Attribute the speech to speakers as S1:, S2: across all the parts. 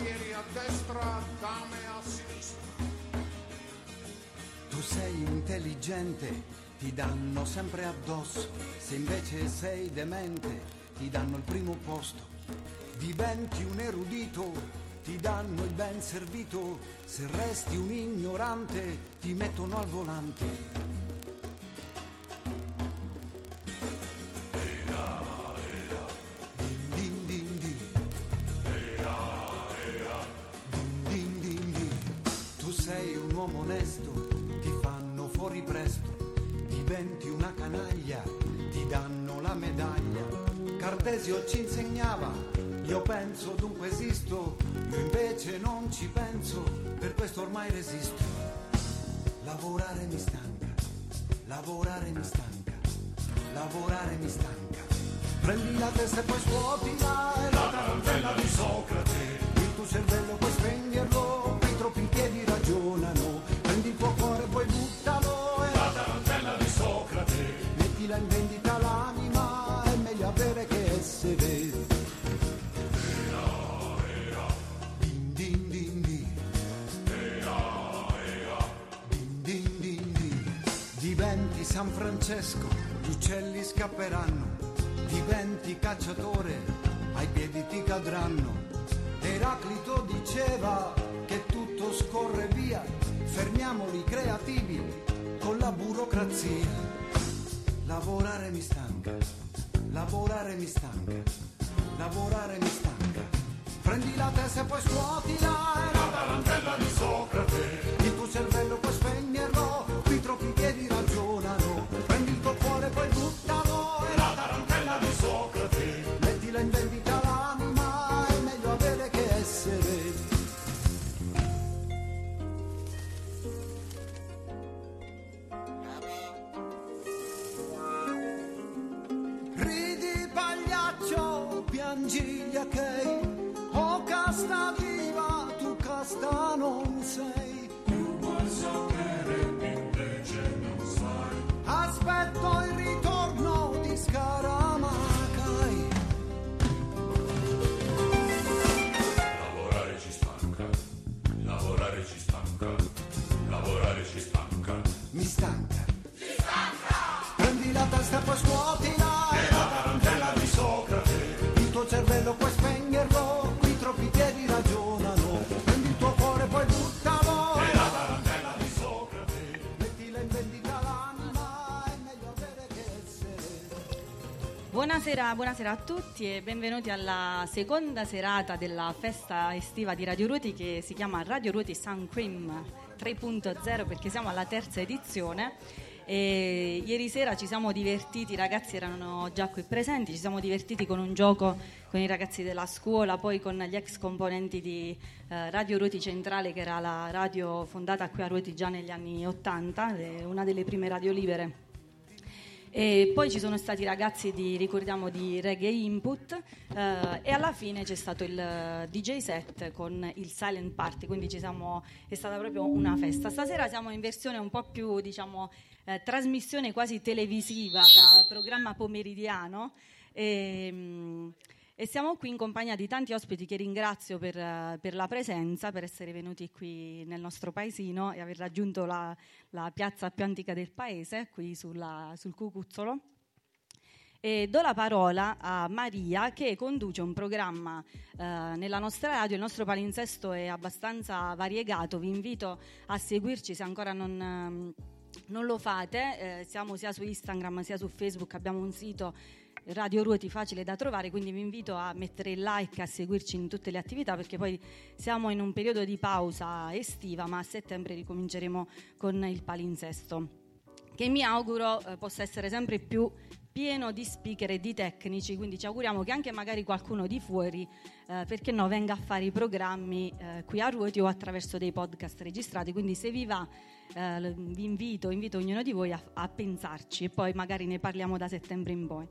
S1: cavalieri a destra, dame a sinistra.
S2: Tu sei intelligente, ti danno sempre addosso, se invece sei demente, ti danno il primo posto. Diventi un erudito, ti danno il ben servito, se resti un ignorante, ti mettono al volante. Penso dunque esisto, io invece non ci penso, per questo ormai resisto. Lavorare mi stanca, lavorare mi stanca, lavorare mi stanca. Prendi la testa e poi scuotila, è la tarantella di Socrate. Francesco, gli uccelli scapperanno. Diventi cacciatore, ai piedi ti cadranno. Eraclito diceva che tutto scorre via, fermiamoli creativi con la burocrazia. Lavorare mi stanca, lavorare mi stanca, lavorare mi stanca. Prendi la testa e poi scuotila, è la tarantella di Socrate. Poi scuotila, è la tarantella di Socrate. Il tuo cervello puoi spegnerlo, qui troppi piedi ragionano. Prendi il tuo cuore poi buttalo, è la tarantella di Socrate. Mettila in vendita l'anima, è meglio avere che essere.
S3: Buonasera, buonasera a tutti e benvenuti alla seconda serata della festa estiva di Radio Ruti che si chiama Radio Ruti Sun Cream 3.0 perché siamo alla terza edizione. E ieri sera ci siamo divertiti, i ragazzi erano già qui presenti, ci siamo divertiti con un gioco con i ragazzi della scuola, poi con gli ex componenti di eh, Radio Ruti Centrale, che era la radio fondata qui a Ruti già negli anni 80, le- una delle prime radio libere e poi ci sono stati i ragazzi di, ricordiamo, di Reggae Input eh, e alla fine c'è stato il eh, DJ set con il Silent Party, quindi siamo, è stata proprio una festa. Stasera siamo in versione un po' più, diciamo, eh, trasmissione quasi televisiva da programma pomeridiano. E, mm, e siamo qui in compagnia di tanti ospiti che ringrazio per, eh, per la presenza, per essere venuti qui nel nostro paesino e aver raggiunto la, la piazza più antica del paese, qui sulla- sul Cucuzzolo. E do la parola a Maria che conduce un programma eh, nella nostra radio, il nostro palinsesto è abbastanza variegato, vi invito a seguirci se ancora non, ehm, non lo fate, eh, siamo sia su Instagram sia su Facebook, abbiamo un sito Radio Ruoti facile da trovare, quindi vi invito a mettere il like a seguirci in tutte le attività perché poi siamo in un periodo di pausa estiva, ma a settembre ricominceremo con il palinsesto che mi auguro eh, possa essere sempre più pieno di speaker e di tecnici, quindi ci auguriamo che anche magari qualcuno di fuori, eh, perché no, venga a fare i programmi eh, qui a Ruoti o attraverso dei podcast registrati, quindi se vi va eh, vi invito, invito ognuno di voi a, a pensarci e poi magari ne parliamo da settembre in poi.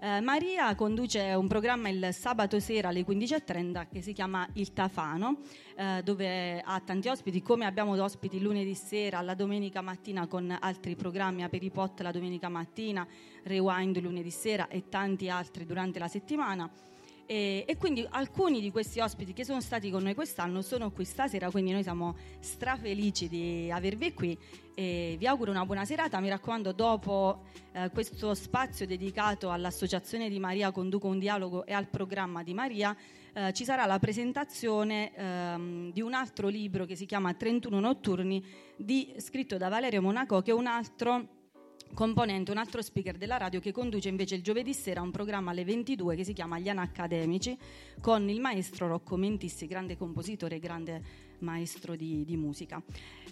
S3: Eh, Maria conduce un programma il sabato sera alle 15.30 che si chiama Il Tafano, eh, dove ha tanti ospiti, come abbiamo ospiti lunedì sera, la domenica mattina con altri programmi, Aperipot la domenica mattina, Rewind lunedì sera e tanti altri durante la settimana. E, e, quindi alcuni di questi ospiti che sono stati con noi quest'anno sono qui stasera, quindi noi siamo strafelici di avervi qui e vi auguro una buona serata. Mi raccomando, dopo eh, questo spazio dedicato all'Associazione di Maria Conduco un dialogo e al programma di Maria, eh, ci sarà la presentazione ehm, di un altro libro che si chiama 31 notturni, di, scritto da Valerio Monaco, che è un altro componente, un altro speaker della radio che conduce invece il giovedì sera un programma alle 22 che si chiama Gli Accademici con il maestro Rocco Mentissi, grande compositore e grande maestro di, di musica.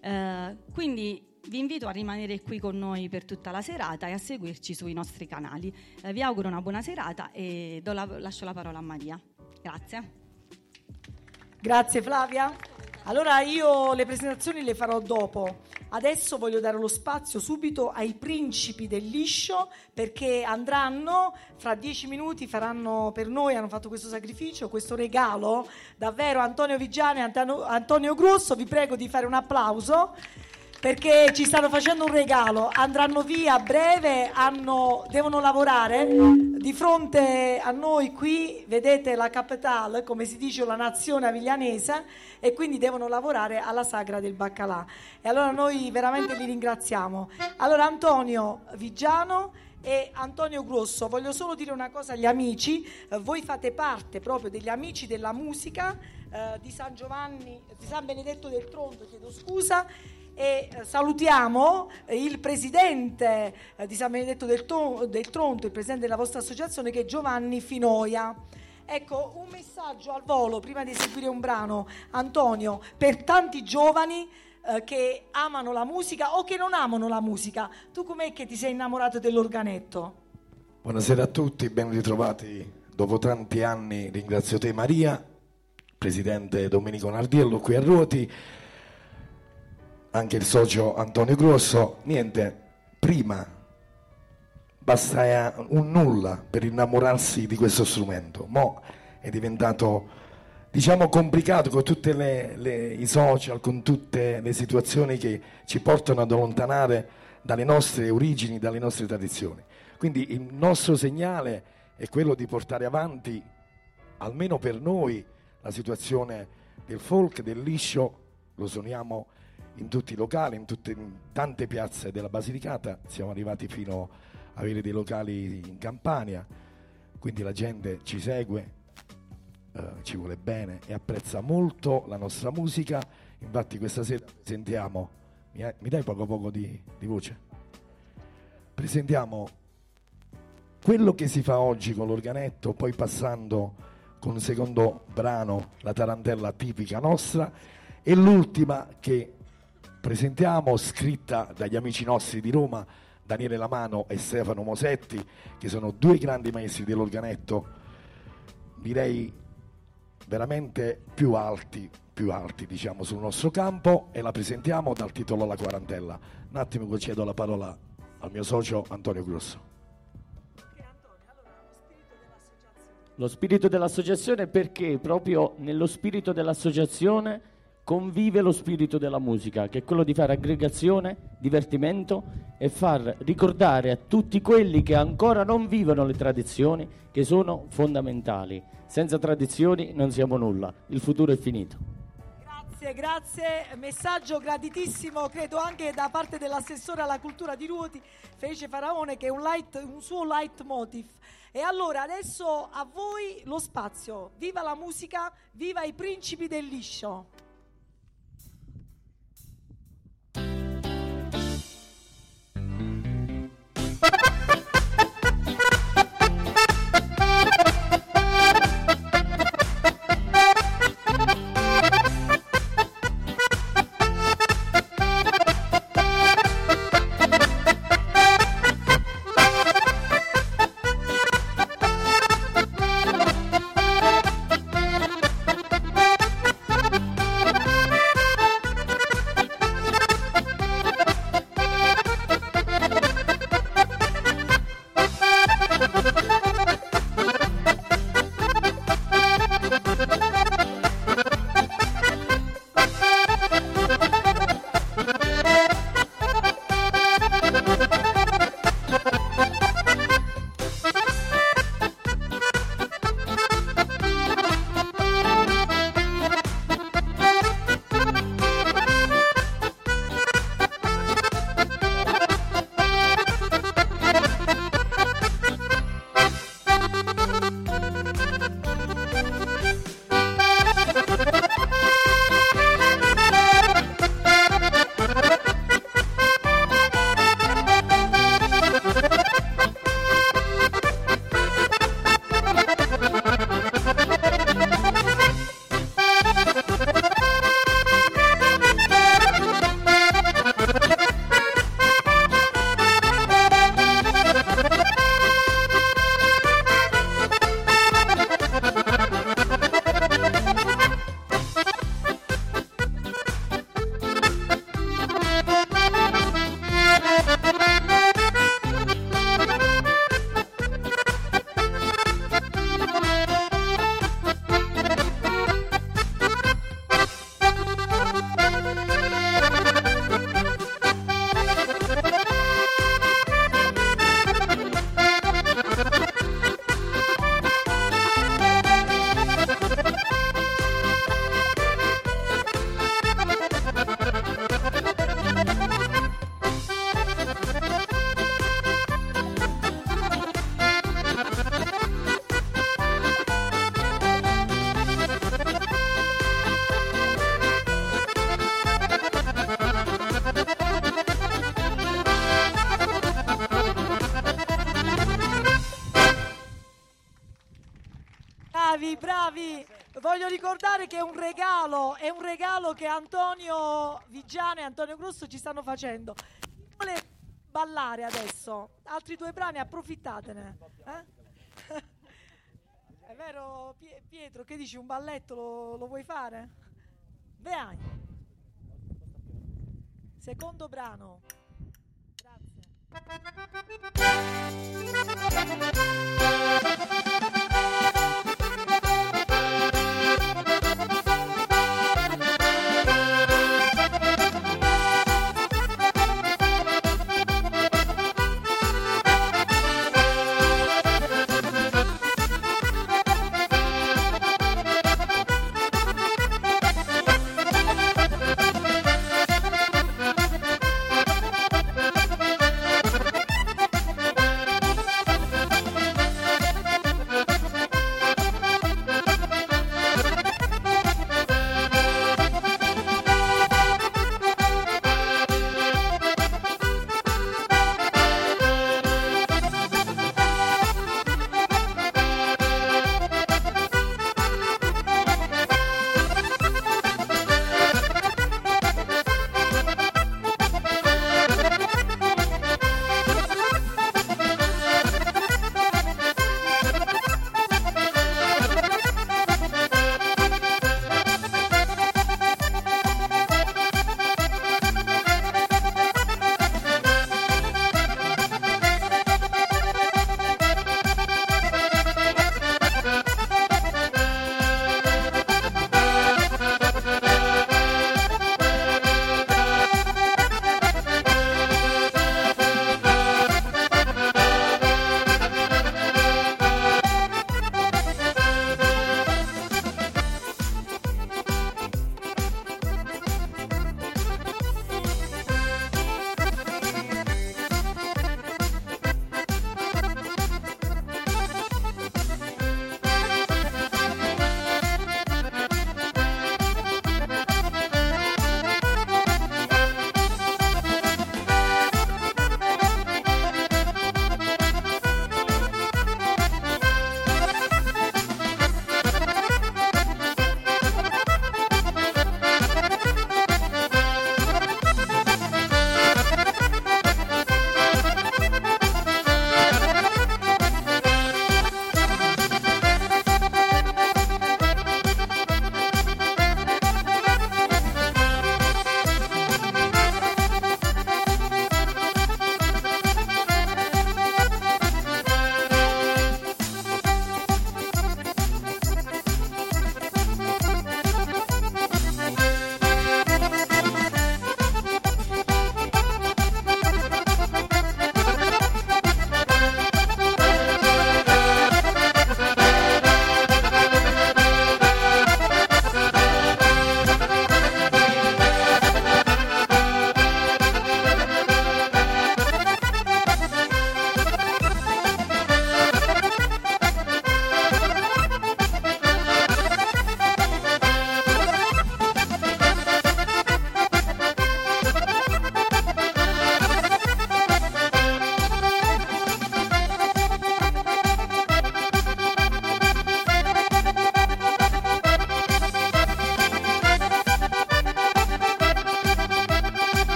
S3: Eh, quindi vi invito a rimanere qui con noi per tutta la serata e a seguirci sui nostri canali. Eh, vi auguro una buona serata e la, lascio la parola a Maria. Grazie.
S4: Grazie Flavia. Allora io le presentazioni le farò dopo. Adesso voglio dare lo spazio subito ai principi del liscio perché andranno fra dieci minuti, faranno per noi, hanno fatto questo sacrificio, questo regalo. Davvero Antonio Vigiani e Antonio Grosso, vi prego di fare un applauso perché ci stanno facendo un regalo, andranno via a breve, hanno, devono lavorare. Di fronte a noi qui vedete la capitale, come si dice la nazione aviglianese, e quindi devono lavorare alla sagra del baccalà. E allora noi veramente li ringraziamo. Allora Antonio Vigiano e Antonio Grosso, voglio solo dire una cosa agli amici, voi fate parte proprio degli amici della musica eh, di San Giovanni, di San Benedetto del Tronto, chiedo scusa, e eh, salutiamo il presidente eh, di San Benedetto del, Tronto, del Tronto, il presidente della vostra associazione che è Giovanni Finoia. Ecco, un messaggio al volo prima di eseguire un brano, Antonio, per tanti giovani eh, che amano la musica o che non amano la musica. Tu com'è che ti sei innamorato dell'organetto?
S5: Buonasera a tutti, ben ritrovati. Dopo tanti anni ringrazio te Maria, presidente Domenico Nardiello qui a Ruoti anche il socio Antonio Grosso, niente, prima basta un nulla per innamorarsi di questo strumento, mo è diventato diciamo complicato con tutti i social, con tutte le situazioni che ci portano ad allontanare dalle nostre origini, dalle nostre tradizioni. Quindi il nostro segnale è quello di portare avanti, almeno per noi, la situazione del folk, del liscio, lo suoniamo in tutti i locali, in, tutte, in tante piazze della Basilicata, siamo arrivati fino a avere dei locali in Campania, quindi la gente ci segue, eh, ci vuole bene e apprezza molto la nostra musica, infatti questa sera presentiamo, mi, mi dai poco poco di, di voce? Presentiamo quello che si fa oggi con l'organetto, poi passando con un secondo brano, la tarantella tipica nostra, e l'ultima che presentiamo, scritta dagli amici nostri di Roma, Daniele Lamano e Stefano Mosetti, che sono due grandi maestri dell'organetto, direi veramente più alti, più alti diciamo sul nostro campo e la presentiamo dal titolo La Quarantella. Un attimo concedo la parola al mio socio Antonio Grosso.
S6: Lo spirito dell'associazione perché proprio nello spirito dell'associazione convive lo spirito della musica, che è quello di fare aggregazione, divertimento e far ricordare a tutti quelli che ancora non vivono le tradizioni che sono fondamentali. Senza tradizioni non siamo nulla, il futuro è finito.
S4: Grazie, grazie, messaggio graditissimo, credo anche da parte dell'assessore alla cultura di Ruoti, Felice Faraone, che è un, light, un suo leitmotiv. E allora adesso a voi lo spazio. Viva la musica, viva i principi del liscio. you che Antonio Vigiano e Antonio Grosso ci stanno facendo. Vuole ballare adesso? Altri due brani, approfittatene. Eh? È vero Pie- Pietro, che dici? Un balletto lo, lo vuoi fare? Vai. Secondo brano. Grazie.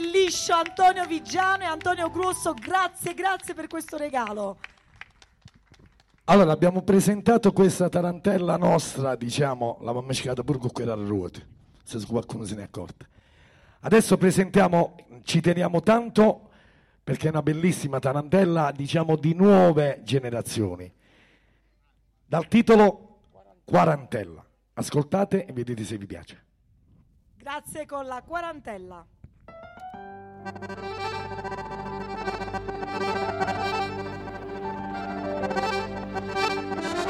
S4: Liscio Antonio Vigiano e Antonio Grosso. Grazie, grazie per questo regalo.
S5: Allora, abbiamo presentato questa tarantella nostra, diciamo, la mammescata pure con quella a ruote, se qualcuno se ne è accorto. Adesso presentiamo, ci teniamo tanto perché è una bellissima tarantella, diciamo, di nuove generazioni. Dal titolo Quarantella. Ascoltate e vedete se vi piace.
S4: Grazie con la quarantella. Thank you.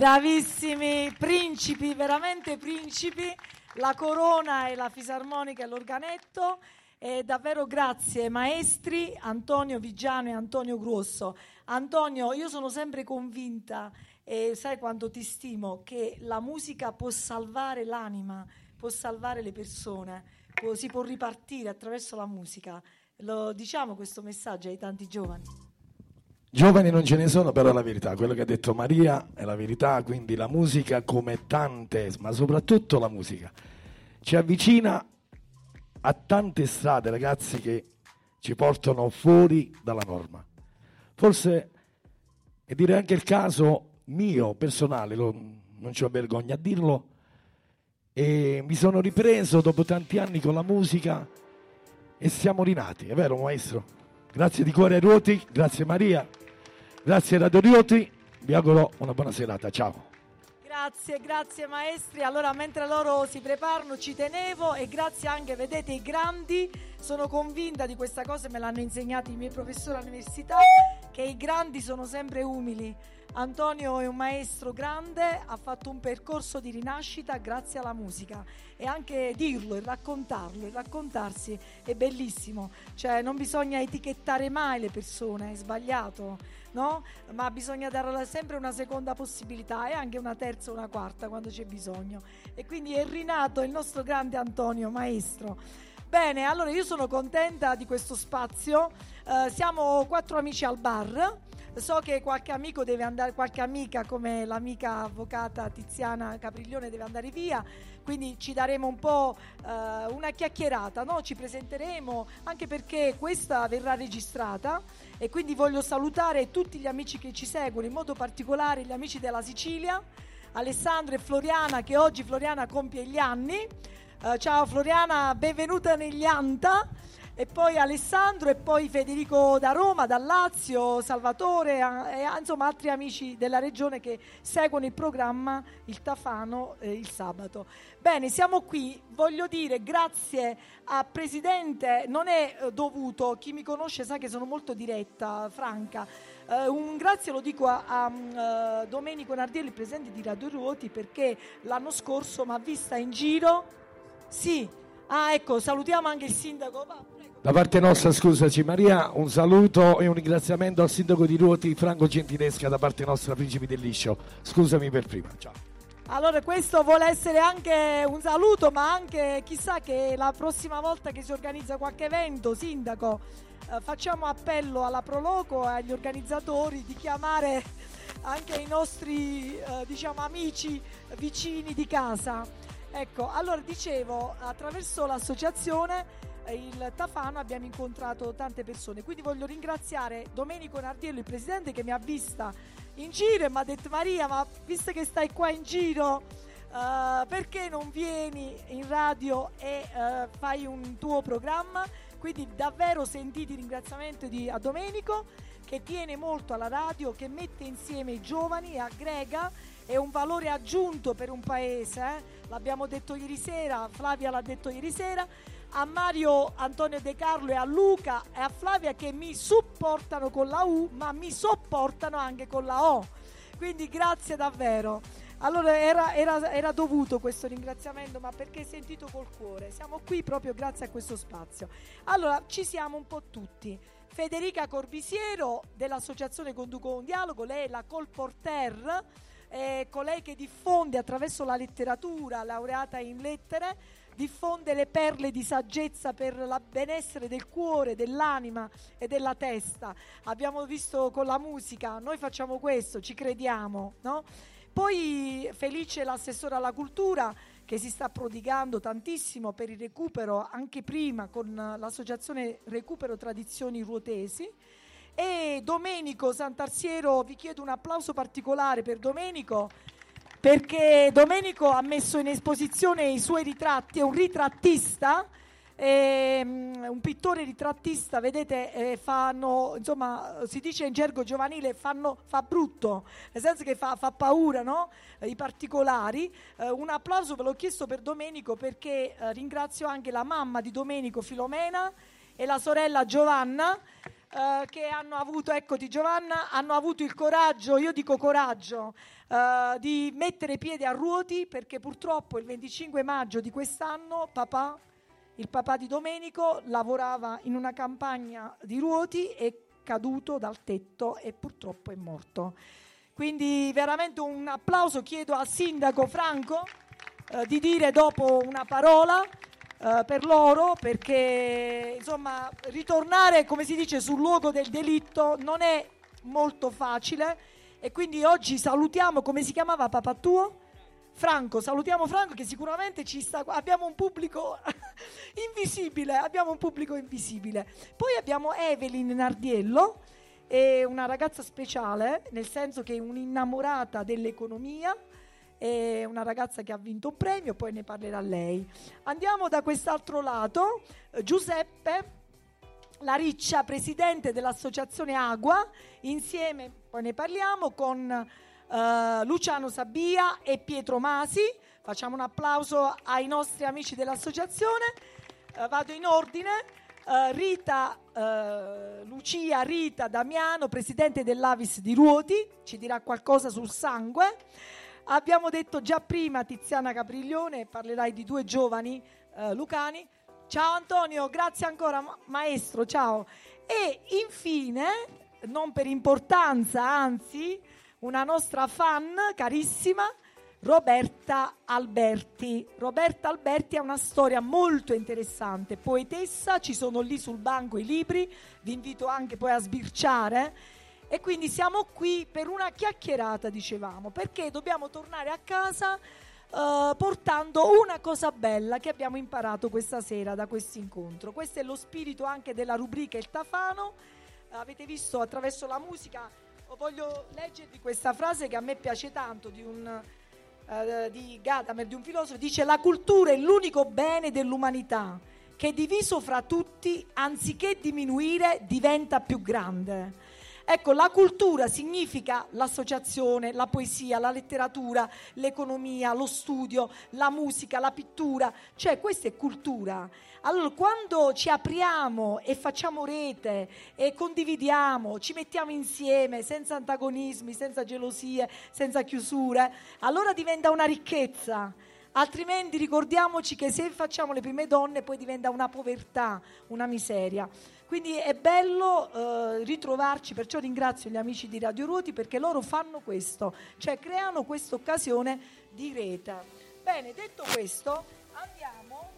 S4: Bravissimi principi, veramente principi, la corona e la fisarmonica e l'organetto. E davvero grazie maestri Antonio Vigiano e Antonio Grosso. Antonio, io sono sempre convinta e sai quanto ti stimo che la musica può salvare l'anima, può salvare le persone, può, si può ripartire attraverso la musica. Lo diciamo questo messaggio ai tanti giovani.
S5: Giovani non ce ne sono, però è la verità. Quello che ha detto Maria è la verità, quindi la musica come tante, ma soprattutto la musica, ci avvicina a tante strade, ragazzi, che ci portano fuori dalla norma. Forse, e direi anche il caso mio, personale, lo, non ho vergogna a dirlo, e mi sono ripreso dopo tanti anni con la musica e siamo rinati, è vero maestro? Grazie di cuore ai ruoti, grazie Maria. Grazie Radio Rioti, vi auguro una buona serata, ciao.
S4: Grazie. Grazie, maestri. Allora, mentre loro si preparano, ci tenevo e grazie anche, vedete, i grandi. Sono convinta di questa cosa, me l'hanno insegnato i miei professori all'università, che i grandi sono sempre umili. Antonio è un maestro grande, ha fatto un percorso di rinascita grazie alla musica e anche dirlo e raccontarlo e raccontarsi è bellissimo, cioè non bisogna etichettare mai le persone, è sbagliato, no? Ma bisogna dare sempre una seconda possibilità e anche una terza una quarta quando c'è bisogno. E quindi è rinato il nostro grande Antonio, maestro. Bene, allora io sono contenta di questo spazio. Uh, siamo quattro amici al bar So che qualche amico deve andare, qualche amica come l'amica avvocata Tiziana Capriglione deve andare via, quindi ci daremo un po' uh, una chiacchierata, no? ci presenteremo anche perché questa verrà registrata e quindi voglio salutare tutti gli amici che ci seguono, in modo particolare gli amici della Sicilia, Alessandro e Floriana che oggi Floriana compie gli anni. Uh, ciao Floriana, benvenuta negli Anta e poi Alessandro e poi Federico da Roma, da Lazio, Salvatore e insomma altri amici della regione che seguono il programma Il Tafano eh, il sabato. Bene, siamo qui, voglio dire grazie a Presidente, non è eh, dovuto, chi mi conosce sa che sono molto diretta, franca. Uh, un grazie lo dico a, a uh, Domenico Nardielli, il presidente di Radio Ruoti, perché l'anno scorso mi ha vista in giro. Sì, ah ecco, salutiamo anche il sindaco.
S5: Da parte nostra, scusaci Maria, un saluto e un ringraziamento al sindaco di Ruoti Franco Gentilesca da parte nostra, Principi del Liscio. Scusami per prima, ciao.
S4: Allora, questo vuole essere anche un saluto, ma anche chissà che la prossima volta che si organizza qualche evento, sindaco, eh, facciamo appello alla Proloco e agli organizzatori di chiamare anche i nostri eh, diciamo, amici vicini di casa. Ecco, allora dicevo, attraverso l'associazione il Tafano abbiamo incontrato tante persone. Quindi voglio ringraziare Domenico Nardiello, il presidente, che mi ha vista in giro e mi ha detto Maria, ma visto che stai qua in giro, uh, perché non vieni in radio e uh, fai un tuo programma? Quindi davvero sentiti ringraziamento di, a Domenico che tiene molto alla radio, che mette insieme i giovani aggrega è un valore aggiunto per un paese, eh? l'abbiamo detto ieri sera, Flavia l'ha detto ieri sera, a Mario Antonio De Carlo e a Luca e a Flavia che mi supportano con la U, ma mi sopportano anche con la O. Quindi grazie davvero. Allora era, era, era, dovuto questo ringraziamento, ma perché sentito col cuore. Siamo qui proprio grazie a questo spazio. Allora ci siamo un po' tutti. Federica Corbisiero dell'associazione Conduco un Dialogo, lei è la colporter, è colei che diffonde attraverso la letteratura, laureata in lettere, diffonde le perle di saggezza per il benessere del cuore, dell'anima e della testa. Abbiamo visto con la musica, noi facciamo questo, ci crediamo, no? Poi felice l'assessore alla cultura che si sta prodigando tantissimo per il recupero anche prima con l'associazione Recupero Tradizioni Ruotesi e Domenico Santarsiero, vi chiedo un applauso particolare per Domenico perché Domenico ha messo in esposizione i suoi ritratti, è un ritrattista, ehm, un pittore ritrattista, vedete, eh, fanno, insomma, si dice in gergo giovanile, fanno, fa brutto, nel senso che fa, fa paura, no? I particolari. Eh, un applauso ve l'ho chiesto per Domenico perché eh, ringrazio anche la mamma di Domenico, Filomena, e la sorella Giovanna. Uh, che hanno avuto, eccoti Giovanna, hanno avuto il coraggio, io dico coraggio, uh, di mettere piede a ruoti perché purtroppo il 25 maggio di quest'anno papà, il papà di Domenico, lavorava in una campagna di ruoti, è caduto dal tetto e purtroppo è morto. Quindi veramente un applauso chiedo al sindaco Franco uh, di dire dopo una parola uh, per loro perché insomma ritornare come si dice sul luogo del delitto non è molto facile e quindi oggi salutiamo come si chiamava papà tuo? Franco, salutiamo Franco che sicuramente ci sta abbiamo un pubblico invisibile, abbiamo un pubblico invisibile. Poi abbiamo Evelyn Nardiello, è una ragazza speciale, nel senso che è un'innamorata dell'economia, è una ragazza che ha vinto un premio, poi ne parlerà lei. Andiamo da quest'altro lato, Giuseppe La Riccia, presidente dell'associazione Agua, insieme, poi ne parliamo, con eh, Luciano Sabia e Pietro Masi. Facciamo un applauso ai nostri amici dell'associazione. Eh, vado in ordine. Eh, Rita, eh, Lucia Rita Damiano, presidente dell'Avis di Ruoti, ci dirà qualcosa sul sangue. Abbiamo detto già prima Tiziana Capriglione, parlerai di due giovani eh, lucani. Ciao Antonio, grazie ancora ma- maestro, ciao. E infine, non per importanza, anzi, una nostra fan carissima, Roberta Alberti. Roberta Alberti ha una storia molto interessante, poetessa, ci sono lì sul banco i libri, vi invito anche poi a sbirciare. E quindi siamo qui per una chiacchierata, dicevamo, perché dobbiamo tornare a casa eh, portando una cosa bella che abbiamo imparato questa sera da questo incontro. Questo è lo spirito anche della rubrica Il Tafano. avete visto attraverso la musica, voglio leggervi questa frase che a me piace tanto di un eh, di Gadamer, di un filosofo, dice la cultura è l'unico bene dell'umanità che diviso fra tutti, anziché diminuire, diventa più grande. Ecco, la cultura significa l'associazione, la poesia, la letteratura, l'economia, lo studio, la musica, la pittura, cioè questa è cultura. Allora, quando ci apriamo e facciamo rete e condividiamo, ci mettiamo insieme senza antagonismi, senza gelosie, senza chiusure, allora diventa una ricchezza. Altrimenti ricordiamoci che se facciamo le prime donne poi diventa una povertà, una miseria. Quindi è bello eh, ritrovarci, perciò ringrazio gli amici di Radio Ruoti perché loro fanno questo, cioè creano questa occasione di rete. Bene, detto questo, andiamo,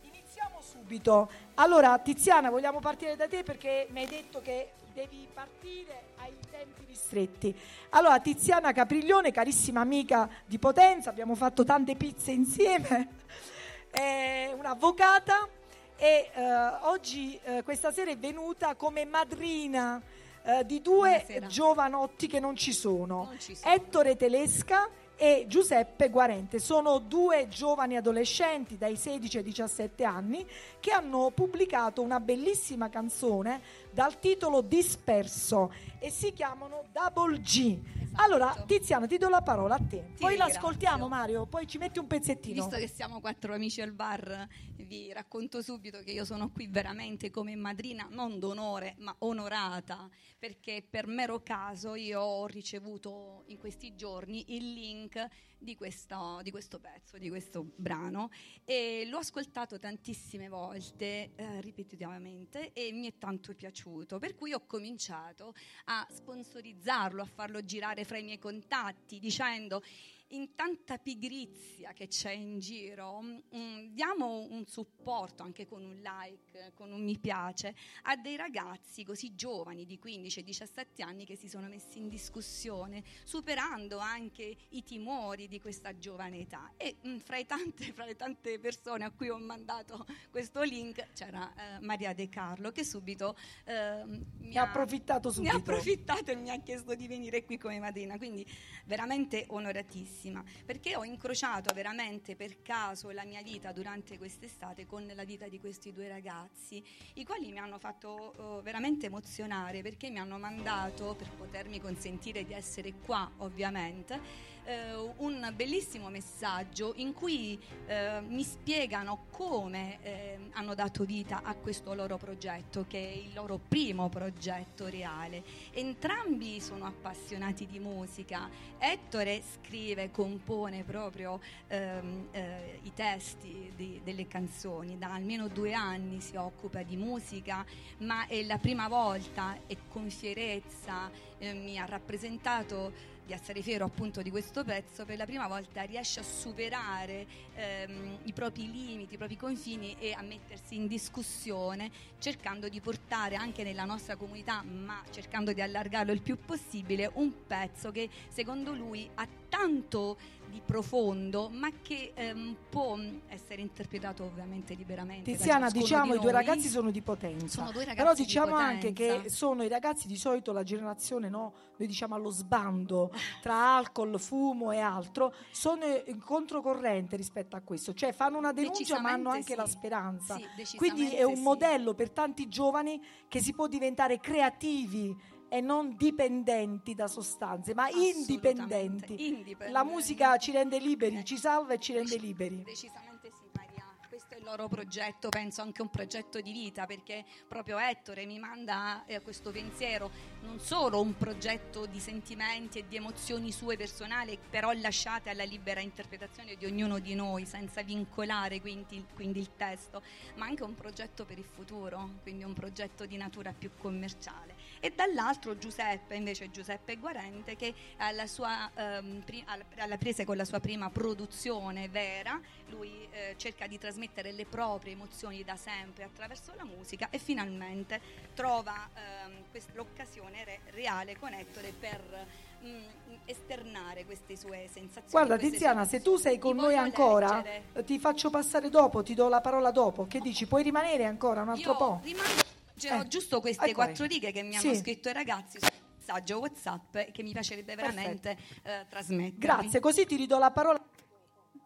S4: iniziamo subito. Allora, Tiziana, vogliamo partire da te perché mi hai detto che devi partire ai tempi ristretti. Allora, Tiziana Capriglione, carissima amica di Potenza, abbiamo fatto tante pizze insieme, è un'avvocata e eh, oggi, eh, questa sera, è venuta come madrina eh, di due
S7: Buonasera.
S4: giovanotti che non ci sono,
S7: Non ci sono.
S4: Ettore Telesca e Giuseppe Guarente. Sono due giovani adolescenti dai 16 ai 17 anni che hanno pubblicato una bellissima canzone dal titolo Disperso e si chiamano Double G. Allora, Tiziano, ti do la parola a te. Poi
S7: Esatto. ringrazio.
S4: l'ascoltiamo, Mario, poi ci metti un pezzettino.
S7: Visto che siamo quattro amici al bar, vi racconto subito che io sono qui veramente come madrina, non d'onore, ma onorata, perché per mero caso io ho ricevuto in questi giorni il link di questo, di questo pezzo, di questo brano, e l'ho ascoltato tantissime volte, eh, ripetitivamente, e mi è tanto piaciuto, per cui ho cominciato a sponsorizzarlo, a farlo girare fra i miei contatti, dicendo in tanta pigrizia che c'è in giro, mm, diamo un supporto anche con un like, con un mi piace a dei ragazzi così giovani di 15 e 17 anni che si sono messi in discussione, superando anche i timori di questa giovane età. E mm, fra, tante, fra le tante persone a cui ho mandato questo link c'era eh, Maria De Carlo che subito eh, mi
S4: ha approfittato subito.
S7: ha approfittato e mi ha chiesto di venire qui come madrina, quindi veramente onoratissima, perché ho incrociato veramente per caso la mia vita durante quest'estate con la vita di questi due ragazzi, i quali mi hanno fatto eh, veramente emozionare perché mi hanno mandato, per potermi consentire di essere qua ovviamente, eh, un bellissimo messaggio in cui eh, mi spiegano come eh, hanno dato vita a questo loro progetto, che è il loro primo progetto reale. Entrambi sono appassionati di musica. Ettore scrive, compone proprio ehm, eh, i testi di- delle canzoni, da almeno due anni si occupa di musica, ma è la prima volta e con fierezza eh, mi ha rappresentato di essere fiero appunto di questo pezzo, per la prima volta riesce a superare ehm, i propri limiti, i propri confini e a mettersi in discussione, cercando di portare anche nella nostra comunità, ma cercando di allargarlo il più possibile, un pezzo che secondo lui ha tanto di profondo, ma che ehm, può essere interpretato ovviamente liberamente.
S4: Tiziana, diciamo
S7: di
S4: i due ragazzi sono di potenza.
S7: Sono due ragazzi
S4: Però
S7: di
S4: diciamo anche
S7: potenza.
S4: che sono i ragazzi di solito la generazione, no? Noi diciamo allo sbando tra alcol, fumo e altro, sono in controcorrente rispetto a questo, cioè fanno una denuncia ma hanno anche
S7: sì.
S4: la speranza.
S7: Sì,
S4: Quindi è un
S7: sì.
S4: modello per tanti giovani che si può diventare creativi e non dipendenti da sostanze, ma indipendenti.
S7: indipendenti.
S4: La musica ci rende liberi, ci salva e ci rende liberi.
S7: Decisamente sì, Maria. Questo è il loro progetto, penso anche un progetto di vita, perché proprio Ettore mi manda eh, questo pensiero, non solo un progetto di sentimenti e di emozioni sue personali, però lasciate alla libera interpretazione di ognuno di noi, senza vincolare quindi, quindi il testo, ma anche un progetto per il futuro, quindi un progetto di natura più commerciale. E dall'altro Giuseppe, invece Giuseppe Guarente, che alla, sua, ehm, pri- alla- prese con la sua prima produzione vera, lui eh, cerca di trasmettere le proprie emozioni da sempre attraverso la musica e finalmente trova ehm, quest- l'occasione re- reale con Ettore per mm, esternare queste sue sensazioni.
S4: Guarda Tiziana, se tu sei con noi ancora,
S7: leggere.
S4: eh, ti faccio passare dopo, ti do la parola dopo. Che dici? Puoi rimanere ancora un altro
S7: Io
S4: po'?
S7: rimango- leggerò
S4: Eh,
S7: giusto queste quattro righe che mi hanno
S4: Sì.
S7: scritto i ragazzi sul messaggio WhatsApp che mi piacerebbe veramente eh, trasmettere.
S4: Grazie, così ti ridò la parola.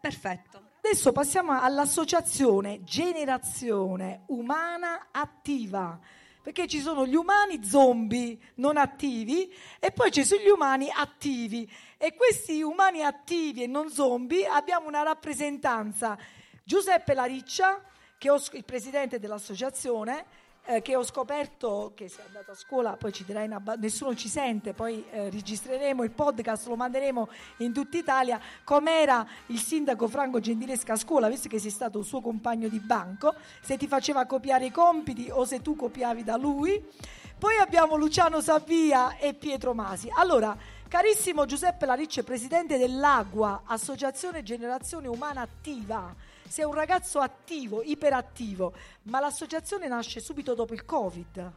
S7: Perfetto.
S4: Adesso passiamo all'associazione Generazione Umana Attiva, perché ci sono gli umani zombie non attivi e poi ci sono gli umani attivi. E questi umani attivi e non zombie abbiamo una rappresentanza. Giuseppe Lariccia, che sc- il presidente dell'associazione, eh, che ho scoperto che sei andato a scuola, poi ci dirai, una nessuno ci sente, poi eh, registreremo il podcast, lo manderemo in tutta Italia, com'era il sindaco Franco Gentilesca a scuola, visto che sei stato un suo compagno di banco, se ti faceva copiare i compiti o se tu copiavi da lui. Poi abbiamo Luciano Savia e Pietro Masi. Allora, carissimo Giuseppe Laricce, presidente dell'Agua, Associazione Generazione Umana Attiva, sei un ragazzo attivo, iperattivo, ma l'associazione nasce subito dopo il Covid.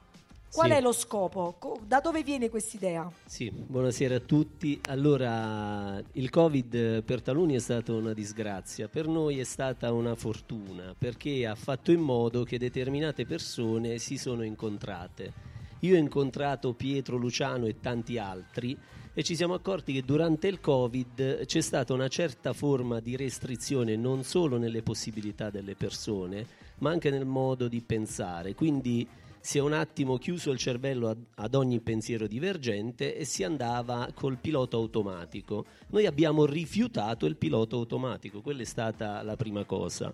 S4: Qual
S8: Sì.
S4: è lo scopo? Co- Da dove viene quest'idea?
S8: Sì, buonasera a tutti. Allora, il Covid per taluni è stata una disgrazia, per noi è stata una fortuna, perché ha fatto in modo che determinate persone si sono incontrate. Io ho incontrato Pietro, Luciano e tanti altri e ci siamo accorti che durante il Covid c'è stata una certa forma di restrizione non solo nelle possibilità delle persone, ma anche nel modo di pensare. Quindi si è un attimo chiuso il cervello ad, ad ogni pensiero divergente e si andava col pilota automatico. Noi abbiamo rifiutato il pilota automatico, quella è stata la prima cosa.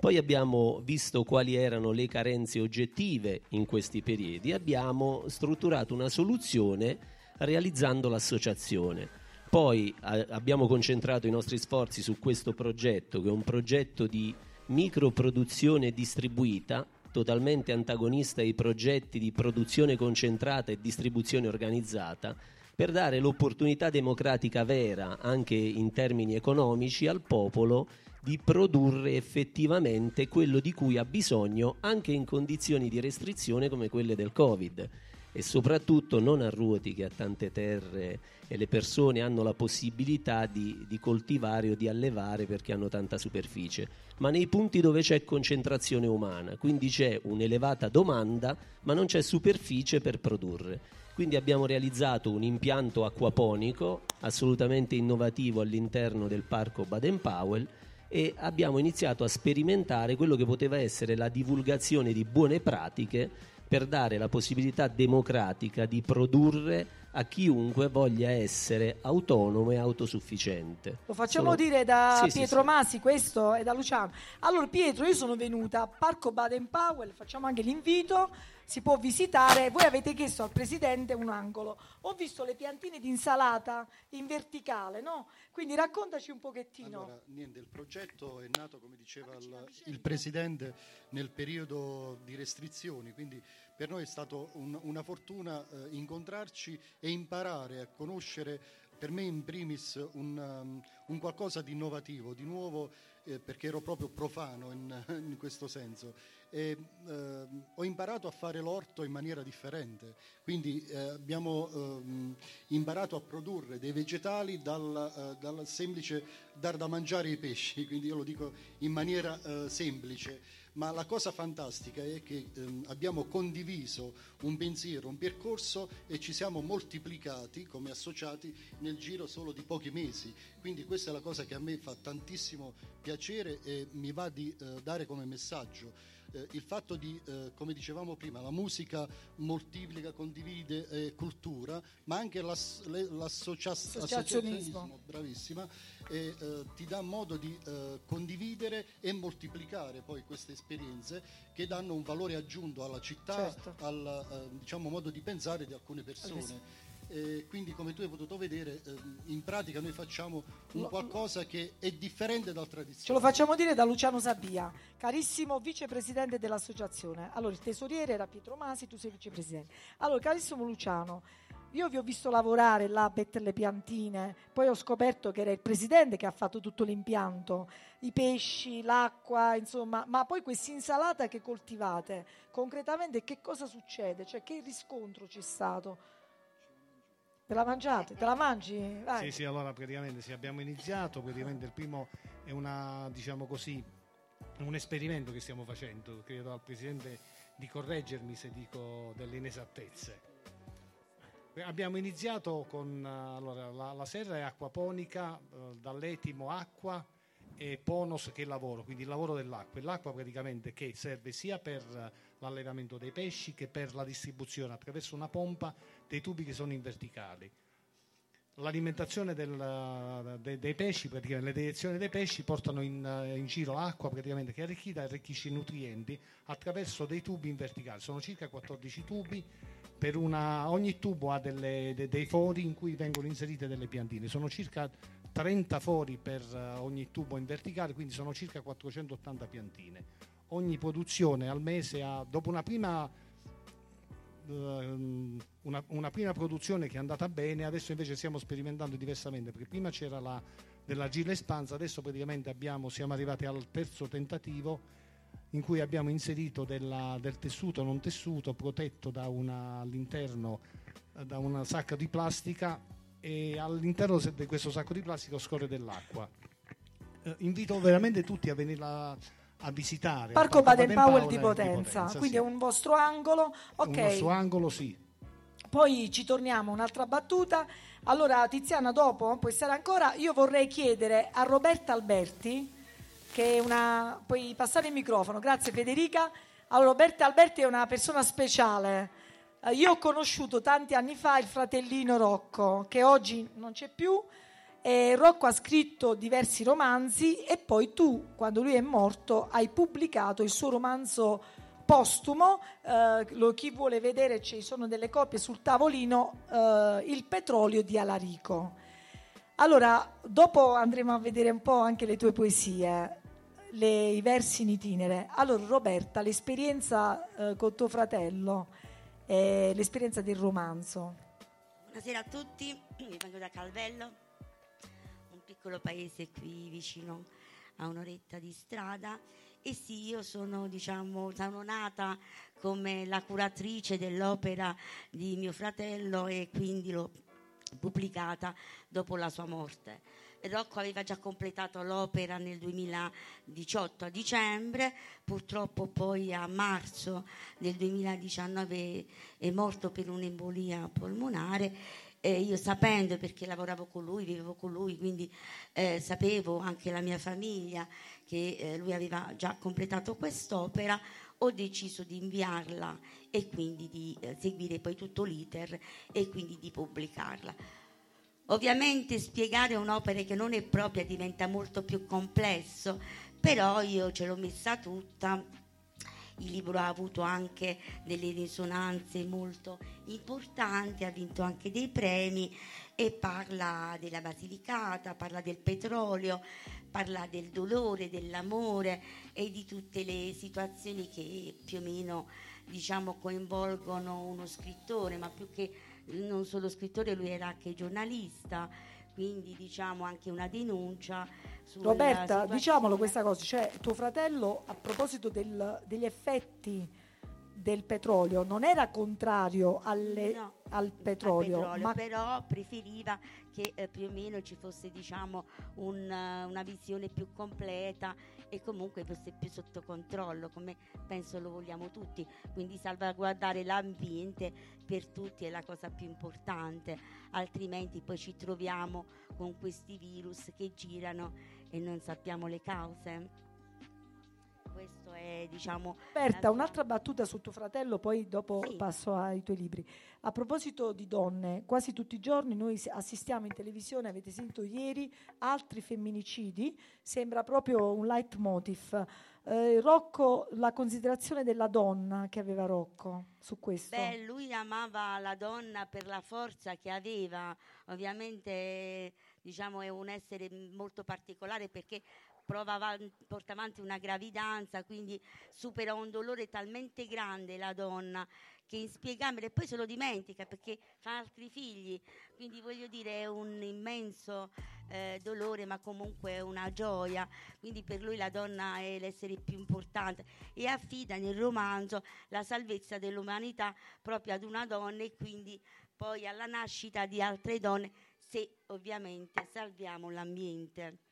S8: Poi abbiamo visto quali erano le carenze oggettive in questi periodi abbiamo strutturato una soluzione realizzando l'associazione. Poi a- abbiamo concentrato i nostri sforzi su questo progetto, che è un progetto di microproduzione distribuita, totalmente antagonista ai progetti di produzione concentrata e distribuzione organizzata, per dare l'opportunità democratica vera, anche in termini economici, al popolo di produrre effettivamente quello di cui ha bisogno anche in condizioni di restrizione come quelle del Covid e soprattutto non a Ruoti che ha tante terre e le persone hanno la possibilità di, di coltivare o di allevare perché hanno tanta superficie, ma nei punti dove c'è concentrazione umana, quindi c'è un'elevata domanda ma non c'è superficie per produrre. Quindi abbiamo realizzato un impianto acquaponico assolutamente innovativo all'interno del parco Baden-Powell e abbiamo iniziato a sperimentare quello che poteva essere la divulgazione di buone pratiche per dare la possibilità democratica di produrre a chiunque voglia essere autonomo e autosufficiente.
S4: Lo facciamo
S8: Solo-
S4: dire da
S8: Sì, sì,
S4: Pietro
S8: sì.
S4: Masi questo e da Luciano. Allora Pietro, io sono venuta a Parco Baden Powell, facciamo anche l'invito, si può visitare. Voi avete chiesto al presidente un angolo. Ho visto le piantine di insalata in verticale, no? Quindi raccontaci un pochettino.
S9: Allora, niente, il progetto è nato, come diceva il, il Presidente, nel periodo di restrizioni, quindi per noi è stata una fortuna eh, incontrarci e imparare a conoscere, per me in primis, un, um, un qualcosa di innovativo, di nuovo, eh, perché ero proprio profano in, in questo senso. E, eh, ho imparato a fare l'orto in maniera differente, quindi eh, abbiamo ehm, imparato a produrre dei vegetali dal, eh, dal semplice dar da mangiare ai pesci, quindi io lo dico in maniera eh, semplice. Ma la cosa fantastica è che ehm, abbiamo condiviso un pensiero, un percorso e ci siamo moltiplicati come associati nel giro solo di pochi mesi. Quindi questa è la cosa che a me fa tantissimo piacere e mi va di eh, dare come messaggio. Eh, il fatto di, eh, come dicevamo prima, la musica moltiplica, condivide eh, cultura, ma anche l'ass- le- l'associaz-
S4: Associazionismo.
S9: bravissima, e, eh, ti dà modo di eh, condividere e moltiplicare poi queste esperienze che danno un valore aggiunto alla città,
S4: Certo.
S9: al eh, diciamo, modo di pensare di alcune persone. E quindi come tu hai potuto vedere ehm, in pratica noi facciamo un qualcosa che è differente dal
S4: Ce
S9: tradizionale.
S4: lo facciamo dire da Luciano Sabia, carissimo vicepresidente dell'associazione. Allora, il tesoriere era Pietro Masi, tu sei vicepresidente. Allora, carissimo Luciano, io vi ho visto lavorare là a mettere le piantine, poi ho scoperto che era il presidente che ha fatto tutto l'impianto, i pesci, l'acqua, insomma, ma poi questa insalata che coltivate, concretamente che cosa succede? Cioè, che riscontro c'è stato? Te la mangiate? Te la mangi? Vai.
S10: Sì, sì, allora praticamente sì, abbiamo iniziato, praticamente il primo è una, diciamo così, un esperimento che stiamo facendo, credo al Presidente di correggermi se dico delle inesattezze. Eh, Abbiamo iniziato con, eh, allora, la, la serra è acquaponica, eh, dall'etimo acqua e ponos che lavoro, quindi il lavoro dell'acqua. L'acqua praticamente che serve sia per eh, l'allevamento dei pesci che per la distribuzione attraverso una pompa dei tubi che sono in verticali. L'alimentazione del- de- dei pesci, praticamente le direzioni dei pesci portano in, eh, in giro l'acqua praticamente che è arricchita e arricchisce i nutrienti attraverso dei tubi in verticale. Sono circa 14 tubi, una- ogni tubo ha delle- de- dei fori in cui vengono inserite delle piantine. Sono circa 30 fori per eh, ogni tubo in verticale, quindi sono circa 480 piantine. Ogni produzione al mese ha, dopo una prima ehm, una, una prima produzione che è andata bene, adesso invece stiamo sperimentando diversamente, perché prima c'era la dell'argilla espansa, adesso praticamente abbiamo, siamo arrivati al terzo tentativo in cui abbiamo inserito della- del tessuto non tessuto protetto da una, all'interno eh, da una sacca di plastica e all'interno di questo sacco di plastica scorre dell'acqua. Eh, invito veramente tutti a venire a, a visitare.
S4: Parco
S10: al
S4: Baden Powell di
S10: Potenza,
S4: Potenza,
S10: sì.
S4: quindi è un vostro angolo. Ok,
S10: Un nostro angolo, sì.
S4: poi ci torniamo, un'altra battuta. Allora, Tiziana, dopo puoi stare ancora. Io vorrei chiedere a Roberta Alberti, che è una. Puoi passare il microfono, grazie Federica. Allora, Roberta Alberti è una persona speciale. Eh, io ho conosciuto tanti anni fa il fratellino Rocco, che oggi non c'è più. E Rocco ha scritto diversi romanzi e poi tu, quando lui è morto, hai pubblicato il suo romanzo postumo. eh, lo- chi vuole vedere, ci sono delle copie sul tavolino, eh, Il petrolio di Alarico. Allora, dopo andremo a vedere un po' anche le tue poesie, le- i versi in itinere. Allora, Roberta, l'esperienza eh, con tuo fratello, eh, l'esperienza del romanzo.
S11: Buonasera a tutti, io vengo da Calvello, un piccolo paese qui vicino a un'oretta di strada e sì, io sono, diciamo, sono nata come la curatrice dell'opera di mio fratello e quindi l'ho pubblicata dopo la sua morte. Rocco aveva già completato l'opera nel 2018 a dicembre, purtroppo poi a marzo del 2019 è morto per un'embolia polmonare e io sapendo perché lavoravo con lui, vivevo con lui, quindi eh, sapevo anche la mia famiglia che eh, lui aveva già completato quest'opera, ho deciso di inviarla e quindi di eh, seguire poi tutto l'iter e quindi di pubblicarla. Ovviamente spiegare un'opera che non è propria diventa molto più complesso, però io ce l'ho messa tutta. Il libro ha avuto anche delle risonanze molto importanti, ha vinto anche dei premi e parla della Basilicata, parla del petrolio, parla del dolore, dell'amore e di tutte le situazioni che più o meno diciamo, coinvolgono uno scrittore, ma più che non solo scrittore, lui era anche giornalista, quindi diciamo anche una denuncia.
S4: Roberta, diciamolo questa cosa, cioè tuo fratello a proposito del- degli effetti del petrolio non era contrario alle-
S11: No,
S4: al petrolio,
S11: al petrolio,
S4: ma
S11: però preferiva che eh, più o meno ci fosse diciamo un, una visione più completa e comunque fosse più sotto controllo come penso lo vogliamo tutti. Quindi salvaguardare l'ambiente per tutti è la cosa più importante altrimenti poi ci troviamo con questi virus che girano e non sappiamo le cause questo è, diciamo...
S4: Berta, un'altra battuta su tuo fratello, poi dopo passo ai tuoi libri. A proposito di donne, quasi tutti i giorni noi assistiamo in televisione, avete sentito ieri, altri femminicidi, sembra proprio un leitmotiv. Eh, Rocco, la considerazione della donna che aveva Rocco su questo.
S11: Beh, lui amava la donna per la forza che aveva, ovviamente diciamo è un essere molto particolare perché prova avan- porta avanti una gravidanza, quindi supera un dolore talmente grande la donna che è inspiegabile. E poi se lo dimentica perché fa altri figli, quindi voglio dire è un immenso eh, dolore ma comunque è una gioia, quindi per lui la donna è l'essere più importante. E affida nel romanzo la salvezza dell'umanità proprio ad una donna e quindi poi alla nascita di altre donne se ovviamente salviamo l'ambiente.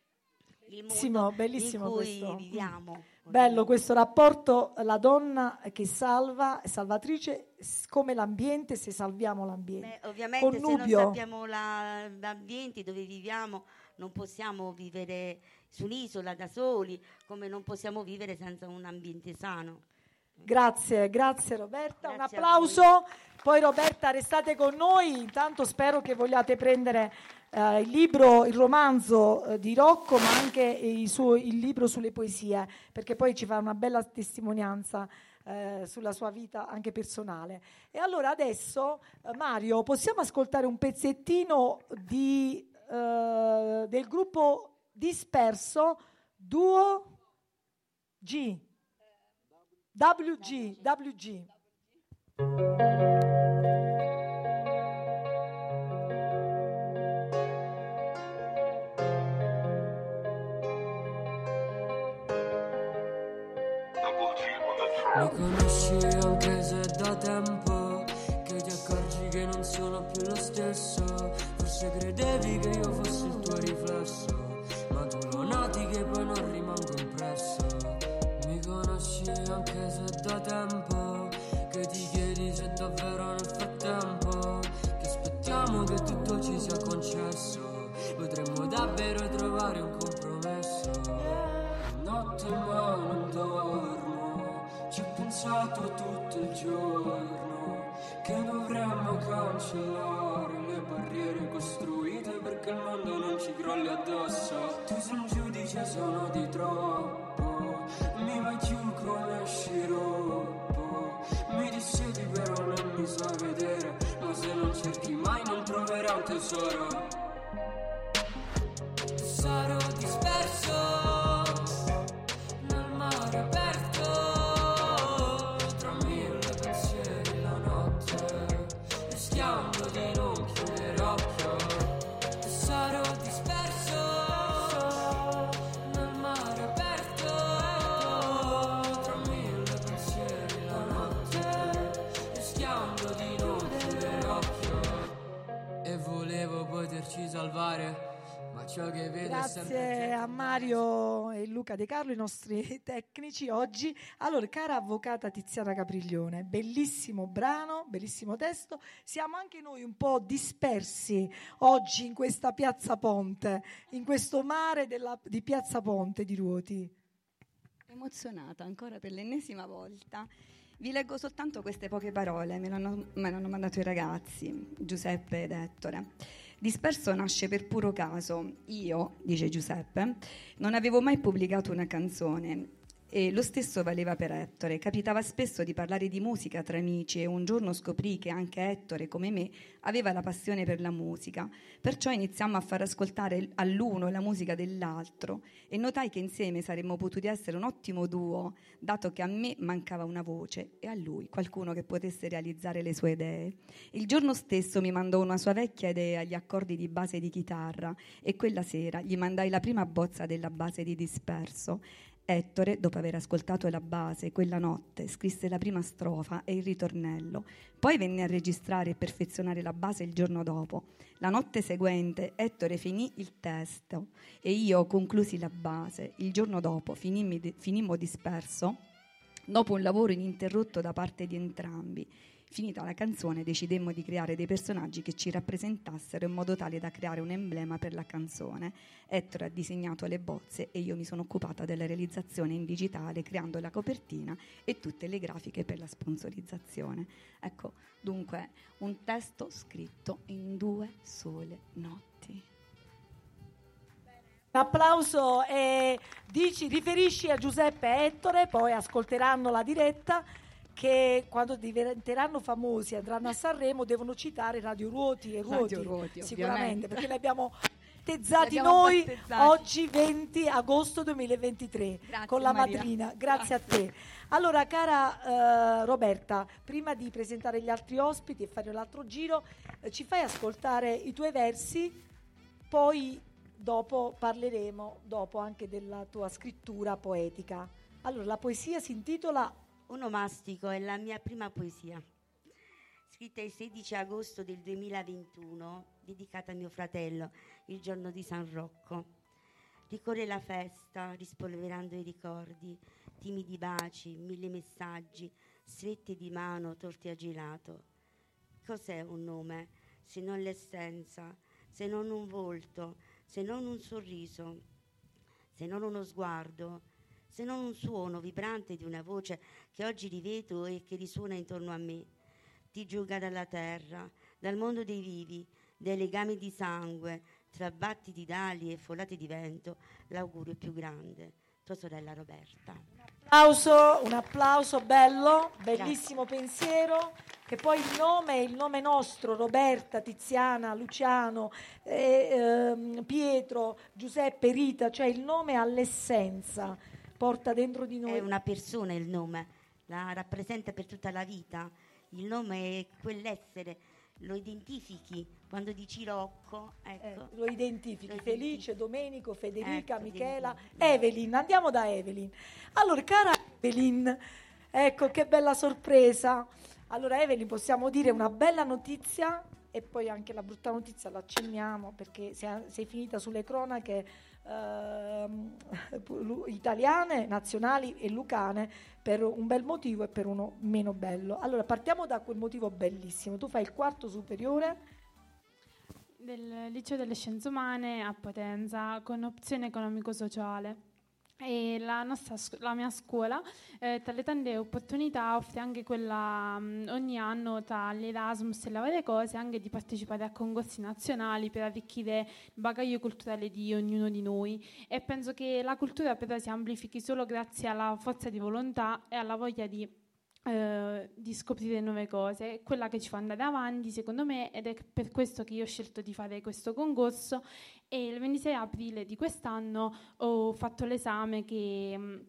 S11: Il
S4: Bellissimo,
S11: mondo
S4: bellissimo
S11: cui
S4: questo.
S11: viviamo.
S4: Bello questo rapporto, la donna che salva, salvatrice, come l'ambiente, se salviamo l'ambiente.
S11: Beh, ovviamente se non
S4: Connubio.
S11: sappiamo la- l'ambiente dove viviamo non possiamo vivere su un'isola da soli, come non possiamo vivere senza un ambiente sano.
S4: Grazie, grazie Roberta. Un
S11: Grazie a
S4: applauso. Poi Roberta, restate con noi. Intanto spero che vogliate prendere eh, il libro, il romanzo eh, di Rocco, ma anche suo- il libro sulle poesie, perché poi ci fa una bella testimonianza eh, sulla sua vita anche personale. E allora adesso, eh, Mario, possiamo ascoltare un pezzettino di, eh, del gruppo disperso Duo G. WG, WG.
S12: Mi Forse credevi che io fossi il tuo
S4: Grazie a Mario e Luca De Carlo, i nostri tecnici oggi. Allora, cara avvocata Tiziana Capriglione, bellissimo brano, bellissimo testo. Siamo anche noi un po' dispersi oggi in questa piazza Ponte, in questo mare della- di piazza Ponte di Ruoti.
S7: emozionata ancora per l'ennesima volta. Vi leggo soltanto queste poche parole, me l'hanno, me l'hanno mandato i ragazzi, Giuseppe ed Ettore. Disperso nasce per puro caso. Io, dice Giuseppe, non avevo mai pubblicato una canzone e lo stesso valeva per Ettore. Capitava spesso di parlare di musica tra amici e un giorno scoprì che anche Ettore, come me, aveva la passione per la musica. Perciò iniziammo a far ascoltare all'uno la musica dell'altro e notai che insieme saremmo potuti essere un ottimo duo, dato che a me mancava una voce e a lui qualcuno che potesse realizzare le sue idee. Il giorno stesso mi mandò una sua vecchia idea agli accordi di base di chitarra e quella sera gli mandai la prima bozza della base di disperso. Ettore, dopo aver ascoltato la base quella notte, scrisse la prima strofa e il ritornello. Poi venne a registrare e perfezionare la base il giorno dopo. La notte seguente Ettore finì il testo e io conclusi la base. Il giorno dopo finimmo disperso dopo un lavoro ininterrotto da parte di entrambi. Finita la canzone decidemmo di creare dei personaggi che ci rappresentassero in modo tale da creare un emblema per la canzone. Ettore ha disegnato le bozze e io mi sono occupata della realizzazione in digitale creando la copertina e tutte le grafiche per la sponsorizzazione. Ecco, dunque, un testo scritto in due sole notti.
S4: Applauso e dici, riferisci a Giuseppe e Ettore, poi ascolteranno la diretta che quando diventeranno famosi andranno a Sanremo devono citare Radio Ruoti e Ruoti,
S7: Radio Ruoti,
S4: sicuramente
S7: ovviamente.
S4: perché li abbiamo battezzati noi
S7: battezzati.
S4: oggi 20 agosto 2023
S7: Grazie,
S4: con la
S7: Maria.
S4: madrina grazie, a
S7: Grazie.
S4: te allora cara eh, Roberta prima di presentare gli altri ospiti e fare l'altro giro eh, ci fai ascoltare i tuoi versi poi dopo parleremo dopo anche della tua scrittura poetica allora la poesia si intitola
S11: Onomastico è la mia prima poesia, scritta il 16 agosto del 2021, dedicata a mio fratello, il giorno di San Rocco. Ricorre la festa, rispolverando i ricordi, timidi baci, mille messaggi, strette di mano, torti a gelato. Cos'è un nome se non l'essenza, se non un volto, se non un sorriso, se non uno sguardo, se non un suono vibrante di una voce che oggi rivedo e che risuona intorno a me. Ti giuga dalla terra, dal mondo dei vivi, dai legami di sangue, tra battiti d'ali e folate di vento, l'augurio più grande. Tua sorella Roberta.
S4: applauso un applauso bello bellissimo pensiero che poi il nome il nome nostro Roberta Tiziana Luciano eh, ehm, Pietro Giuseppe Rita cioè il nome all'essenza porta dentro di noi
S11: È una persona il nome, la rappresenta per tutta la vita. Il nome è quell'essere, lo identifichi quando dici Rocco. Ecco.
S4: Eh, lo identifichi
S11: Lo
S4: Felice, Domenico, Federica,
S11: Ecco,
S4: Michela,
S11: identifico.
S4: Evelyn. Andiamo da Evelyn. Allora, cara Evelyn, ecco che bella sorpresa. Allora, Evelyn, possiamo dire una bella notizia e poi anche la brutta notizia la accenniamo perché sei, sei finita sulle cronache lu- italiane, nazionali e lucane per un bel motivo e per uno meno bello. Allora, partiamo da quel motivo bellissimo. Tu fai il quarto superiore.
S13: del liceo delle scienze umane a Potenza con opzione economico-sociale. E la, nostra, la mia scuola, eh, tra le tante opportunità, offre anche quella mh, ogni anno tra l'Erasmus e le varie cose, anche di partecipare a concorsi nazionali per arricchire il bagaglio culturale di ognuno di noi. E penso che la cultura però si amplifichi solo grazie alla forza di volontà e alla voglia di eh, di scoprire nuove cose, quella che ci fa andare avanti secondo me ed è per questo che io ho scelto di fare questo concorso e il 26 aprile di quest'anno ho fatto l'esame che,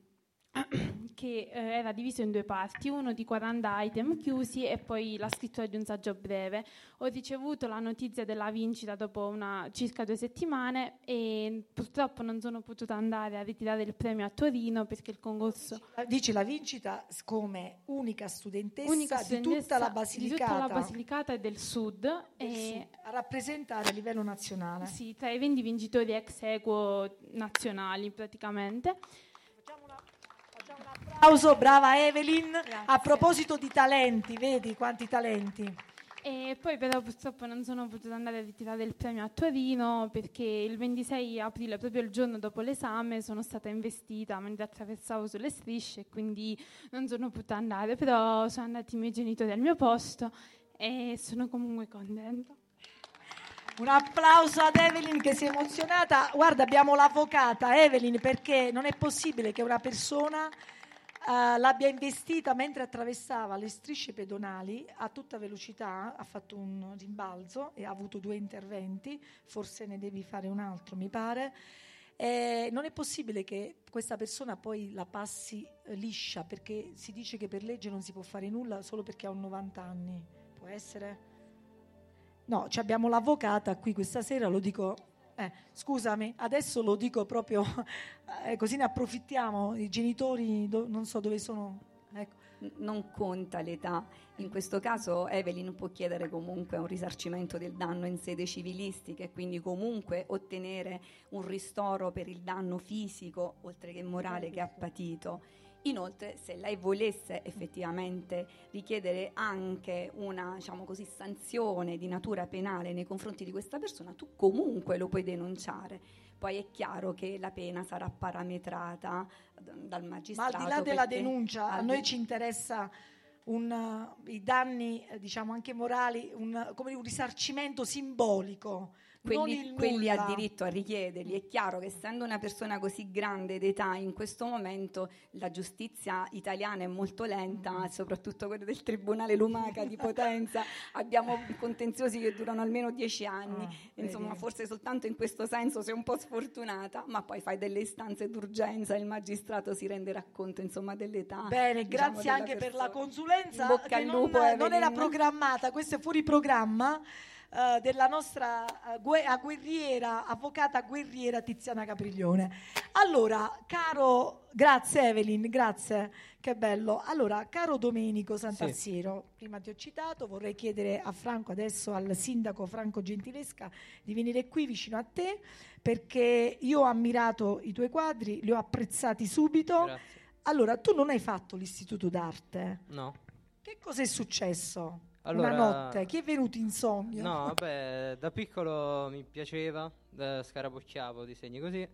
S13: che eh, era diviso in due parti, uno di 40 item chiusi e poi la scrittura di un saggio breve. Ho ricevuto la notizia della vincita dopo una, circa due settimane e purtroppo non sono potuta andare a ritirare il premio a Torino perché il concorso
S4: Dici la vincita come unica studentessa,
S13: unica
S4: di
S13: studentessa
S4: tutta la
S13: di
S4: Basilicata,
S13: tutta la Basilicata e del Sud,
S4: del
S13: e
S4: Sud, a rappresentare a livello nazionale.
S13: sì, tra i 20 vincitori ex equo nazionali praticamente.
S4: Applauso, brava Evelyn. A proposito di talenti, vedi quanti talenti.
S13: E poi però purtroppo non sono potuta andare a ritirare il premio a Torino perché il 26 aprile, proprio il giorno dopo l'esame, sono stata investita mentre attraversavo sulle strisce e quindi non sono potuta andare, però sono andati i miei genitori al mio posto e sono comunque contenta.
S4: Un applauso ad Evelyn che si è emozionata. Guarda, abbiamo l'avvocata Evelyn perché non è possibile che una persona eh, l'abbia investita mentre attraversava le strisce pedonali a tutta velocità, ha fatto un rimbalzo e ha avuto due interventi, forse ne devi fare un altro, mi pare. Eh, non è possibile che questa persona poi la passi eh, liscia perché si dice che per legge non si può fare nulla solo perché ha un 90 anni. Può essere? No, abbiamo l'avvocata qui questa sera, lo dico, eh, scusami, adesso lo dico proprio, eh, così ne approfittiamo, i genitori do- non so dove sono. Ecco.
S7: Non conta l'età, in questo caso Evelyn può chiedere comunque un risarcimento del danno in sede civilistica e quindi comunque ottenere un ristoro per il danno fisico oltre che morale che ha patito. Inoltre, se lei volesse effettivamente richiedere anche una diciamo così, sanzione di natura penale nei confronti di questa persona, tu comunque lo puoi denunciare. Poi è chiaro che la pena sarà parametrata d- dal
S4: Ma
S7: magistrato.
S4: al di là della denuncia, a noi ci interessa un, uh, i danni, eh, diciamo anche morali, un, come un risarcimento simbolico.
S7: Quelli, quelli ha diritto a richiederli. È chiaro che essendo una persona così grande d'età in questo momento la giustizia italiana è molto lenta, soprattutto quella del Tribunale Lumaca di Potenza. Abbiamo contenziosi che durano almeno dieci anni. Insomma,
S4: vedi.
S7: forse soltanto in questo senso sei un po' sfortunata, ma poi fai delle istanze d'urgenza e il magistrato si renderà conto insomma, dell'età.
S4: Bene,
S7: diciamo,
S4: grazie anche per la
S7: persona.
S4: consulenza
S7: bocca
S4: che
S7: al
S4: non, non era programmata, questo è fuori programma. Eh, della nostra eh, gue- guerriera, avvocata guerriera Tiziana Capriglione. Allora, caro, grazie Evelyn, grazie, che bello. Allora, caro Domenico Santassiero, prima ti ho citato, vorrei chiedere a Franco, adesso al sindaco Franco Gentilesca, di venire qui vicino a te, perché io ho ammirato i tuoi quadri, li ho apprezzati subito.
S14: Grazie.
S4: Allora, tu non hai fatto l'istituto d'arte.
S14: No.
S4: Che cosa è successo?
S14: Allora-
S4: Una notte, chi è venuto in sogno?
S14: No, vabbè, da piccolo mi piaceva, eh, scarabocchiavo disegni così,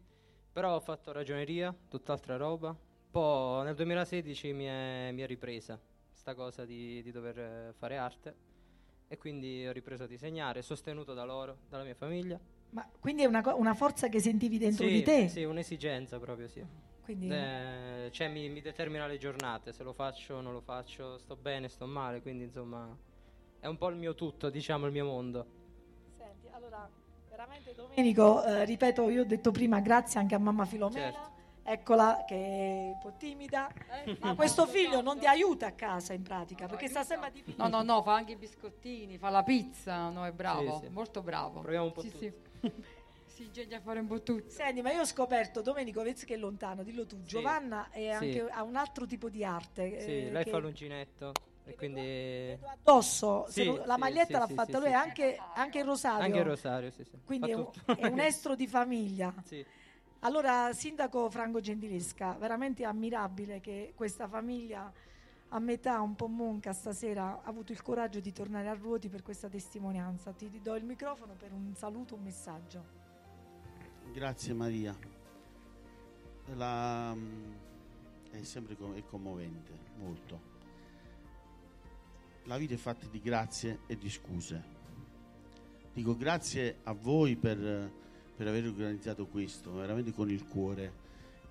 S14: però ho fatto ragioneria, tutt'altra roba. Poi nel 2016 mi è, mi è ripresa sta cosa di, di dover fare arte e quindi ho ripreso a disegnare, sostenuto da loro, dalla mia famiglia.
S4: Ma quindi è una, co- una forza che sentivi dentro
S14: Sì,
S4: di te?
S14: Sì, un'esigenza proprio, sì.
S4: Quindi-
S14: Eh, cioè mi, mi determina le giornate, se lo faccio o non lo faccio, sto bene, sto male, quindi insomma è un po' il mio tutto, diciamo, il mio mondo.
S4: Senti, allora, veramente Domenico, eh, ripeto, io ho detto prima grazie anche a mamma Filomena.
S14: Certo.
S4: Eccola che è un po' timida, ma questo figlio non ti aiuta a casa in pratica perché sta sempre di
S15: No, no, no, fa anche i biscottini, fa la pizza, no, è bravo,
S14: Sì, sì.
S15: molto bravo.
S14: Proviamo un po'
S15: sì,
S14: tutti.
S15: sì. si ingegna a fare un po' tutto.
S4: Senti, ma io ho scoperto, Domenico, vedi che è lontano, dillo tu, Giovanna è
S14: Sì.
S4: anche, ha un altro tipo di arte.
S14: Sì,
S4: eh,
S14: lei
S4: che
S14: fa l'uncinetto e quindi...
S4: addosso,
S14: Sì,
S4: la maglietta
S14: sì,
S4: l'ha
S14: sì,
S4: fatta
S14: sì,
S4: lui,
S14: sì.
S4: Anche, anche il rosario.
S14: Anche il rosario, sì, sì.
S4: Quindi è un, è un estro di famiglia.
S14: Sì.
S4: Allora, Sindaco Franco Gentilesca, veramente ammirabile che questa famiglia a metà un po' monca stasera ha avuto il coraggio di tornare a Ruoti per questa testimonianza. Ti do il microfono per un saluto, un messaggio.
S16: Grazie Maria. La, mm, è sempre com- è commovente, molto. La vita è fatta di grazie e di scuse. Dico grazie a voi per, per aver organizzato questo, veramente con il cuore.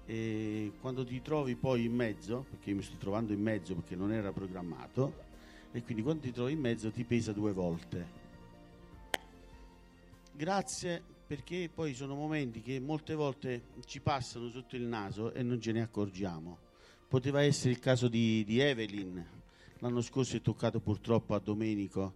S16: E quando ti trovi poi in mezzo, perché io mi sto trovando in mezzo perché non era programmato, e quindi quando ti trovi in mezzo ti pesa due volte. Grazie perché poi sono momenti che molte volte ci passano sotto il naso e non ce ne accorgiamo. Poteva essere il caso di, di Evelyn, l'anno scorso è toccato purtroppo a Domenico,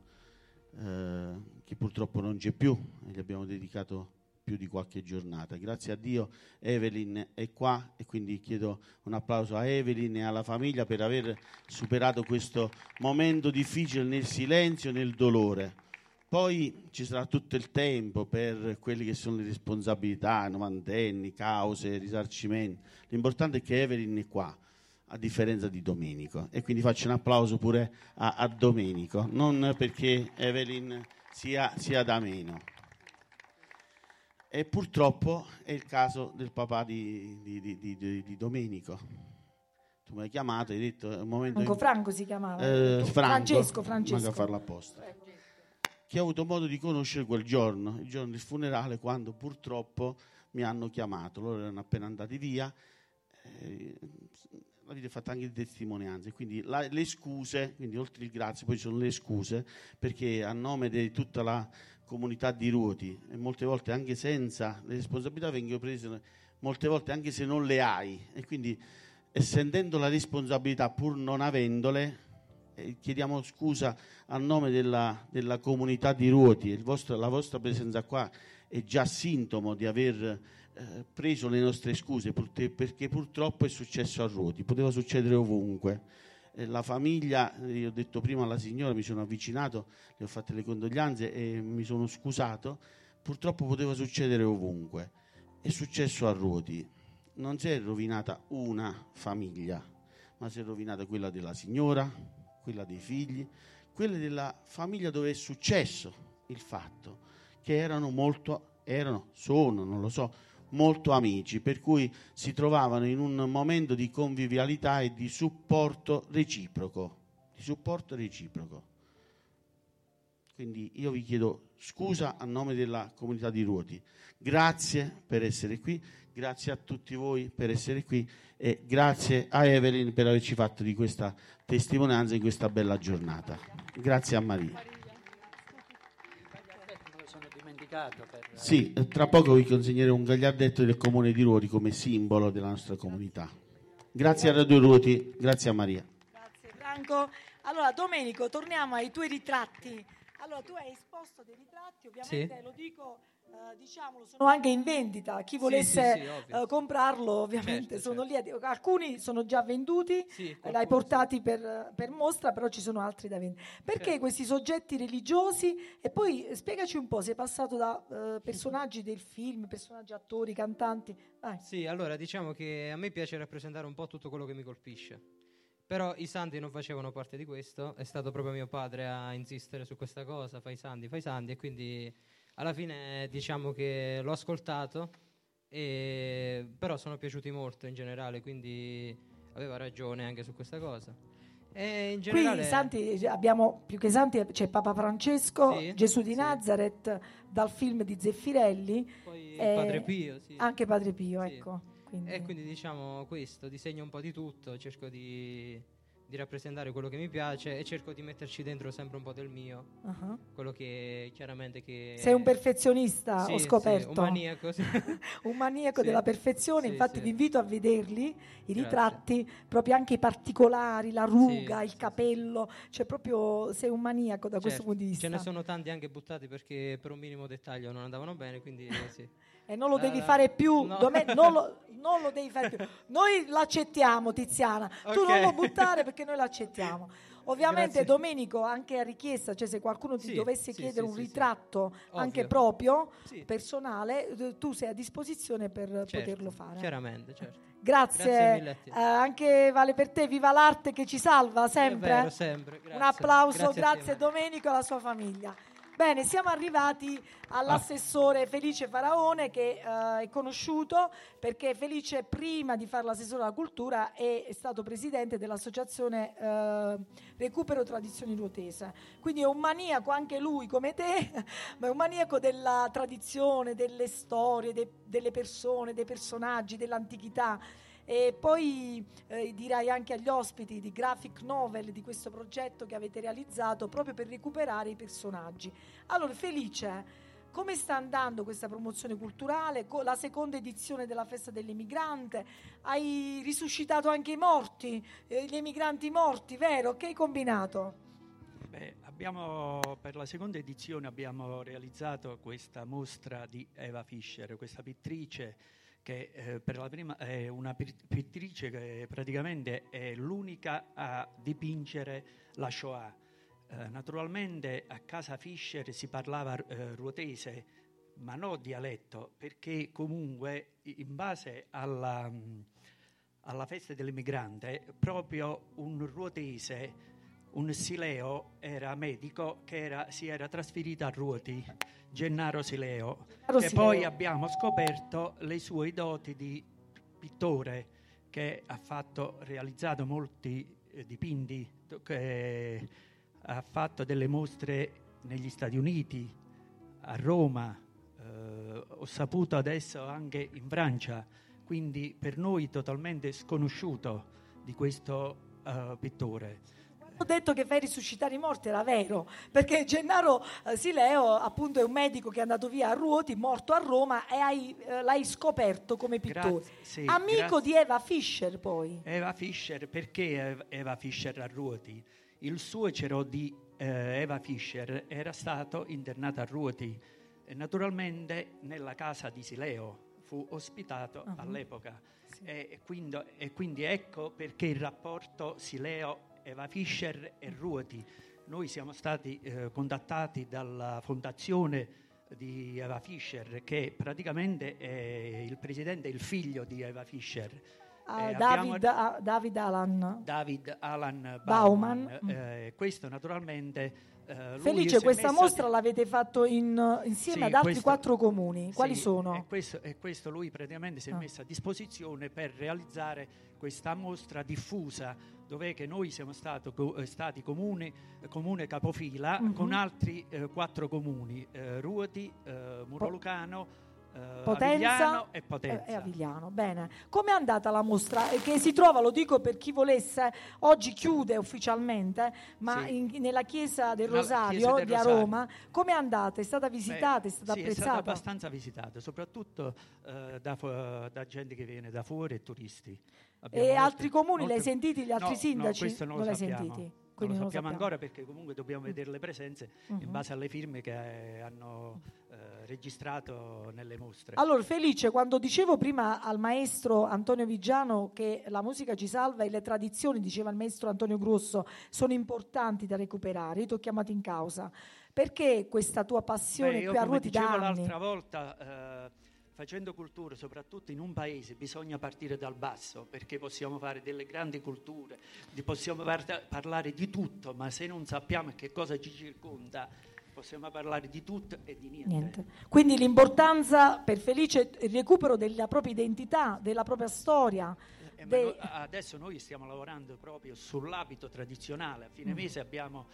S16: eh, che purtroppo non c'è più, e gli abbiamo dedicato più di qualche giornata. Grazie a Dio Evelyn è qua e quindi chiedo un applauso a Evelyn e alla famiglia per aver superato questo momento difficile nel silenzio e nel dolore. Poi ci sarà tutto il tempo per quelle che sono le responsabilità, novantenni, cause, risarcimenti. L'importante è che Evelyn è qua, a differenza di Domenico. E quindi faccio un applauso pure a, a Domenico, non perché Evelyn sia, sia da meno. E purtroppo è il caso del papà di, di- di- di- Domenico. Tu mi hai chiamato hai detto un momento
S4: Franco
S16: in-
S4: Franco si chiamava.
S16: eh, Franco,
S4: Francesco,
S16: manca a
S4: Francesco.
S16: farlo apposta. Che ho avuto modo di conoscere quel giorno, il giorno del funerale, quando purtroppo mi hanno chiamato. Loro erano appena andati via. eh, è fatta anche di testimonianze, quindi la- le scuse, quindi oltre il grazie, poi sono le scuse, perché a nome di tutta la comunità di Ruoti, e molte volte anche senza le responsabilità vengono prese, molte volte anche se non le hai, e quindi essendo la responsabilità pur non avendole, eh, chiediamo scusa a nome della, della comunità di Ruoti, vostro- la vostra presenza qua è già sintomo di aver eh, preso le nostre scuse, perché purtroppo è successo a Ruoti, poteva succedere ovunque. Eh, La famiglia, eh, io ho detto prima alla signora, mi sono avvicinato, le ho fatte le condoglianze e mi sono scusato, purtroppo poteva succedere ovunque. È successo a Ruoti, non si è rovinata una famiglia, ma si è rovinata quella della signora, quella dei figli, quella della famiglia dove è successo il fatto, che erano molto, erano, sono, non lo so, molto amici, per cui si trovavano in un momento di convivialità e di supporto reciproco, di supporto reciproco. Quindi io vi chiedo scusa a nome della comunità di Ruoti. Grazie per essere qui, grazie a tutti voi per essere qui e grazie a Evelyn per averci fatto di questa testimonianza in questa bella giornata. Grazie a Maria. Sì, tra poco vi consegnerò un gagliardetto del comune di Ruoti come simbolo della nostra comunità. Grazie a Radio Ruoti, grazie a Maria.
S4: Grazie Franco. Allora Domenico, torniamo ai tuoi ritratti. Allora tu hai esposto dei ritratti, ovviamente
S14: Sì.
S4: lo dico, eh, diciamolo, sono anche in vendita. Chi
S14: Sì,
S4: volesse
S14: sì, sì, ovvio.
S4: eh, comprarlo, ovviamente
S14: Certo,
S4: sono lì. Alcuni sono già venduti,
S14: Sì,
S4: eh, l'hai portati per, per mostra, però ci sono altri da vendere. Perché
S14: Certo.
S4: questi soggetti religiosi? E poi spiegaci un po', sei passato da eh, personaggi del film, personaggi attori, cantanti. Vai.
S14: Sì, allora diciamo che a me piace rappresentare un po' tutto quello che mi colpisce. Però i santi non facevano parte di questo, è stato proprio mio padre a insistere su questa cosa, fai santi, fai santi, e quindi alla fine diciamo che l'ho ascoltato, e... però sono piaciuti molto in generale, quindi aveva ragione anche su questa cosa. E in
S4: Qui
S14: generale...
S4: i santi abbiamo più che santi c'è Papa Francesco,
S14: Sì,
S4: Gesù di Nazareth dal film di Zeffirelli,
S14: Poi
S4: e
S14: Padre Pio, sì.
S4: anche Padre Pio,
S14: Sì.
S4: ecco. Quindi-
S14: E quindi diciamo questo, disegno un po' di tutto, cerco di, di rappresentare quello che mi piace e cerco di metterci dentro sempre un po' del mio,
S4: Ah.
S14: quello che chiaramente che...
S4: Sei un perfezionista,
S14: Sì,
S4: ho
S14: sì,
S4: scoperto.
S14: un maniaco, sì.
S4: Un maniaco
S14: Sì.
S4: della perfezione,
S14: Sì,
S4: infatti
S14: sì.
S4: vi invito a vederli, i
S14: Grazie.
S4: ritratti, proprio anche i particolari, la ruga,
S14: Sì,
S4: il capello, cioè proprio sei un maniaco da questo
S14: Certo,
S4: punto di vista.
S14: Ce ne sono tanti anche buttati perché per un minimo dettaglio non andavano bene, quindi eh, sì.
S4: E non lo devi
S14: Eh,
S4: fare più,
S14: no.
S4: Dome- non, lo, non lo devi fare più. Noi l'accettiamo, Tiziana. Tu
S14: Ok.
S4: non lo buttare perché noi l'accettiamo. Ovviamente
S14: Grazie.
S4: Domenico, anche a richiesta, cioè se qualcuno ti
S14: Sì,
S4: dovesse
S14: sì,
S4: chiedere
S14: sì,
S4: un ritratto anche proprio, personale, eh, tu sei a disposizione per
S14: Certo,
S4: poterlo fare.
S14: Chiaramente, certo.
S4: Grazie,
S14: Grazie
S4: eh, anche vale per te, viva l'arte che ci salva sempre.
S14: vero, sempre,
S4: Un applauso,
S14: Grazie
S4: grazie Domenico e alla sua famiglia. Bene, siamo arrivati all'assessore Felice Faraone che eh, è conosciuto perché Felice prima di fare l'assessore alla cultura è, è stato presidente dell'associazione eh, Recupero Tradizioni Ruotese. Quindi è un maniaco anche lui come te, ma è un maniaco della tradizione, delle storie, de- delle persone, dei personaggi, dell'antichità. E poi eh, dirai anche agli ospiti di graphic novel di questo progetto che avete realizzato proprio per recuperare i personaggi. Allora, Felice, come sta andando questa promozione culturale? La seconda edizione della festa dell'emigrante? Hai risuscitato anche i morti, eh, gli emigranti morti, vero? Che hai combinato?
S17: Beh, abbiamo, per la seconda edizione abbiamo realizzato questa mostra di Eva Fischer, questa pittrice che eh, per la prima è una pit- pittrice che praticamente è l'unica a dipingere la Shoah. Eh, naturalmente a casa Fischer si parlava eh, ruotese, ma non dialetto, perché comunque in base alla, mh, alla festa dell'emigrante, proprio un ruotese, un sileo, era medico che era- si era trasferito a Ruoti, Gennaro Sileo,
S4: Gennaro
S17: che
S4: Sileo.
S17: poi abbiamo scoperto le sue doti di pittore, che ha fatto, realizzato molti eh, dipinti, che ha fatto delle mostre negli Stati Uniti, a Roma, eh, ho saputo adesso anche in Francia, quindi per noi totalmente sconosciuto di questo eh, pittore.
S4: Ho detto che fai risuscitare i morti, era vero, perché Gennaro eh, Sileo appunto è un medico che è andato via a Ruoti, morto a Roma e hai, eh, l'hai scoperto come pittore.
S17: Grazie, sì,
S4: Amico
S17: grazie.
S4: di Eva Fischer poi.
S17: Eva Fischer, perché Ev- Eva Fischer a Ruoti? Il suocero di eh, Eva Fischer era stato internato a Ruoti e naturalmente nella casa di Sileo fu ospitato
S4: Ah.
S17: all'epoca e, e quindi, e quindi ecco perché il rapporto Sileo, Eva Fischer e Ruoti. Noi siamo stati eh, contattati dalla fondazione di Eva Fischer che praticamente è il presidente il figlio di Eva Fischer Eh,
S4: David,
S17: abbiamo-
S4: ah, David Alan.
S17: David Alan
S4: Bauman.
S17: Bauman. eh, questo naturalmente
S4: Felice,
S17: si è
S4: questa mostra l'avete fatto in- insieme
S17: Sì,
S4: ad altri
S17: questo-
S4: quattro comuni. Quali
S17: Sì,
S4: sono?
S17: E questo, e questo lui praticamente si è
S4: Ah.
S17: messo a disposizione per realizzare questa mostra diffusa dove che noi siamo stato eh, stati comune, comune capofila
S4: Mhm.
S17: con altri eh, quattro comuni, eh, Ruoti, eh, Murolucano, eh,
S4: Potenza
S17: Avigliano e Potenza.
S4: e Avigliano. Bene. Com'è andata la mostra? Eh, Che si trova, lo dico per chi volesse, oggi chiude ufficialmente, ma
S17: Sì.
S4: in- nella chiesa del Rosario
S17: chiesa del
S4: di
S17: Rosario.
S4: Com'è Com'è andata? È stata visitata?
S17: Beh,
S4: è stata
S17: sì, È stata
S4: apprezzata?
S17: abbastanza visitata, soprattutto eh, da, fu- da gente che viene da fuori e turisti. Abbiamo
S4: e altri comuni li hai
S17: molte-
S4: sentiti? Gli altri
S17: No,
S4: sindaci?
S17: No, questo non,
S4: non
S17: lo
S4: li
S17: sappiamo.
S4: sentiti?
S17: Non
S4: Quindi
S17: lo
S4: non lo
S17: sappiamo
S4: sappiamo.
S17: ancora perché comunque dobbiamo vedere le presenze
S4: Mhm.
S17: in base alle firme che eh, hanno eh, registrato nelle mostre.
S4: Allora, Felice, quando dicevo prima al maestro Antonio Vigiano che la musica ci salva e le tradizioni, diceva il maestro Antonio Grosso, sono importanti da recuperare, io ti ho chiamato in causa. Perché questa tua passione
S17: Beh,
S4: qui a Ruoti da anni?
S17: l'altra volta, eh, facendo cultura, soprattutto in un paese, bisogna partire dal basso, perché possiamo fare delle grandi culture, possiamo par- parlare di tutto, ma se non sappiamo che cosa ci circonda, possiamo parlare di tutto e di niente.
S4: Niente. Quindi l'importanza per Felice il recupero della propria identità, della propria storia.
S17: Eh, ma
S4: de-
S17: no- adesso noi stiamo lavorando proprio sull'abito tradizionale. A fine
S4: Mm.
S17: mese abbiamo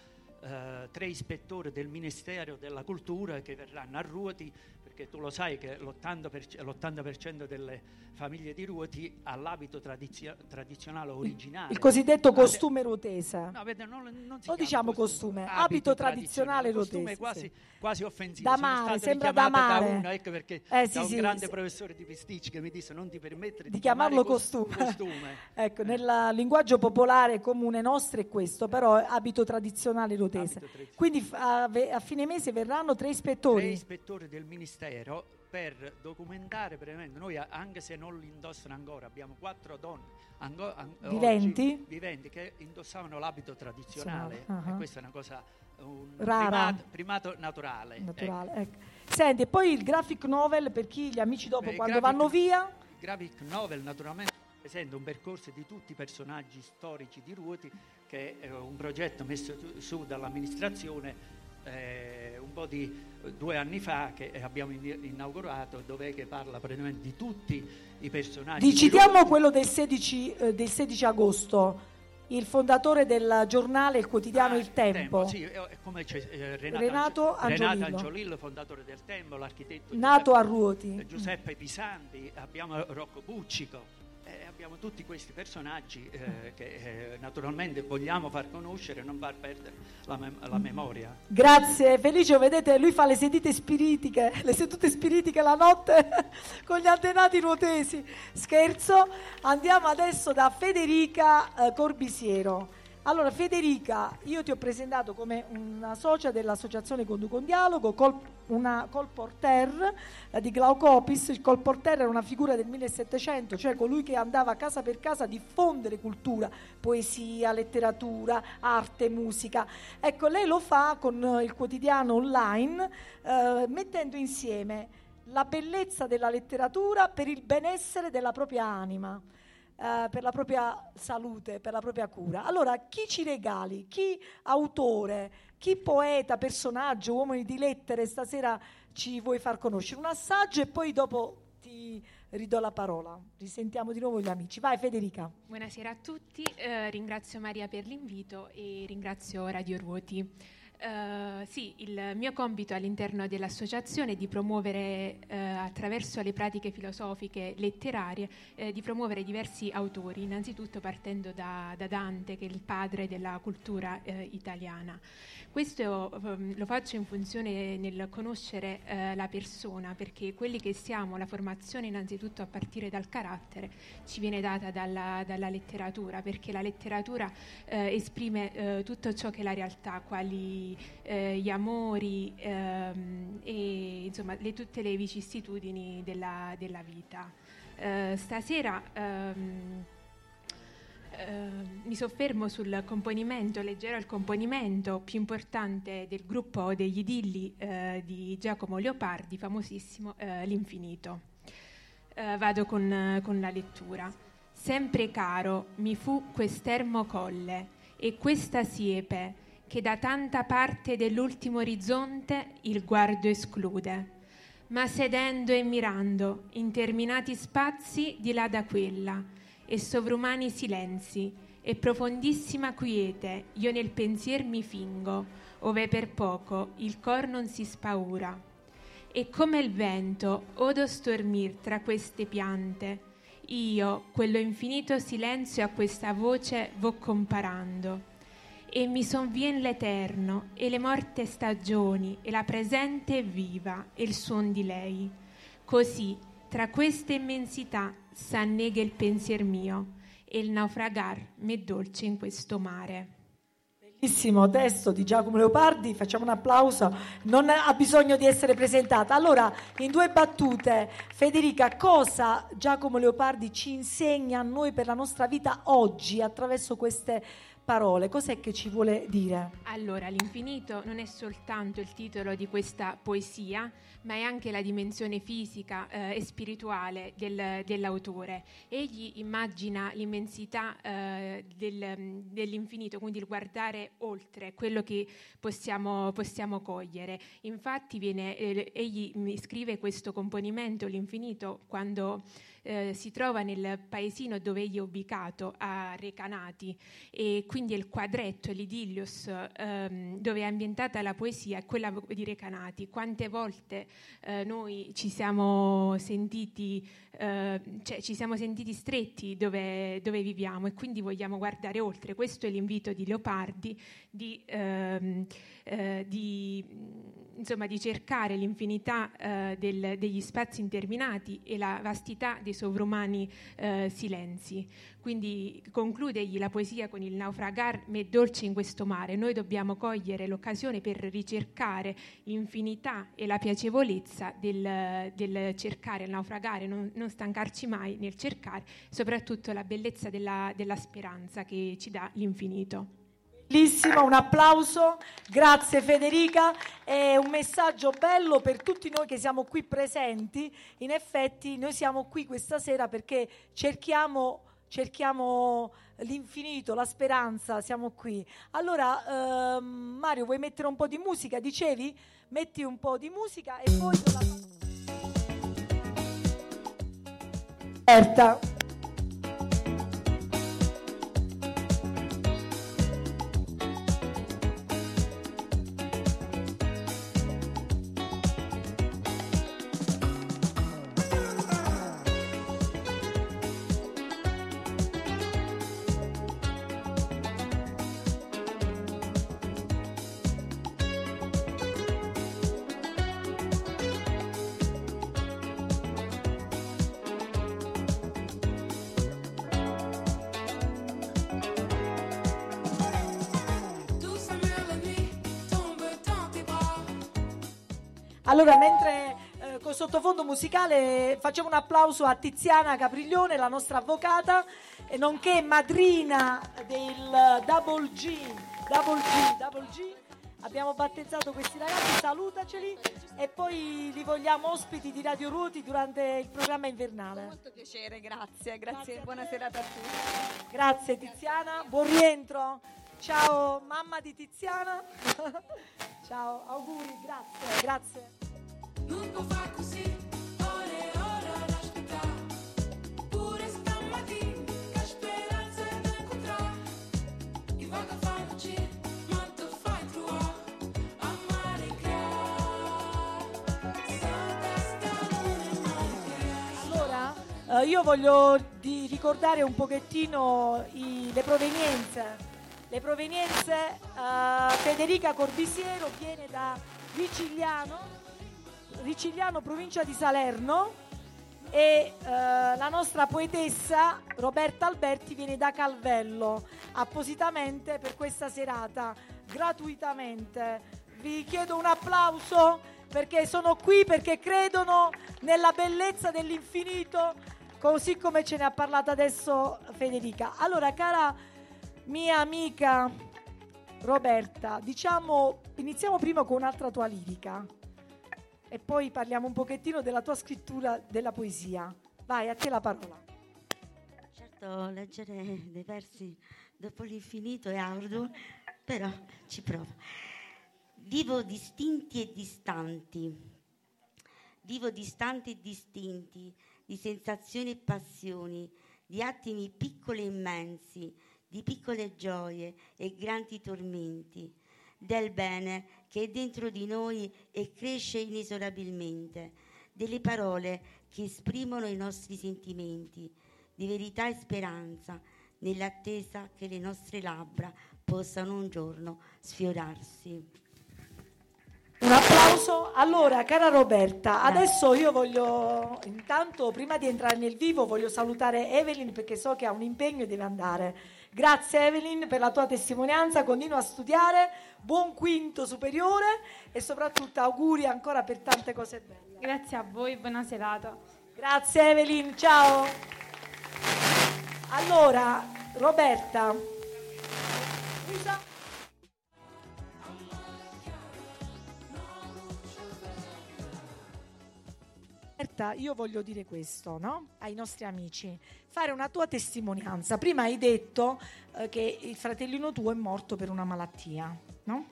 S17: eh, tre ispettori del Ministero della Cultura che verranno a Ruoti, perché tu lo sai che l'80%, l'80% delle famiglie di Ruoti ha l'abito tradizio- tradizionale originale.
S4: il cosiddetto
S17: Ade-
S4: costume ruotese.
S17: No, vede, non, non
S4: Non diciamo costume, abito,
S17: abito
S4: tradizionale
S17: costume
S4: ruotese.
S17: quasi,
S4: sì.
S17: quasi offensivo.
S4: Da mare, sembra da mare.
S17: uno, ecco perché
S4: Eh, sì,
S17: da un
S4: sì,
S17: grande professore di Pisticci che mi disse non ti permettere
S4: di
S17: di,
S4: chiamarlo costume.
S17: costume.
S4: ecco, nel linguaggio popolare comune nostro è questo, però abito tradizionale ruotese. Quindi f- a, ve- a fine mese verranno tre
S17: tre
S4: ispettori.
S17: ispettori del ministero per documentare brevemente noi anche se non li indossano ancora abbiamo quattro donne ango- an- oggi
S4: Viventi?
S17: viventi che indossavano l'abito tradizionale
S4: Ah.
S17: e questa è una cosa un
S4: Rara.
S17: primato, primato naturale
S4: Naturale,
S17: ecco.
S4: ecco. Senti, e poi il graphic novel per chi gli amici dopo
S17: Beh,
S4: quando
S17: graphic-
S4: vanno via.
S17: Il graphic novel naturalmente presenta un percorso di tutti i personaggi storici di Ruoti che è un progetto messo su dall'amministrazione eh, un po' di eh, due anni fa che abbiamo in- inaugurato dove che parla praticamente di tutti i personaggi.
S4: Di-
S17: di
S4: citiamo
S17: Ruoti.
S4: quello del 16, eh, del 16 agosto, il fondatore del giornale Il Quotidiano Il Tempo.
S17: Tempo, sì, è- è come c'è, eh, Renato,
S4: Renato
S17: Angi- Renato
S4: Angiolillo.
S17: Angiolillo, fondatore del Tempo, l'architetto
S4: Nato
S17: Giuseppe-
S4: a Ruoti.
S17: eh, Giuseppe Pisanti, abbiamo Rocco Buccico, eh, abbiamo tutti questi personaggi eh, che eh, naturalmente vogliamo far conoscere non far perdere la, mem- la memoria.
S4: Grazie Felice, vedete lui fa le sedute spiritiche, le sedute spiritiche la notte con gli antenati ruotesi. Scherzo, andiamo adesso da Federica eh, Corbisiero. Allora Federica, io ti ho presentato come una socia dell'associazione Conduco un Dialogo, col, una colporter eh, di Glaucopis. Il colporter era una figura del 1700, cioè colui che andava casa per casa a diffondere cultura, poesia, letteratura, arte, musica. Ecco, lei lo fa con eh, il quotidiano online, eh, mettendo insieme la bellezza della letteratura per il benessere della propria anima. Eh, per la propria salute, per la propria cura. Allora, chi ci regali, chi autore, chi poeta, personaggio, uomini di lettere stasera ci vuoi far conoscere? Un assaggio e poi dopo ti ridò la parola. Risentiamo di nuovo gli amici. Vai Federica.
S18: Buonasera a tutti, eh, ringrazio Maria per l'invito e ringrazio Radio Ruoti. Eh, sì, il mio compito all'interno dell'associazione è di promuovere eh, attraverso le pratiche filosofiche letterarie, eh, di promuovere diversi autori, innanzitutto partendo da, da Dante, che è il padre della cultura eh, italiana. Questo ehm, lo faccio in funzione nel conoscere eh, la persona, perché quelli che siamo, la formazione innanzitutto a partire dal carattere, ci viene data dalla, dalla letteratura, perché la letteratura eh, esprime tutto ciò che è la realtà, quali eh, gli amori ehm, e insomma le- tutte le vicissitudini della, della vita. Eh, stasera ehm, eh, mi soffermo sul componimento, leggerò il componimento più importante del gruppo degli idilli eh, di Giacomo Leopardi, famosissimo eh, L'Infinito. Vado con, con la lettura. Sempre caro mi fu quest'ermo colle e questa siepe che da tanta parte dell'ultimo orizzonte il guardo esclude. Ma sedendo e mirando interminati spazi di là da quella e sovrumani silenzi e profondissima quiete io nel pensier mi fingo, ove per poco il cor non si spaura. E come il vento odo stormir tra queste piante, io quello infinito silenzio a questa voce vo comparando e mi sonvien l'eterno e le morte stagioni e la presente viva e il suon di lei. Così tra queste immensità s'annega il pensier mio e il naufragar m'è dolce in questo mare.
S4: Bellissimo testo di Giacomo Leopardi, facciamo un applauso, non ha bisogno di essere presentata. Allora, in due battute, Federica, cosa Giacomo Leopardi ci insegna a noi per la nostra vita oggi attraverso queste parole? Cos'è che ci vuole dire?
S18: Allora, l'infinito non è soltanto il titolo di questa poesia, ma è anche la dimensione fisica eh, e spirituale del, dell'autore. Egli immagina l'immensità eh, del, dell'infinito, quindi il guardare oltre quello che possiamo, possiamo cogliere. Infatti viene, eh, egli scrive questo componimento, l'infinito, quando eh, si trova nel paesino dove egli è ubicato, a Recanati, e quindi il quadretto, l'idillios, ehm, dove è ambientata la poesia, è quella di Recanati. Quante volte eh, noi ci siamo sentiti, eh, cioè, ci siamo sentiti stretti dove, dove, viviamo e quindi vogliamo guardare oltre. Questo è l'invito di Leopardi di, ehm, eh, di, insomma, di cercare l'infinità eh, del, degli spazi interminati e la vastità dei sovrumani eh, silenzi. Quindi concludegli la poesia con il naufragar me dolce in questo mare. Noi dobbiamo cogliere l'occasione per ricercare l'infinità e la piacevolezza del, del cercare, il naufragare, non, non, stancarci mai nel cercare, soprattutto la bellezza della, della speranza che ci dà l'infinito.
S4: Bellissimo, un applauso, grazie Federica, è un messaggio bello per tutti noi che siamo qui presenti. In effetti noi siamo qui questa sera perché cerchiamo, cerchiamo l'infinito, la speranza, siamo qui. Allora ehm, Mario vuoi mettere un po' di musica? Dicevi? Metti un po' di musica e poi... Aperta. Allora, mentre eh, con sottofondo musicale facciamo un applauso a Tiziana Capriglione, la nostra avvocata, e nonché madrina del Double G. Double G, Double G. Abbiamo battezzato questi ragazzi, salutaceli e poi li vogliamo ospiti di Radio Ruoti durante il programma invernale.
S7: Molto piacere, grazie, grazie, buona serata a tutti.
S4: Grazie Tiziana, buon rientro. Ciao mamma di Tiziana. Ciao, auguri, grazie, grazie. Io voglio ricordare un pochettino i- le provenienze. Le provenienze, eh, Federica Corbisiero viene da Ricigliano, Ricigliano, provincia di Salerno e eh, la nostra poetessa Roberta Alberti viene da Calvello, appositamente per questa serata, gratuitamente. Vi chiedo un applauso perché sono qui, perché credono nella bellezza dell'infinito, così come ce ne ha parlato adesso Federica. Allora, cara mia amica Roberta, diciamo, iniziamo prima con un'altra tua lirica e poi parliamo un pochettino della tua scrittura della poesia. Vai, a te la parola.
S11: Certo, leggere dei versi dopo l'infinito è arduo, però ci provo. Vivo distinti e distanti, vivo distanti e distinti di sensazioni e passioni, di attimi piccoli e immensi, di piccole gioie e grandi tormenti, del bene che è dentro di noi e cresce inesorabilmente, delle parole che esprimono i nostri sentimenti, di verità e speranza, nell'attesa che le nostre labbra possano un giorno sfiorarsi.
S4: Un applauso. Allora, cara Roberta, adesso io voglio, intanto, prima di entrare nel vivo, voglio salutare Evelyn perché so che ha un impegno e deve andare. Grazie Evelyn per la tua testimonianza, continua a studiare, buon quinto superiore e soprattutto auguri ancora per tante cose belle.
S13: Grazie a voi, buona serata.
S4: Grazie Evelyn, ciao. Allora, Roberta. Roberta, io voglio dire questo no? ai nostri amici, fare una tua testimonianza. Prima hai detto eh, che il fratellino tuo è morto per una malattia, no?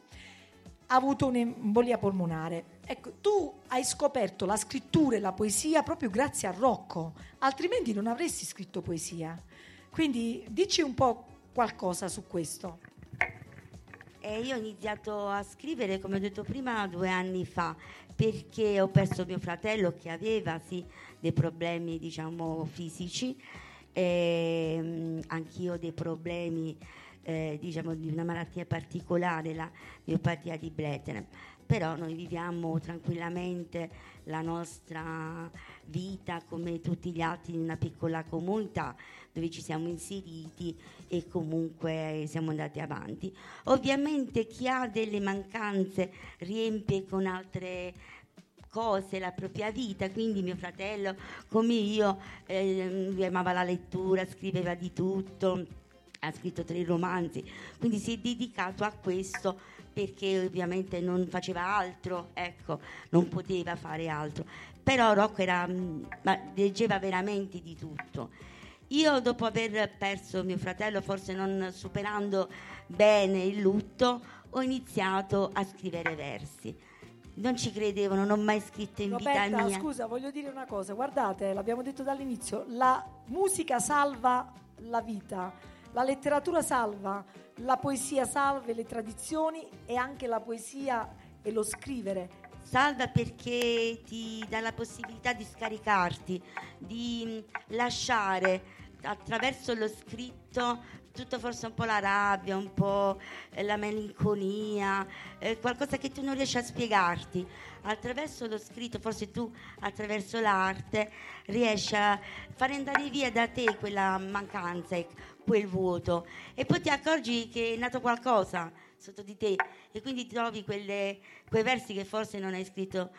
S4: ha avuto un'embolia polmonare. Ecco, tu hai scoperto la scrittura e la poesia proprio grazie a Rocco, altrimenti non avresti scritto poesia. Quindi dici un po' qualcosa su questo.
S11: Eh, io ho iniziato a scrivere, come ho detto prima, due anni fa, perché ho perso mio fratello che aveva sì, dei problemi diciamo, fisici, e, anch'io dei problemi eh, diciamo, di una malattia particolare, la miopatia di Bletner. Però noi viviamo tranquillamente la nostra vita come tutti gli altri in una piccola comunità dove ci siamo inseriti e comunque siamo andati avanti. Ovviamente chi ha delle mancanze riempie con altre cose la propria vita, quindi mio fratello come io eh, amava la lettura, scriveva di tutto, ha scritto tre romanzi, quindi si è dedicato a questo perché ovviamente non faceva altro, ecco, non poteva fare altro. Però Rocco era, mm, leggeva veramente di tutto. Io dopo aver perso mio fratello, forse non superando bene il lutto, ho iniziato a scrivere versi. Non ci credevo, non ho mai scritto in
S4: Roberta,
S11: vita mia.
S4: scusa, voglio dire una cosa. Guardate, l'abbiamo detto dall'inizio, la musica salva la vita, la letteratura salva, la poesia salva le tradizioni e anche la poesia e lo scrivere
S11: salva perché ti dà la possibilità di scaricarti, di lasciare attraverso lo scritto tutto forse un po' la rabbia, un po' eh, la malinconia, eh, qualcosa che tu non riesci a spiegarti. Attraverso lo scritto, forse tu attraverso l'arte riesci a fare andare via da te quella mancanza, quel vuoto e poi ti accorgi che è nato qualcosa sotto di te e quindi trovi quelle, quei versi che forse non hai scritto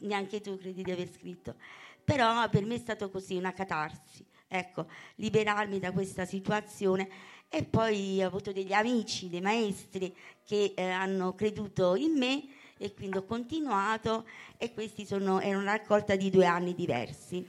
S11: neanche tu credi di aver scritto. Però per me è stato così, una catarsi ecco, liberarmi da questa situazione e poi ho avuto degli amici, dei maestri che eh, hanno creduto in me e quindi ho continuato e questi sono, è una raccolta di due anni diversi.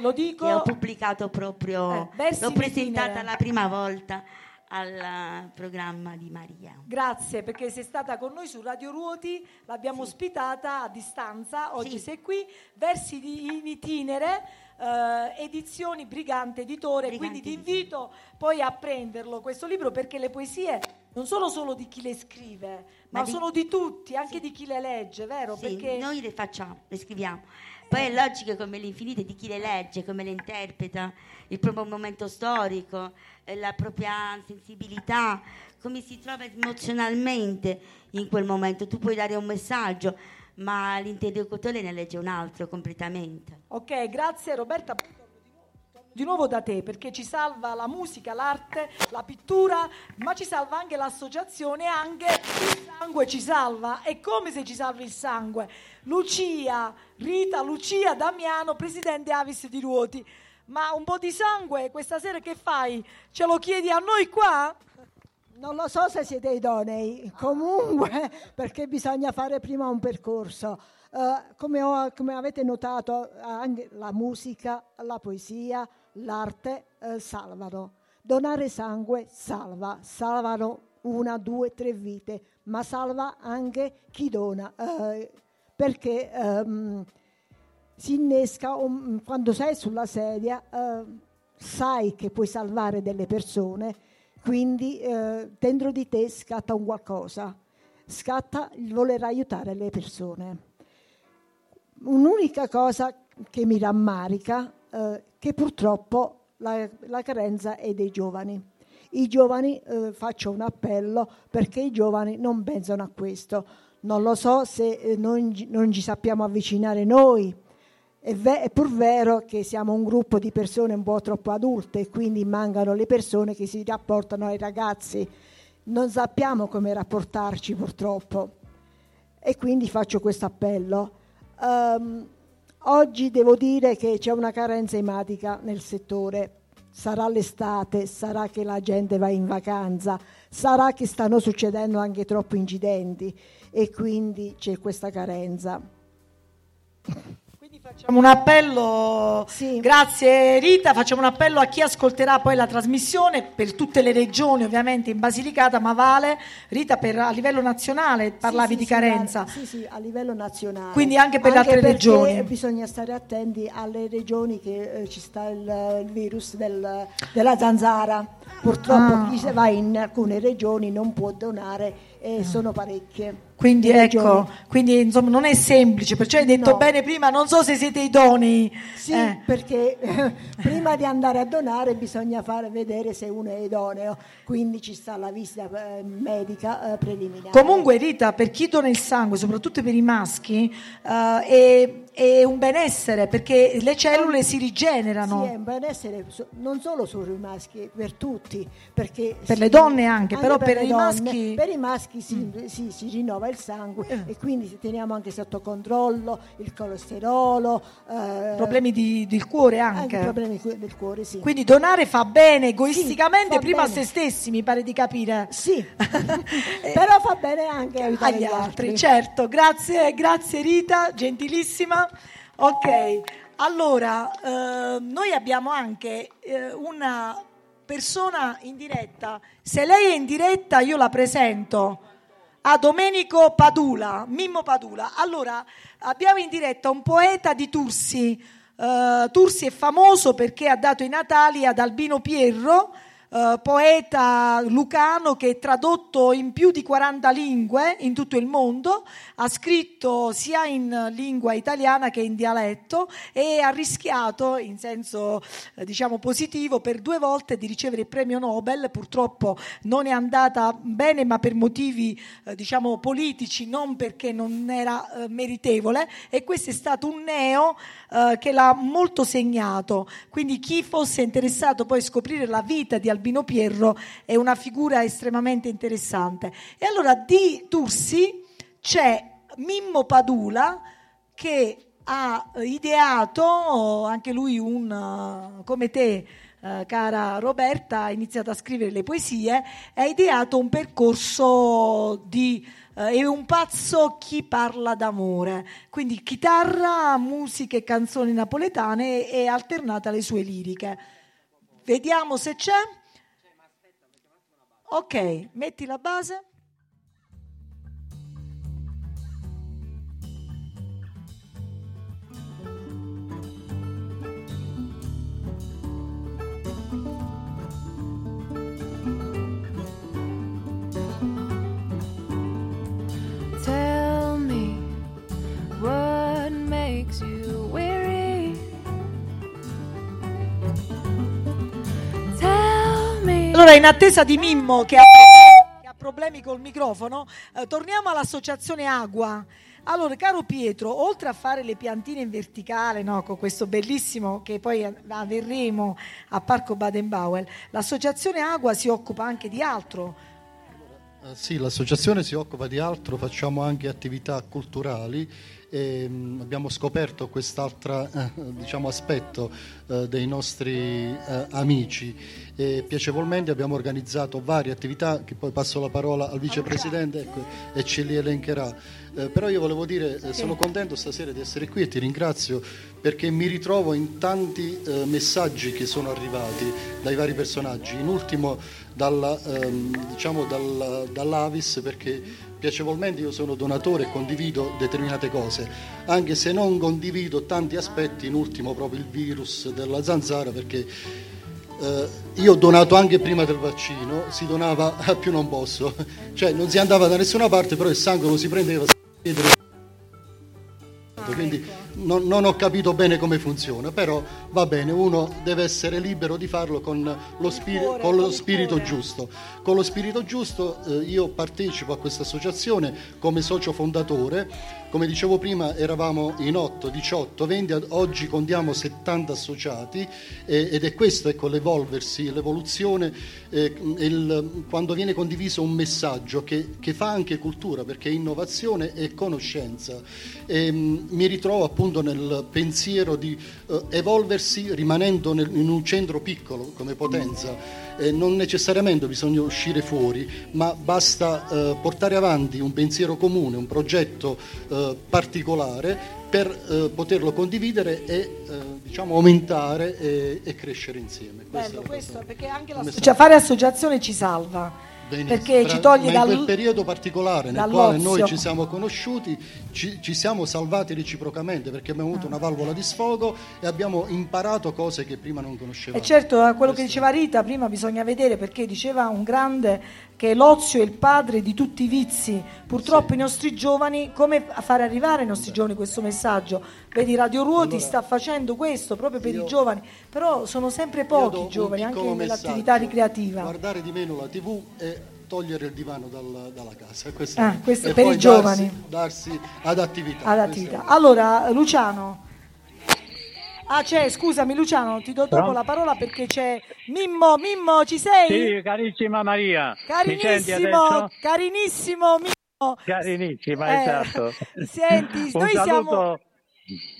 S4: Lo dico.
S11: Che ho pubblicato proprio,
S4: eh,
S11: l'ho presentata la prima volta al programma di Maria.
S4: Grazie perché sei stata con noi su Radio Ruoti, l'abbiamo sì. ospitata a distanza, oggi sì. sei qui, versi di, in itinere, eh, edizioni Brigante Editore, Brigante quindi ti invito poi a prenderlo questo libro perché le poesie non sono solo di chi le scrive, ma, ma di... sono di tutti, anche sì. di chi le legge, vero?
S11: Sì,
S4: perché...
S11: noi le facciamo, le scriviamo. Poi è logico come l'infinito di chi le legge, come le interpreta, il proprio momento storico, eh, la propria sensibilità, come si trova emozionalmente in quel momento. Tu puoi dare un messaggio, ma l'interlocutore ne legge un altro completamente.
S4: Ok, grazie Roberta di nuovo da te perché ci salva la musica, l'arte, la pittura, ma ci salva anche l'associazione, anche il sangue ci salva. È come se ci salva il sangue. Lucia, Rita, Lucia, Damiano, presidente Avis di Ruoti. Ma un po' di sangue questa sera che fai? Ce lo chiedi a noi qua?
S19: Non lo so se siete idonei, comunque perché bisogna fare prima un percorso. Uh, come, ho, come, avete notato, anche la musica, la poesia, l'arte eh, salvano. Donare sangue salva, salvano una, due, tre vite, ma salva anche chi dona, eh, perché ehm, si innesca un- quando sei sulla sedia, sai che puoi salvare delle persone, quindi eh, dentro di te scatta un qualcosa, scatta il voler aiutare le persone. Un'unica cosa che mi rammarica eh, che purtroppo la, la carenza è dei giovani. I giovani, eh, faccio un appello perché i giovani non pensano a questo. Non lo so se eh, non, non ci sappiamo avvicinare noi. È, ve- è pur vero che siamo un gruppo di persone un po' troppo adulte e quindi mancano le persone che si rapportano ai ragazzi. Non sappiamo come rapportarci purtroppo e quindi faccio questo appello. Ehm, oggi devo dire che c'è una carenza ematica nel settore. Sarà l'estate, sarà che la gente va in vacanza, sarà che stanno succedendo anche troppi incidenti e quindi c'è questa carenza.
S4: Facciamo un appello, grazie Rita, facciamo un appello a chi ascolterà poi la trasmissione per tutte le regioni ovviamente in Basilicata, ma vale Rita per, a livello nazionale parlavi
S19: Sì, sì,
S4: di
S19: sì,
S4: carenza.
S19: Sì, sì, a livello nazionale.
S4: Quindi anche per le altre regioni.
S19: Bisogna stare attenti alle regioni che eh, ci sta il, il virus del- della zanzara. Purtroppo
S4: Ah.
S19: chi se va in alcune regioni non può donare e sono parecchie.
S4: Quindi
S19: le
S4: ecco, quindi insomma non è semplice, perciò hai detto
S19: No.
S4: bene prima, non so se siete idonei.
S19: Sì,
S4: Eh.
S19: perché prima di andare a donare bisogna fare vedere se uno è idoneo, quindi ci sta la visita eh, medica eh, preliminare.
S4: Comunque Rita, per chi dona il sangue, soprattutto per i maschi, eh, è, è un benessere perché le cellule si rigenerano.
S19: Sì, è un benessere non solo sui maschi, per tutti. Perché
S4: Per le
S19: si-
S4: donne anche, però per
S19: le
S4: i
S19: donne.
S4: maschi- Mm.
S19: Per i maschi si, si- si rinnova il sangue
S4: Eh.
S19: e quindi teniamo anche sotto controllo il colesterolo. eh,
S4: Problemi di- del cuore anche.
S19: problemi cu- del cuore, sì.
S4: Quindi donare fa bene egoisticamente
S19: fa
S4: prima a
S19: bene.
S4: se stessi, mi pare di capire.
S19: Sì, però fa bene anche aiutare
S4: agli
S19: gli
S4: altri.
S19: altri.
S4: Certo, grazie, grazie Rita, gentilissima. Ok, allora eh, noi abbiamo anche eh, una persona in diretta. Se lei è in diretta, io la presento a Domenico Padula, Mimmo Padula. Allora, abbiamo in diretta un poeta di Tursi. Eh, Tursi è famoso perché ha dato i natali ad Albino Pierro, eh, poeta lucano che è tradotto in più di 40 lingue in tutto il mondo, ha scritto sia in lingua italiana che in dialetto e ha rischiato in senso eh, diciamo positivo per due volte di ricevere il premio Nobel, purtroppo non è andata bene ma per motivi eh, diciamo politici, non perché non era meritevole. E questo è stato un neo che l'ha molto segnato, quindi chi fosse interessato poi a scoprire la vita di Albino Pierro è una figura estremamente interessante. E allora di Tursi c'è Mimmo Padula che ha ideato anche lui un uh, come te uh, cara Roberta ha iniziato a scrivere le poesie ha ideato un percorso di uh, è un pazzo chi parla d'amore. Quindi chitarra, musica e canzoni napoletane e alternata alle sue liriche. Vediamo se c'è ok metti la base Allora, in attesa di Mimmo che ha, che ha problemi col microfono, eh, torniamo all'associazione Agua. Allora, caro Pietro, oltre a fare le piantine in verticale, no, con questo bellissimo che poi averremo a Parco Baden-Powell, l'associazione Agua si occupa anche di altro.
S9: Eh, Sì, l'associazione si occupa di altro, facciamo anche attività culturali e mh, abbiamo scoperto quest'altro eh, diciamo, aspetto eh, dei nostri eh, amici. E piacevolmente abbiamo organizzato varie attività che poi passo la parola al vicepresidente ecco, e ce li elencherà. Però io volevo dire, sono contento stasera di essere qui e ti ringrazio perché mi ritrovo in tanti messaggi che sono arrivati dai vari personaggi, in ultimo dalla, ehm, diciamo dalla, dall'Avis perché piacevolmente io sono donatore e condivido determinate cose, anche se non condivido tanti aspetti, in ultimo proprio il virus della zanzara perché eh, io ho donato anche prima del vaccino, si donava a più non posso, cioè non si andava da nessuna parte, però il sangue lo si prendeva, si chiedere quindi non, non ho capito bene come funziona, però va bene, uno deve essere libero di farlo con lo, spiri- con lo spirito giusto. Con lo spirito giusto eh, io partecipo a questa associazione come socio fondatore, come dicevo prima eravamo in 8, 18, 20, ad- oggi contiamo 70 associati ed è questo ecco, l'evolversi, l'evoluzione, eh, il- quando viene condiviso un messaggio che, che fa anche cultura, perché è innovazione e conoscenza. E, mh, mi ritrovo appunto nel pensiero di eh, evolversi rimanendo nel- in un centro piccolo come Potenza. Eh, non necessariamente bisogna uscire fuori, ma basta eh, portare avanti un pensiero comune, un progetto eh, particolare per eh, poterlo condividere e eh, diciamo, aumentare e, e crescere insieme.
S4: Bello
S9: la
S4: questo, perché anche
S9: Come
S4: l'associazione, fare associazione ci salva.
S9: Benissimo.
S4: Perché ci toglie
S9: in quel
S4: dal,
S9: periodo particolare nel quale noi ci siamo conosciuti, ci, ci siamo salvati reciprocamente perché abbiamo avuto una valvola di sfogo e abbiamo imparato cose che prima non conoscevamo.
S4: E certo, eh, quello che diceva Rita prima bisogna vedere perché diceva un grande che l'ozio è il padre di tutti i vizi. Purtroppo i nostri giovani, come fare arrivare ai nostri giovani questo messaggio? Vedi, Radio Ruoti sta facendo questo proprio per i giovani, però sono sempre
S9: Io
S4: pochi i giovani anche nell'attività ricreativa.
S9: Guardare di meno la TV e togliere il divano dal- dalla casa. Questo
S4: Ah,
S9: è.
S4: questo
S9: e
S4: per i giovani.
S9: Darsi, darsi ad attività.
S4: Ad attività. Allora, Luciano. Ah, c'è, scusami Luciano, ti do dopo
S20: Pronto?
S4: la parola perché c'è Mimmo, Mimmo, ci sei?
S20: Sì, carissima Maria.
S4: Carinissimo, carinissimo Mimmo.
S20: Carinissima,
S4: Eh,
S20: esatto.
S4: Senti,
S20: Un
S4: noi siamo
S20: saluto.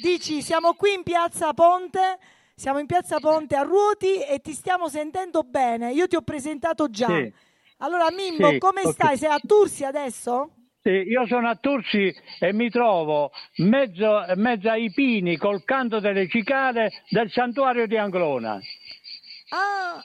S4: Dici, siamo qui in Piazza Ponte, siamo in Piazza Ponte a Ruoti e ti stiamo sentendo bene. Io ti ho presentato già.
S20: Sì.
S4: Allora Mimmo,
S20: Sì,
S4: come
S20: ok.
S4: stai? Sei a Tursi adesso?
S20: Io sono a Tursi e mi trovo mezzo, mezzo ai pini col canto delle cicale del santuario di Anglona.
S4: Ah,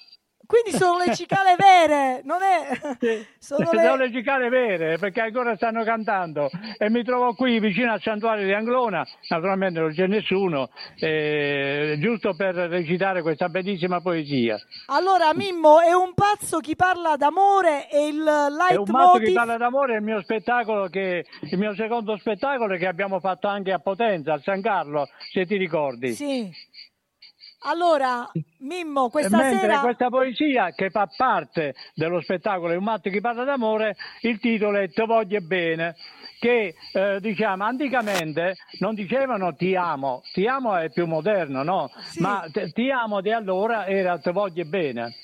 S4: quindi sono le cicale vere, non è... Sono
S20: Sono
S4: le...
S20: le cicale vere perché ancora stanno cantando e mi trovo qui vicino al santuario di Anglona, naturalmente non c'è nessuno, eh, giusto per recitare questa bellissima poesia.
S4: Allora Mimmo, è un pazzo chi parla d'amore e il
S20: È un che
S4: leitmotiv...
S20: parla d'amore, è il mio spettacolo, che, il mio secondo spettacolo che abbiamo fatto anche a Potenza, a San Carlo, se ti ricordi.
S4: Sì. Allora, Mimmo, questa
S20: Mentre
S4: sera...
S20: questa poesia che fa parte dello spettacolo È un matto che parla d'amore, il titolo è Te voglio bene, che eh, diciamo anticamente non dicevano ti amo, ti amo è più moderno, no? Ma te- ti amo di allora era Te voglio bene.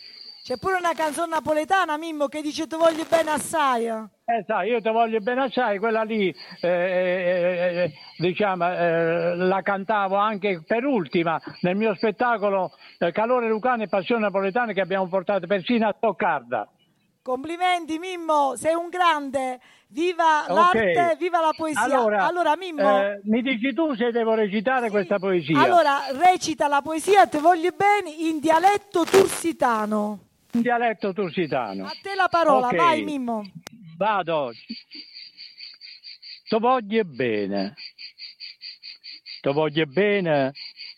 S4: C'è pure una canzone napoletana, Mimmo, che dice ti voglio bene assai.
S20: Eh, sai, io te voglio bene assai, quella lì, eh, eh, eh, diciamo, eh, la cantavo anche per ultima nel mio spettacolo eh, Calore Lucano e Passione Napoletana che abbiamo portato persino a Stoccarda.
S4: Complimenti Mimmo, sei un grande. Viva
S20: Ok.
S4: l'arte, viva la poesia.
S20: Allora,
S4: Mimmo,
S20: eh, mi dici tu se devo recitare questa poesia?
S4: allora recita la poesia Te voglio bene in dialetto tursitano.
S20: In dialetto tursitano.
S4: A te la parola,
S20: Ok.
S4: vai Mimmo.
S20: Vado. Ti voglio bene. Ti voglio bene.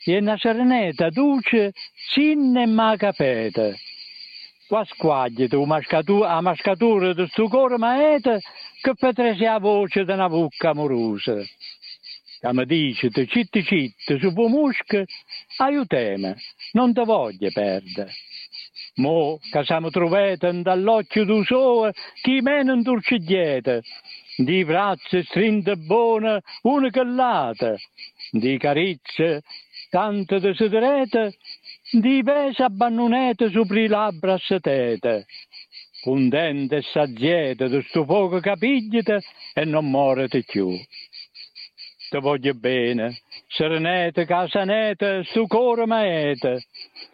S20: E una serenetta duce, sinne ma capete. Qua squagli tu, mascatu- a mascatura di sto cuore maete, che potresti la voce di una bucca amorosa. Che mi dice, citti citti, su pomusca, aiutami, non ti voglio perdere. Mo che siamo trovati dall'occhio du sole, chi meno in turcigliete, di braccia strinte buone, una collata, di carezze, tante desiderate, di bese abbandonate sopra i labbra assetete, contente e saziete di sto poco capigliate e non morete più. ti voglio bene. Serenete, casanete, stu cuore maete.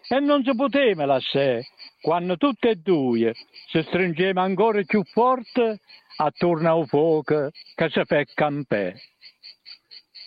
S20: E non si poteva lasciare, quando tutte e due si stringeva ancora più forte attorno al fuoco che si fa campè.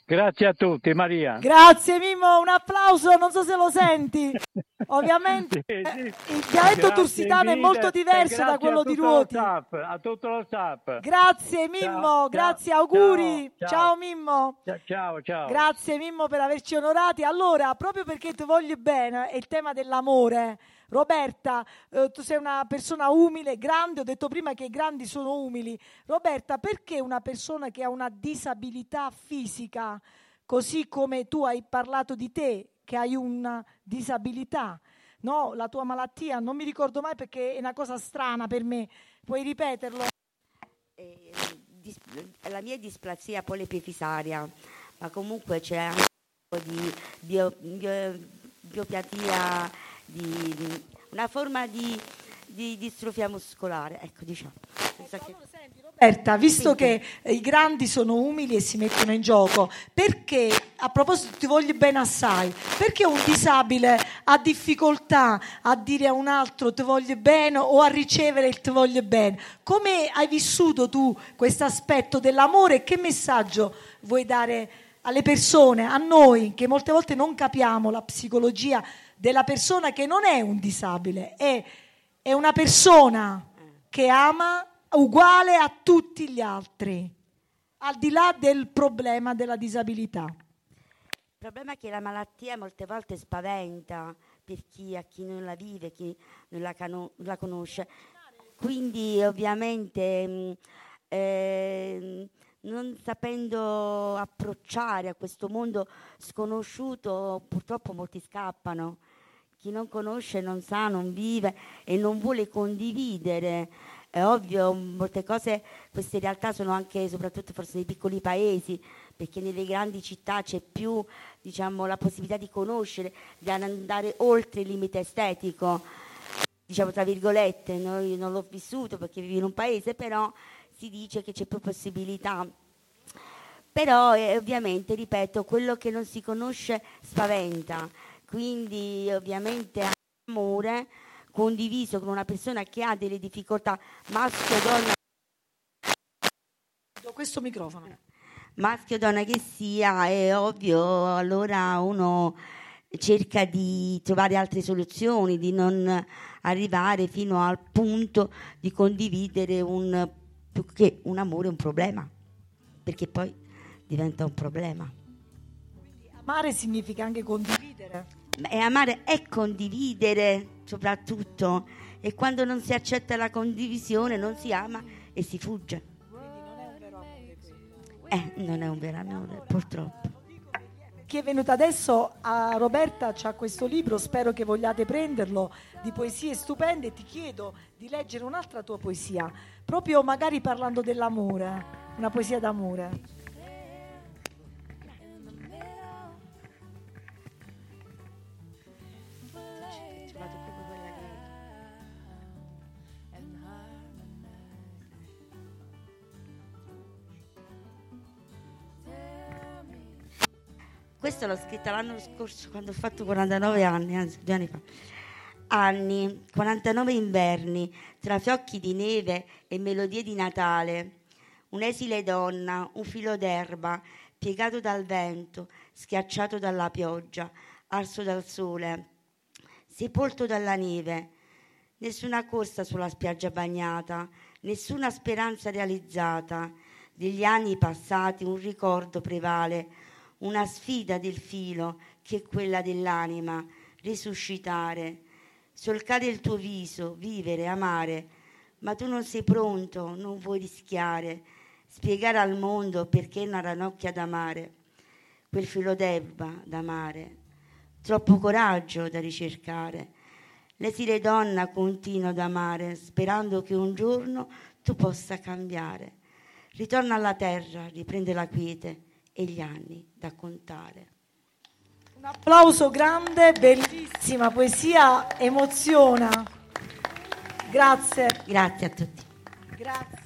S20: Grazie a tutti, Maria.
S4: Grazie Mimmo, un applauso, non so se lo senti. Ovviamente eh, il dialetto tursitano è molto diverso
S20: grazie
S4: da quello di Ruoti.
S20: staff, a tutto lo staff.
S4: Grazie Mimmo,
S20: Ciao,
S4: grazie,
S20: ciao,
S4: auguri.
S20: ciao,
S4: Ciao. Mimmo.
S20: Ciao, ciao.
S4: Grazie Mimmo per averci onorati. Allora, proprio perché ti voglio bene, è il tema dell'amore. Roberta, eh, tu sei una persona umile, grande, ho detto prima che i grandi sono umili. Roberta, perché una persona che ha una disabilità fisica, così come tu hai parlato di te, che hai una disabilità, no? La tua malattia, non mi ricordo mai perché è una cosa strana per me. Puoi ripeterlo?
S11: dis- la mia displasia polipifisaria, ma comunque c'è anche un po' di bio- bio- biopiatia, di, di- una forma di, di distrofia muscolare, ecco diciamo. Che-
S4: Roberta, visto che eh, i grandi sono umili e si mettono in gioco, perché, a proposito ti voglio bene assai, perché un disabile ha difficoltà a dire a un altro ti voglio bene o a ricevere il ti voglio bene? Come hai vissuto tu questo aspetto dell'amore e che messaggio vuoi dare alle persone, a noi, che molte volte non capiamo la psicologia della persona che non è un disabile, è, è una persona che ama uguale a tutti gli altri, al di là del problema della disabilità.
S11: Il problema è che la malattia molte volte spaventa per chi, a chi non la vive, chi non la, cano- la conosce. Quindi ovviamente ehm, non sapendo approcciare a questo mondo sconosciuto, purtroppo molti scappano. Chi non conosce non sa, non vive e non vuole condividere. È ovvio, molte cose, queste realtà sono anche, soprattutto forse nei piccoli paesi, perché nelle grandi città c'è più diciamo, la possibilità di conoscere, di andare oltre il limite estetico, diciamo tra virgolette, noi non l'ho vissuto perché vivo in un paese, però si dice che c'è più possibilità. Però eh, ovviamente, ripeto, quello che non si conosce spaventa, quindi ovviamente amore condiviso con una persona che ha delle difficoltà maschio donna
S4: Do questo microfono.
S11: maschio donna che sia, è ovvio, allora uno cerca di trovare altre soluzioni, di non arrivare fino al punto di condividere un, più che un amore, un problema, perché poi diventa un problema.
S4: Amare significa anche condividere.
S11: E amare è condividere soprattutto e quando non si accetta la condivisione non si ama e si fugge. Eh, non è un vero amore, purtroppo.
S4: Chi è venuto adesso a Roberta c'ha questo libro, spero che vogliate prenderlo, di poesie stupende ti chiedo di leggere un'altra tua poesia, proprio magari parlando dell'amore, una poesia d'amore.
S11: Questo l'ho scritta l'anno scorso quando ho fatto 49 anni, anzi due anni fa. Anni, 49 inverni, tra fiocchi di neve e melodie di Natale. Un'esile donna, un filo d'erba, piegato dal vento, schiacciato dalla pioggia, arso dal sole, sepolto dalla neve. Nessuna corsa sulla spiaggia bagnata, nessuna speranza realizzata. Degli anni passati un ricordo prevale, una sfida del filo che è quella dell'anima, risuscitare, solcare il tuo viso, vivere, amare, ma tu non sei pronto, non vuoi rischiare, spiegare al mondo perché una ranocchia d'amare, quel filo d'erba d'amare, troppo coraggio da ricercare. L'esile donna continua ad amare, sperando che un giorno tu possa cambiare. Ritorna alla terra, riprende la quiete e gli anni da contare.
S4: Un applauso grande, bellissima poesia, emoziona. Grazie.
S11: Grazie a tutti.
S4: Grazie.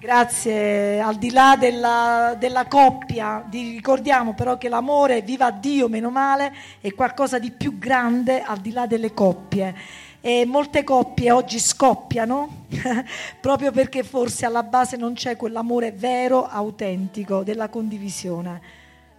S4: Grazie, al di là della, della coppia, di- ricordiamo però che l'amore, viva Dio, meno male, è qualcosa di più grande al di là delle coppie. E molte coppie oggi scoppiano proprio perché forse alla base non c'è quell'amore vero, autentico, della condivisione.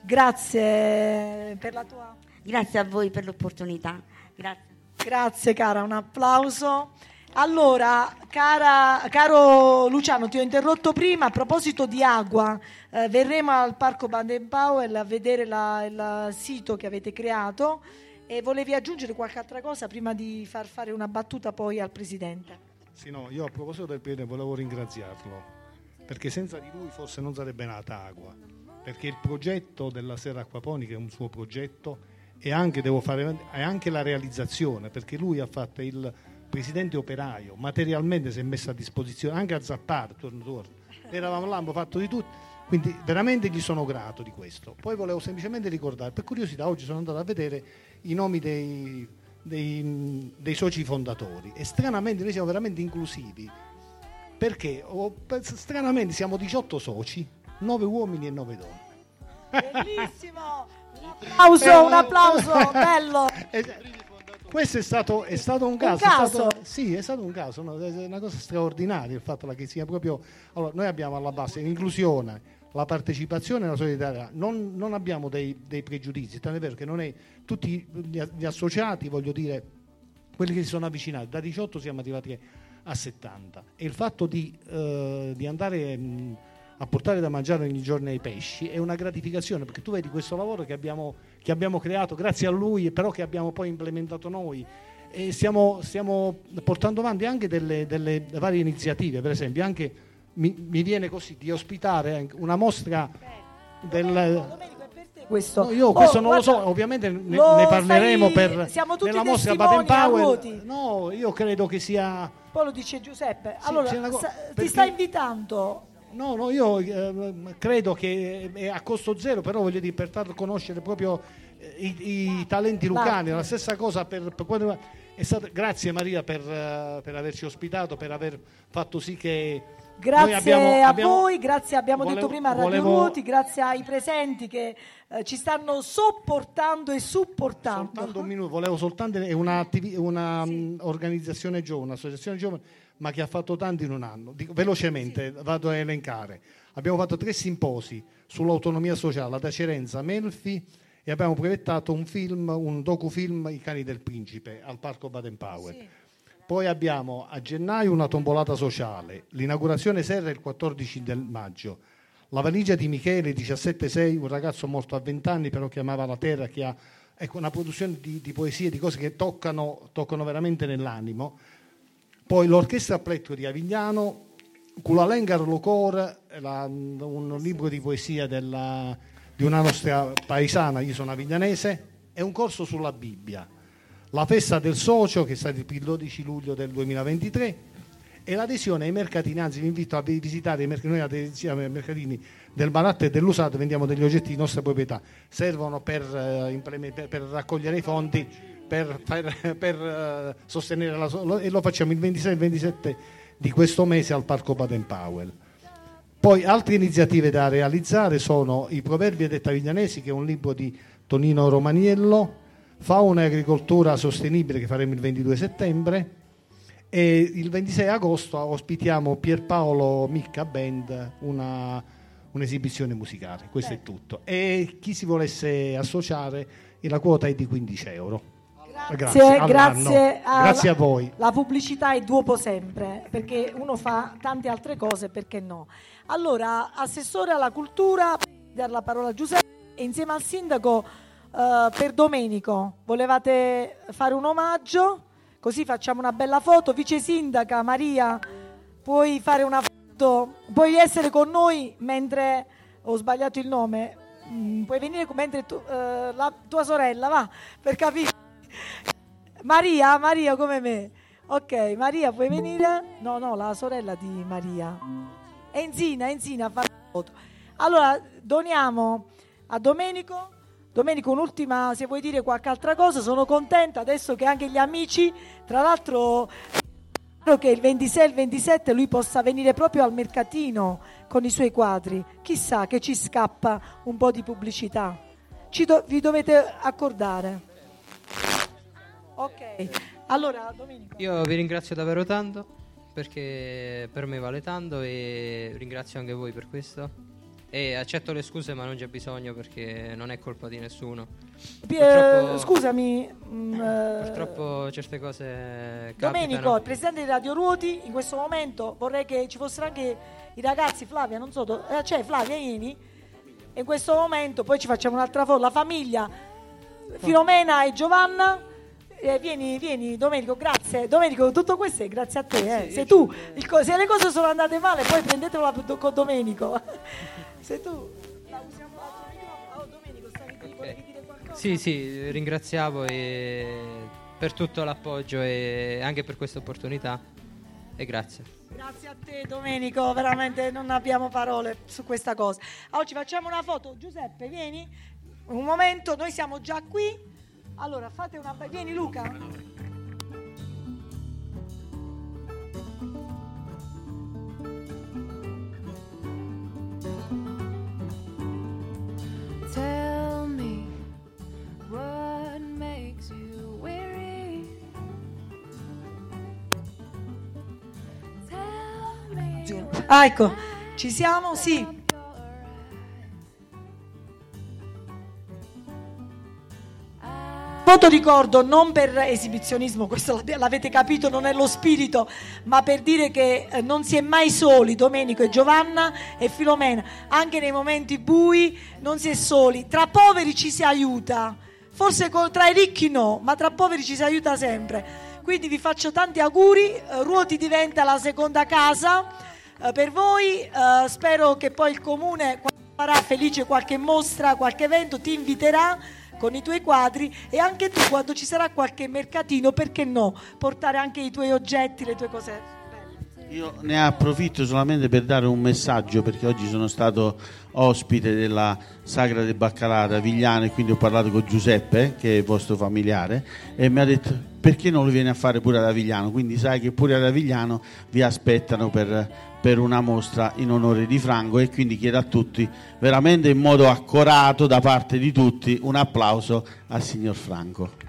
S4: Grazie per la tua...
S11: Grazie a voi per l'opportunità. Grazie.
S4: Grazie cara, un applauso. Allora, cara- caro Luciano, ti ho interrotto prima a proposito di acqua. eh, verremo al Parco Baden Powell a vedere la- il sito che avete creato e volevi aggiungere qualche altra cosa prima di far fare una battuta poi al Presidente.
S10: Sì, no, io a proposito del Piede volevo ringraziarlo, perché senza di lui forse non sarebbe nata Agua, perché il progetto della Sera Acquaponica è un suo progetto e anche, fare, è anche la realizzazione, perché lui ha fatto il presidente operaio, materialmente si è messo a disposizione, anche a Zappar, torno torno. Eravamo là, abbiamo fatto di tutto, quindi veramente gli sono grato di questo. Poi volevo semplicemente ricordare, per curiosità, oggi sono andato a vedere i nomi dei, dei- dei soci fondatori e stranamente noi siamo veramente inclusivi perché oh, stranamente siamo 18 soci, 9 uomini e 9 donne.
S4: Bellissimo! Un applauso, un applauso, bello!
S10: Questo è stato, è stato un caso.
S4: caso?
S10: È stato, sì, è stato un caso, no? è una cosa straordinaria il fatto che sia proprio... Allora, noi abbiamo alla base l'inclusione, la partecipazione e la solidarietà. Non, non abbiamo dei, dei pregiudizi, tanto è vero che non è... Tutti gli, gli associati, voglio dire, quelli che si sono avvicinati, da 18 siamo arrivati a 70. E il fatto di, eh, di andare mh, a portare da mangiare ogni giorno ai pesci è una gratificazione, perché tu vedi questo lavoro che abbiamo, che abbiamo creato grazie a lui, però che abbiamo poi implementato noi. E stiamo, stiamo portando avanti anche delle, delle varie iniziative, per esempio, anche mi, mi viene così di ospitare anche una mostra del,
S4: Questo.
S10: No, io
S4: Oh,
S10: questo non lo
S4: guarda,
S10: so, ovviamente ne,
S4: lo
S10: ne parleremo
S4: stai-
S10: per
S4: siamo tutti
S10: nella mostra Baden Powell. No, io credo che sia
S4: Poi lo dice Giuseppe.
S10: Sì,
S4: allora,
S10: c'è una co-
S4: sa- ti
S10: perché-
S4: sta invitando.
S10: No, no, io eh, credo che è a costo zero, però voglio dire, per far conoscere proprio eh, i, i talenti lucani, la stessa cosa per, per quanto è stata, grazie Maria per, eh, per averci ospitato, per aver fatto sì che
S4: Grazie
S10: noi abbiamo,
S4: a
S10: abbiamo-
S4: voi, grazie abbiamo
S10: volevo-
S4: detto prima a Radio
S10: volevo-
S4: Ruoti, grazie ai presenti che eh, ci stanno sopportando e supportando.
S10: Soltanto un minuto, volevo soltanto è attivi- una, mm, organizzazione giovane, un'associazione giovane, ma che ha fatto tanto in un anno. Dico, velocemente vado a elencare. Abbiamo fatto tre simposi sull'autonomia sociale ad Acerenza, Melfi e abbiamo proiettato un film, un docufilm I cani del principe al Parco Baden Powell. Poi abbiamo a gennaio una tombolata sociale, l'inaugurazione sera il 14 del maggio. La valigia di Michele, 17-6, un ragazzo morto a 20 anni, però che amava la terra, che ha ecco, una produzione di, di poesie, di cose che toccano, toccano veramente nell'animo. Poi l'orchestra Plectro di Avigliano, Culalengar Locor, la- un libro di poesia della- di una nostra paesana, io sono aviglianese, e un corso sulla Bibbia. La festa del socio, che è stata il 12 luglio del 2023, e l'adesione ai mercatini, anzi vi invito a visitare i mercatini, noi ai mercatini del barattolo e dell'usato, vendiamo degli oggetti di nostra proprietà, servono per, eh, per raccogliere i fondi, per, far- per, eh, sostenere la lo- e lo facciamo il 26 e il 27 di questo mese al Parco Baden Powell. Poi altre iniziative da realizzare sono I Proverbi e detta Viglianesi, che è un libro di Tonino Romaniello, Fauna e agricoltura sostenibile che faremo il 22 settembre e il 26 agosto ospitiamo Pierpaolo Micca Band, una, un'esibizione musicale. Questo è tutto. E chi si volesse associare, la quota è di 15 euro.
S4: Grazie, grazie, a,
S10: Grazie a voi.
S4: La pubblicità è duopo sempre, perché uno fa tante altre cose, perché no? Allora, assessore alla cultura, dare la parola a Giuseppe, e insieme al sindaco eh, per Domenico, volevate fare un omaggio? Così facciamo una bella foto. Vice sindaca Maria, puoi fare una foto, puoi essere con noi mentre ho sbagliato il nome. Mm, puoi venire mentre tu- eh, la tua sorella va per capire. Maria, Maria come me. Ok, Maria puoi venire? No, no, la sorella di Maria. Enzina, Enzina, fa la foto. Allora, doniamo a Domenico. Domenico, un'ultima, se vuoi dire qualche altra cosa, sono contenta adesso che anche gli amici, tra l'altro Spero che il 26 e il 27 lui possa venire proprio al mercatino con i suoi quadri. Chissà che ci scappa un po' di pubblicità. Ci do- vi dovete accordare. Ok, allora Domenico.
S14: Io vi ringrazio davvero tanto perché per me vale tanto e ringrazio anche voi per questo. E accetto le scuse, ma non c'è bisogno perché non è colpa di nessuno. Purtroppo-
S4: eh, scusami, mm, eh,
S14: Purtroppo certe cose
S4: Domenico,
S14: capitano.
S4: il presidente di Radio Ruoti, in questo momento vorrei che ci fossero anche i ragazzi, Flavia, non so, do- eh, c'è Flavia, vieni. E in questo momento poi ci facciamo un'altra foto, la famiglia Filomena e Giovanna. Eh, vieni, vieni Domenico, grazie. Domenico, tutto questo è grazie a te. eh. Se tu, il co- se le cose sono andate male, poi prendetela con Domenico. se tu... la usiamo. Oh, Domenico, stavi di- volevi dire qualcosa?
S14: Sì, sì, ringraziavo e per tutto l'appoggio e anche per questa opportunità. E grazie.
S4: Grazie a te Domenico, veramente non abbiamo parole su questa cosa. Oggi facciamo una foto, Giuseppe vieni, un momento, noi siamo già qui, allora fate una... be- Vieni Luca.
S12: Tell me what makes you weary. Tell me
S4: Ah ecco, ci siamo? Sì. Foto ricordo non per esibizionismo, questo l'avete capito, non è lo spirito, ma per dire che eh, non si è mai soli, Domenico e Giovanna e Filomena, anche nei momenti bui non si è soli, tra poveri ci si aiuta, forse tra i ricchi no, ma tra poveri ci si aiuta sempre. Quindi vi faccio tanti auguri, eh, Ruoti diventa la seconda casa eh, per voi, spero che poi il comune farà felice qualche mostra, qualche evento, ti inviterà con i tuoi quadri e anche tu quando ci sarà qualche mercatino, perché no, portare anche i tuoi oggetti, le tue cose.
S16: Io ne approfitto solamente per dare un messaggio perché oggi sono stato ospite della Sagra del Baccalà a Vigliano e quindi ho parlato con Giuseppe che è vostro familiare e mi ha detto perché non lo vieni a fare pure ad Avigliano quindi sai che pure ad Avigliano vi aspettano per, per una mostra in onore di Franco e quindi chiedo a tutti veramente in modo accorato da parte di tutti un applauso al signor Franco.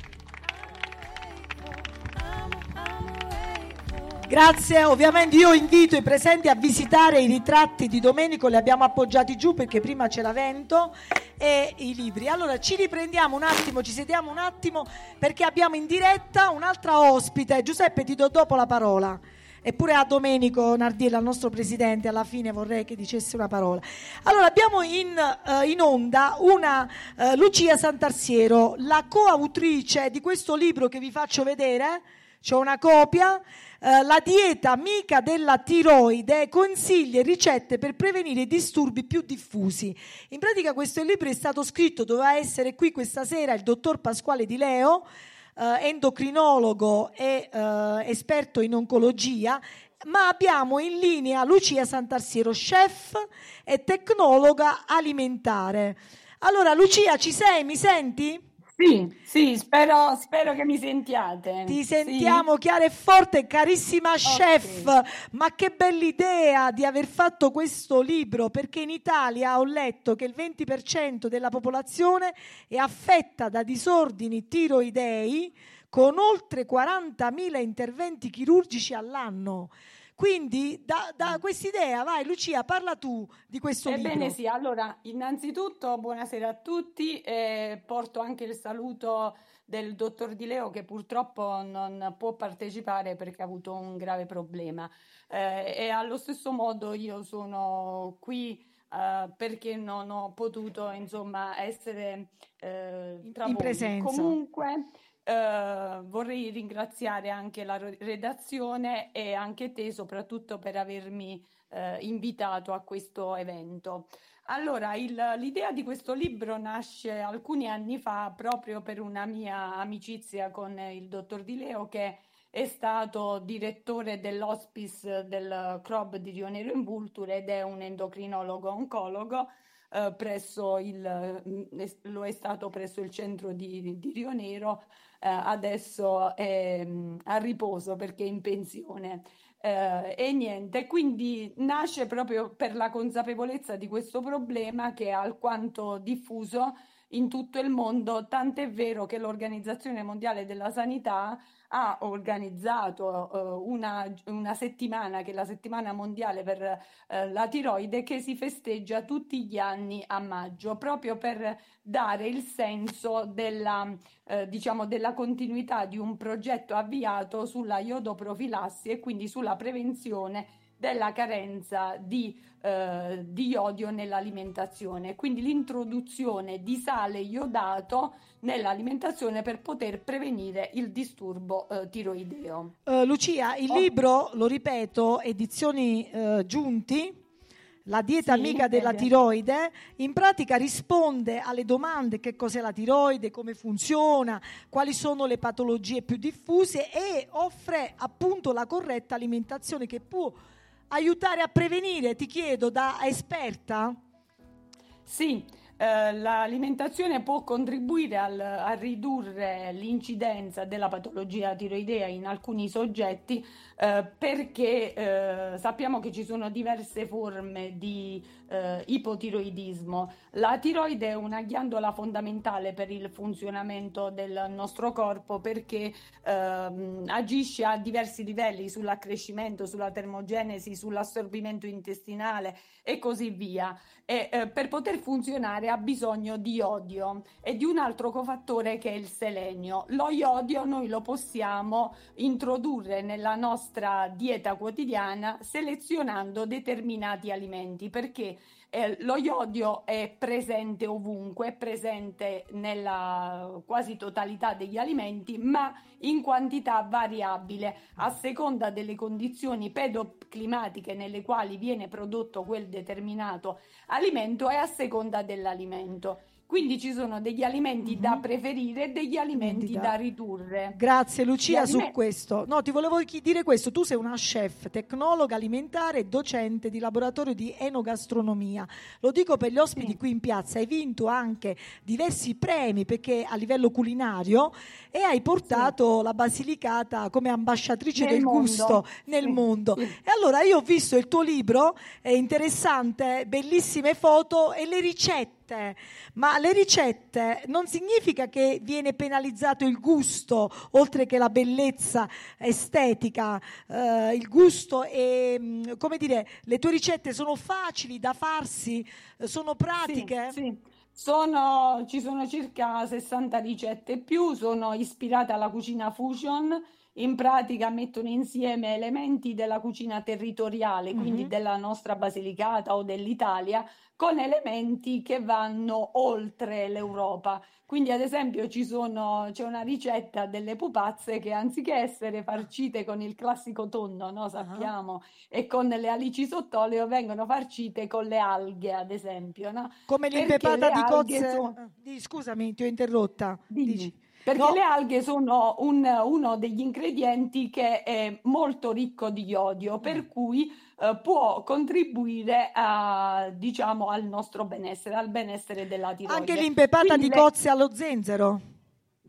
S4: Grazie, ovviamente io invito i presenti a visitare i ritratti di Domenico, li abbiamo appoggiati giù perché prima c'era vento e i libri. Allora ci riprendiamo un attimo, ci sediamo un attimo perché abbiamo in diretta un'altra ospite. Giuseppe ti do dopo la parola. Eppure a Domenico Nardiella, il nostro presidente, alla fine vorrei che dicesse una parola. Allora, abbiamo in, eh, in onda una eh, Lucia Santarsiero, la coautrice di questo libro che vi faccio vedere. C'è una copia. Eh, la dieta amica della tiroide, consigli e ricette per prevenire i disturbi più diffusi. In pratica questo libro è stato scritto, doveva essere qui questa sera il dottor Pasquale Di Leo, eh, endocrinologo e eh, esperto in oncologia, ma abbiamo in linea Lucia Santarsiero, chef e tecnologa alimentare. Allora Lucia, ci sei? Mi senti?
S21: Sì, sì, spero, spero che mi sentiate.
S4: Ti sentiamo chiara e forte, carissima chef. Ma che bella idea di aver fatto questo libro, perché in Italia ho letto che il 20% della popolazione è affetta da disordini tiroidei con oltre 40.000 interventi chirurgici all'anno. Quindi da, da quest'idea, vai Lucia, parla tu di questo
S21: Ebbene
S4: libro.
S21: sì, allora innanzitutto buonasera a tutti, eh, porto anche il saluto del dottor Di Leo che purtroppo non può partecipare perché ha avuto un grave problema Eh, e allo stesso modo io sono qui eh, perché non ho potuto insomma essere tra
S4: in presenza.
S21: Comunque eh, vorrei ringraziare anche la redazione e anche te soprattutto per avermi eh, invitato a questo evento. Allora, il- l'idea di questo libro nasce alcuni anni fa proprio per una mia amicizia con il dottor Di Leo che è stato direttore dell'hospice del CROB di Rionero in Vulture ed è un endocrinologo oncologo eh, presso il, mm, lo è stato presso il centro di, di Rio Nero, eh, adesso è mm, a riposo perché è in pensione. Eh, e niente, quindi nasce proprio per la consapevolezza di questo problema che è alquanto diffuso in tutto il mondo, tant'è vero che l'Organizzazione Mondiale della Sanità ha organizzato eh, una, una settimana, che è la settimana mondiale per eh, la tiroide, che si festeggia tutti gli anni a maggio, proprio per dare il senso della, eh, diciamo, della continuità di un progetto avviato sulla iodoprofilassi e quindi sulla prevenzione della carenza di, eh, di iodio nell'alimentazione, quindi l'introduzione di sale iodato nell'alimentazione per poter prevenire il disturbo eh, tiroideo.
S4: Eh, Lucia, il
S21: Oh.
S4: libro, lo ripeto, edizioni eh, Giunti, la dieta
S21: Sì,
S4: amica della tiroide, in pratica risponde alle domande che cos'è la tiroide, come funziona, quali sono le patologie più diffuse e offre appunto la corretta alimentazione che può aiutare a prevenire, ti chiedo, da esperta?
S21: Sì, eh, l'alimentazione può contribuire al- a ridurre l'incidenza della patologia tiroidea in alcuni soggetti eh, perché eh, sappiamo che ci sono diverse forme di eh, ipotiroidismo. La tiroide è una ghiandola fondamentale per il funzionamento del nostro corpo perché ehm, agisce a diversi livelli sull'accrescimento, sulla termogenesi, sull'assorbimento intestinale e così via. E eh, per poter funzionare ha bisogno di iodio e di un altro cofattore che è il selenio. Lo iodio noi lo possiamo introdurre nella nostra dieta quotidiana selezionando determinati alimenti perché eh, lo iodio è presente ovunque, è presente nella quasi totalità degli alimenti, ma in quantità variabile a seconda delle condizioni pedoclimatiche nelle quali viene prodotto quel determinato alimento e a seconda dell'alimento. Quindi ci sono degli alimenti da preferire e degli alimenti da ridurre.
S4: Grazie Lucia su questo. No, ti volevo dire questo. Tu sei una chef, tecnologa alimentare e docente di laboratorio di enogastronomia. Lo dico per gli ospiti qui in piazza. Hai vinto anche diversi premi perché a livello culinario e hai portato la Basilicata come ambasciatrice
S21: Nel
S4: del
S21: mondo.
S4: gusto nel mondo. E allora io ho visto il tuo libro, è interessante, bellissime foto e le ricette. Ma le ricette non significa che viene penalizzato il gusto, oltre che la bellezza estetica, eh, il gusto e, mh, come dire, le tue ricette sono facili da farsi, eh, sono pratiche?
S21: Sì, sì. Sono- ci sono circa 60 ricette più, sono ispirate alla cucina fusion, in pratica mettono insieme elementi della cucina territoriale, quindi
S4: Mhm.
S21: della nostra Basilicata o dell'Italia, con elementi che vanno oltre l'Europa. Quindi, ad esempio, ci sono, c'è una ricetta delle pupazze che anziché essere farcite con il classico tonno, no, sappiamo, e con le alici sott'olio, vengono farcite con le alghe, ad esempio, no?
S4: Come l'impepata di cozze.
S21: sono-
S4: Ah, di- scusami, ti ho interrotta. Dici.
S21: Perché
S4: No.
S21: le alghe sono un- uno degli ingredienti che è molto ricco di iodio,
S4: Mm.
S21: per cui eh, può contribuire a, diciamo, al nostro benessere, al benessere della tiroide.
S4: Anche l'impepata
S21: Quindi
S4: di
S21: le-
S4: cozze allo zenzero.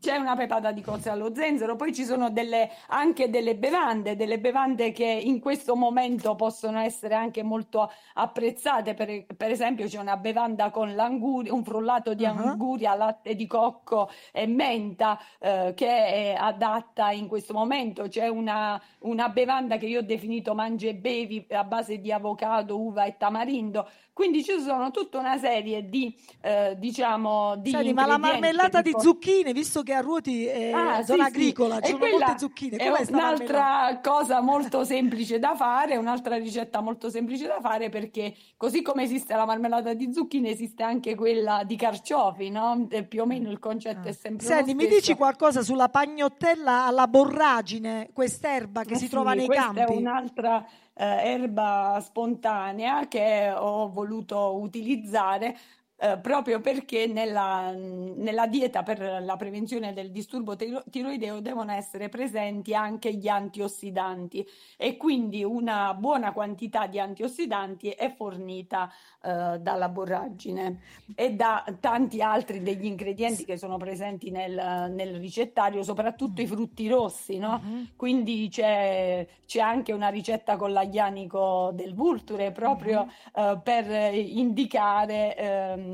S21: C'è una pepata di cozze allo zenzero, poi ci sono delle- anche delle bevande, delle bevande che in questo momento possono essere anche molto apprezzate. Per, per esempio, c'è una bevanda con l'anguria, un frullato di anguria, latte di cocco e menta eh, che è adatta in questo momento. C'è una, una bevanda che io ho definito mangia e bevi a base di avocado, uva e tamarindo. Quindi ci sono tutta una serie di, eh, diciamo, di
S4: Senti, ma la marmellata
S21: che
S4: di zucchine, visto che a Ruoti è
S21: Ah, sì,
S4: zona
S21: sì.
S4: agricola,
S21: E
S4: ci sono molte zucchine.
S21: È
S4: Com'è marmellata?
S21: un'altra cosa molto semplice da fare, un'altra ricetta molto semplice da fare perché così come esiste la marmellata di zucchine, esiste anche quella di carciofi, no? E più o meno il concetto è sempre
S4: Senti, mi dici qualcosa sulla pagnottella alla borragine, quest'erba che
S21: Eh
S4: si
S21: sì,
S4: trova nei campi?
S21: è un'altra eh, erba spontanea che ho voluto utilizzare. Eh, proprio perché nella, nella, dieta per la prevenzione del disturbo tiro- tiroideo devono essere presenti anche gli antiossidanti e quindi una buona quantità di antiossidanti è fornita eh, dalla borragine e da tanti altri degli ingredienti che sono presenti nel, nel ricettario, soprattutto i frutti rossi, no? Uh-huh. Quindi c'è, c'è, anche una ricetta con l'aglianico del vulture proprio uh-huh. eh, per indicare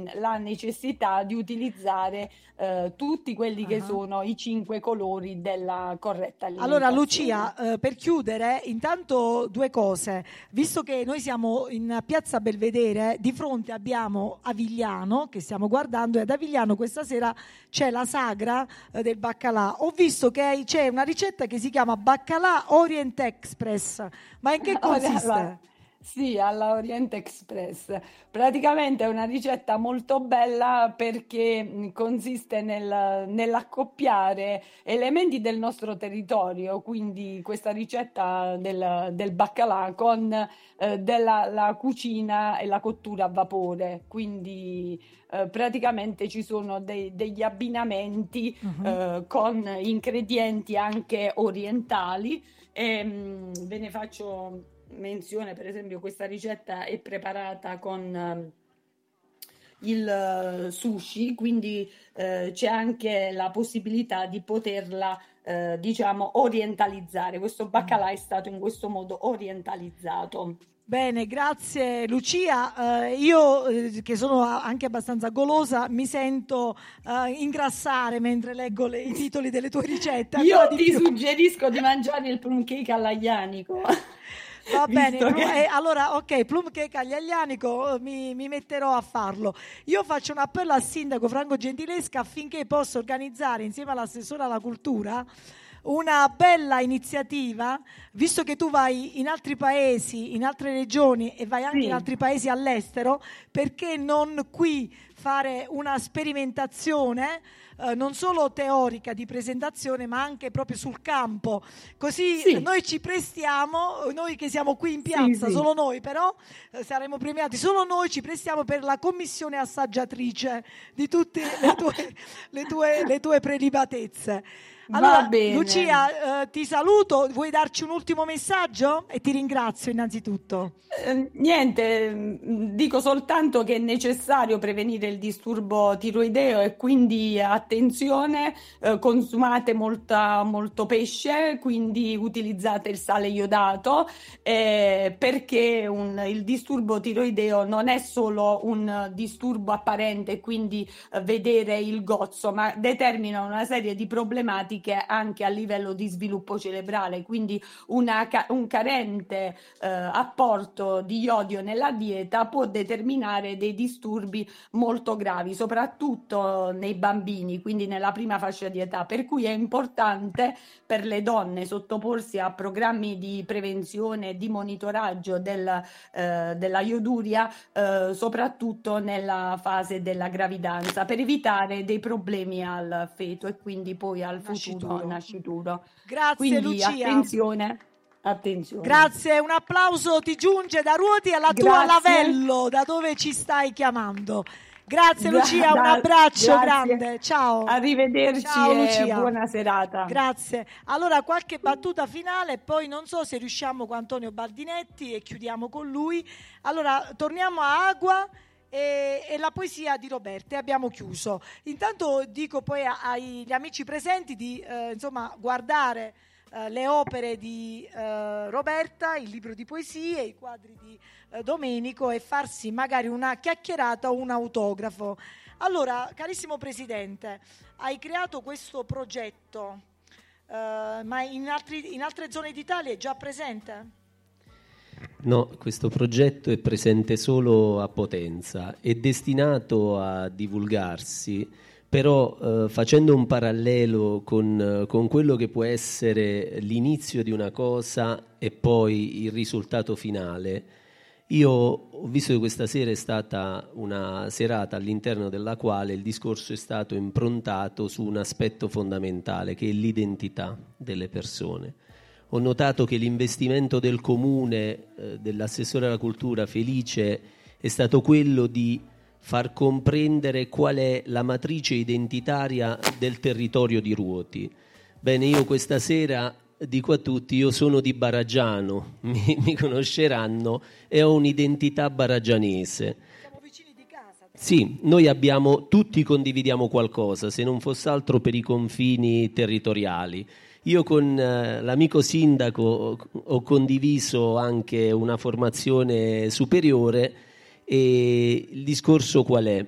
S21: ehm, la necessità di utilizzare eh, tutti quelli uh-huh. che sono i cinque colori della corretta alimentazione.
S4: Allora Lucia, eh, per chiudere, intanto due cose. Visto che noi siamo in piazza Belvedere, di fronte abbiamo Avigliano che stiamo guardando e ad Avigliano questa sera c'è la sagra eh, del baccalà. Ho visto che c'è una ricetta che si chiama baccalà Orient Express. Ma in che consiste?
S21: Sì, alla Orient Express. Praticamente è una ricetta molto bella perché consiste nel, nell'accoppiare elementi del nostro territorio, quindi questa ricetta del, del baccalà con eh, della, la cucina e la cottura a vapore, quindi eh, praticamente ci sono dei, degli abbinamenti uh-huh. eh, con ingredienti anche orientali e mh, mm, ve ne faccio menzione, per esempio, questa ricetta è preparata con ehm, il sushi, quindi eh, c'è anche la possibilità di poterla eh, diciamo orientalizzare. Questo baccalà è stato in questo modo orientalizzato.
S4: Bene, grazie Lucia. Uh, io, eh, che sono anche abbastanza golosa, mi sento uh, ingrassare mentre leggo le, i titoli delle tue ricette.
S21: Io ti più. suggerisco di mangiare il plum cake all'aglianico.
S4: Va bene, che... eh, allora ok, plum cake aglianico, eh, mi, mi, metterò a farlo. Io faccio un appello al sindaco Franco Gentilesca affinché possa organizzare insieme all'assessore alla cultura una bella iniziativa, visto che tu vai in altri paesi, in altre regioni e vai anche sì. in altri paesi all'estero, perché non qui fare una sperimentazione? Eh, non solo teorica di presentazione, ma anche proprio sul campo. Così sì. noi ci prestiamo, noi che siamo qui in piazza, sì, solo noi però eh, saremo premiati, solo noi ci prestiamo per la commissione assaggiatrice di tutte le tue, le tue, le tue prelibatezze. Allora, Lucia, eh, ti saluto. Vuoi darci un ultimo messaggio? E ti ringrazio innanzitutto.
S21: Eh, niente, mm, dico soltanto che è necessario prevenire il disturbo tiroideo e quindi attenzione, eh, consumate molta, molto pesce, quindi utilizzate il sale iodato eh, perché un, il disturbo tiroideo non è solo un disturbo apparente, quindi eh, vedere il gozzo, ma determina una serie di problematiche problematiche anche a livello di sviluppo cerebrale, quindi una, un carente eh, apporto di iodio nella dieta può determinare dei disturbi molto gravi, soprattutto nei bambini, quindi nella prima fascia di età, per cui è importante per le donne sottoporsi a programmi di prevenzione e di monitoraggio del, eh, della ioduria, eh, soprattutto nella fase della gravidanza, per evitare dei problemi al feto e quindi poi al futuro nascituro. nascituro.
S4: Grazie
S21: Quindi,
S4: Lucia.
S21: Attenzione. Attenzione.
S4: Grazie, un applauso ti giunge da Ruoti alla Grazie. tua Lavello, da dove ci stai chiamando. Grazie Lucia, un abbraccio Grazie. grande. Ciao.
S21: Arrivederci Ciao, Lucia. buona serata.
S4: Grazie. Allora qualche battuta finale, poi non so se riusciamo con Antonio Baldinetti e chiudiamo con lui. Allora torniamo a Agua e, e, la poesia di Roberta e abbiamo chiuso. Intanto dico poi agli amici presenti di eh, insomma, guardare eh, le opere di eh, Roberta, il libro di poesie, i quadri di eh, Domenico e farsi magari una chiacchierata o un autografo. Allora, carissimo Presidente, hai creato questo progetto, eh, ma in, altri, in altre zone d'Italia è già presente?
S8: No, questo progetto è presente solo a Potenza, è destinato a divulgarsi, però eh, facendo un parallelo con, con, quello che può essere l'inizio di una cosa e poi il risultato finale, io ho visto che questa sera è stata una serata all'interno della quale il discorso è stato improntato su un aspetto fondamentale che è l'identità delle persone ho notato che l'investimento del comune, eh, dell'assessore alla cultura Felice, è stato quello di far comprendere qual è la matrice identitaria del territorio di Ruoti. Bene, io questa sera dico a tutti, io sono di Baraggiano, mi, mi conosceranno e ho un'identità baraggianese. Siamo vicini di casa. Sì, noi abbiamo, tutti condividiamo qualcosa, se non fosse altro per i confini territoriali. Io con eh, l'amico sindaco ho condiviso anche una formazione superiore e il discorso qual è?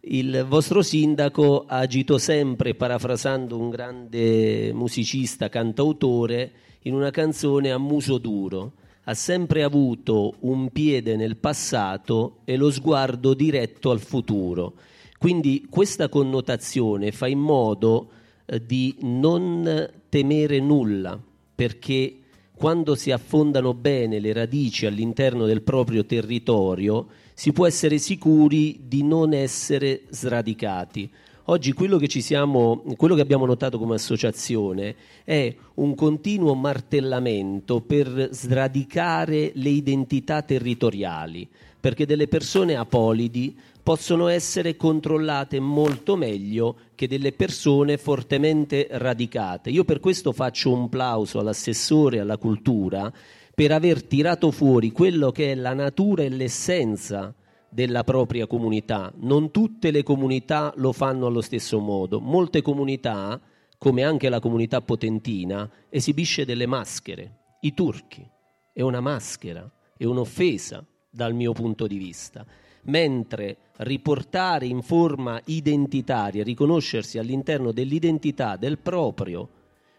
S8: Il vostro sindaco ha agito sempre, parafrasando un grande musicista, cantautore, in una canzone a muso duro. Ha sempre avuto un piede nel passato e lo sguardo diretto al futuro. Quindi questa connotazione fa in modo eh, di non temere nulla, perché quando si affondano bene le radici all'interno del proprio territorio, si può essere sicuri di non essere sradicati. Oggi quello che, siamo, quello che, abbiamo notato come associazione è un continuo martellamento per sradicare le identità territoriali, perché delle persone apolidi possono essere controllate molto meglio che delle persone fortemente radicate. Io per questo faccio un plauso all'assessore alla cultura per aver tirato fuori quello che è la natura e l'essenza della propria comunità. Non tutte le comunità lo fanno allo stesso modo. Molte comunità, come anche la comunità potentina, esibisce delle maschere. I turchi è una maschera, è un'offesa dal mio punto di vista. Mentre riportare in forma identitaria, riconoscersi all'interno dell'identità del proprio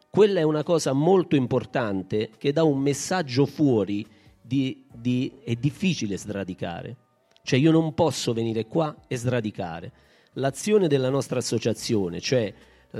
S8: quella è una cosa molto importante che dà un messaggio fuori di, di, è difficile sradicare. Cioè io non posso venire qua e sradicare. L'azione della nostra associazione, cioè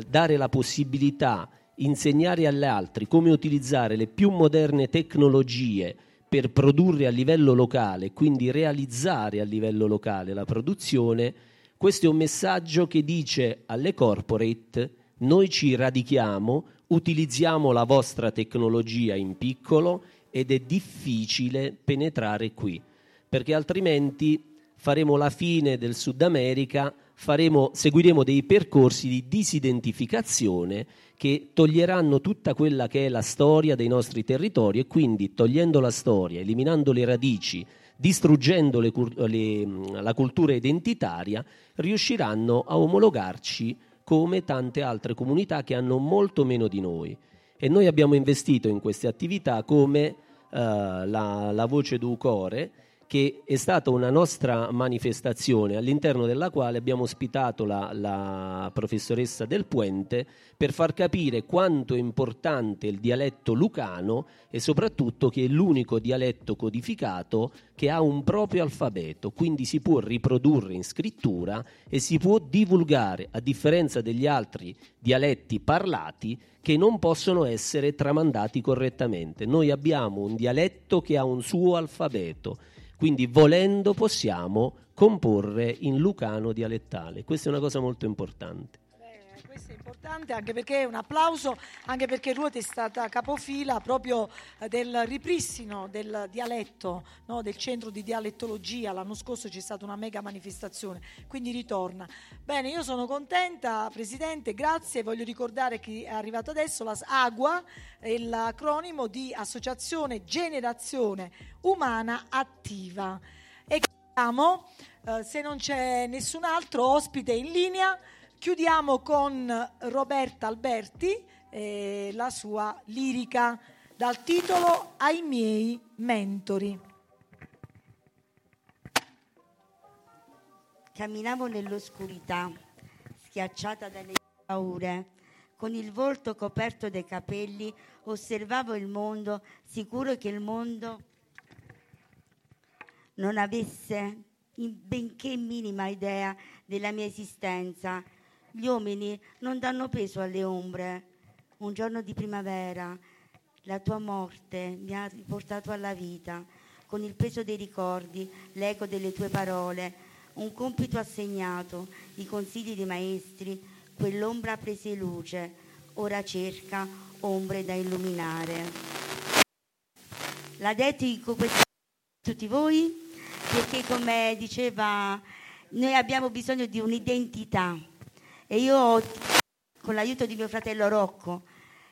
S8: dare la possibilità, insegnare agli altri come utilizzare le più moderne tecnologie per produrre a livello locale, quindi realizzare a livello locale la produzione, questo è un messaggio che dice alle corporate noi ci radichiamo, utilizziamo la vostra tecnologia in piccolo ed è difficile penetrare qui, perché altrimenti faremo la fine del Sud America, faremo, seguiremo dei percorsi di disidentificazione che toglieranno tutta quella che è la storia dei nostri territori e quindi togliendo la storia, eliminando le radici, distruggendo le, le, la cultura identitaria, riusciranno a omologarci come tante altre comunità che hanno molto meno di noi. E noi abbiamo investito in queste attività come eh, la, la voce d'Ucore, che è stata una nostra manifestazione all'interno della quale abbiamo ospitato la, la, professoressa Del Puente per far capire quanto è importante il dialetto lucano e soprattutto che è l'unico dialetto codificato che ha un proprio alfabeto, quindi si può riprodurre in scrittura e si può divulgare, a differenza degli altri dialetti parlati che non possono essere tramandati correttamente. Noi abbiamo un dialetto che ha un suo alfabeto quindi volendo possiamo comporre in lucano dialettale. Questa è una cosa molto importante.
S4: Importante anche perché un applauso, anche perché Ruoti è stata capofila proprio eh, del ripristino del dialetto, no? del centro di dialettologia. L'anno scorso c'è stata una mega manifestazione, quindi ritorna. Bene, io sono contenta, Presidente, grazie. Voglio ricordare chi è arrivato adesso, la AGUA, è l'acronimo di Associazione Generazione Umana Attiva. E chiediamo, eh, se non c'è nessun altro ospite in linea, chiudiamo con Roberta Alberti e la sua lirica dal titolo Ai miei mentori.
S11: Camminavo nell'oscurità, schiacciata dalle paure con il volto coperto dai capelli, osservavo il mondo, sicuro che il mondo non avesse benché minima idea della mia esistenza. Gli uomini non danno peso alle ombre. Un giorno di primavera la tua morte mi ha riportato alla vita, con il peso dei ricordi, l'eco delle tue parole, un compito assegnato, i consigli dei maestri, quell'ombra prese luce, ora cerca ombre da illuminare. La dedico a tutti voi perché come diceva noi abbiamo bisogno di un'identità e io con l'aiuto di mio fratello Rocco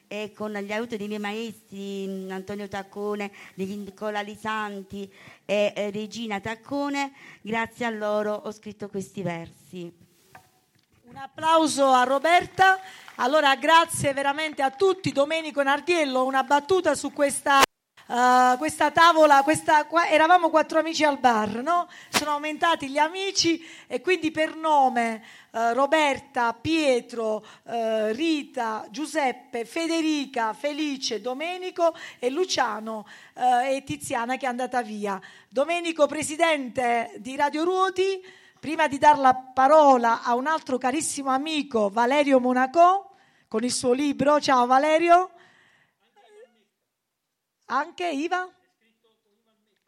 S11: e con l'aiuto dei miei maestri Antonio Taccone, Nicola Lisanti e Regina Taccone, grazie a loro ho scritto questi versi.
S4: Un applauso a Roberta. Allora, grazie veramente a tutti. Domenico Nardiello, una battuta su questa, eh, questa tavola. Questa, qua- eravamo quattro amici al bar, no? Sono aumentati gli amici e quindi per nome eh, Roberta, Pietro, eh, Rita, Giuseppe, Federica, Felice, Domenico e Luciano e Tiziana che è andata via. Domenico, presidente di Radio Ruoti. Prima di dar la parola a un altro carissimo amico, Valerio Monaco, con il suo libro. Ciao Valerio. Anche Iva?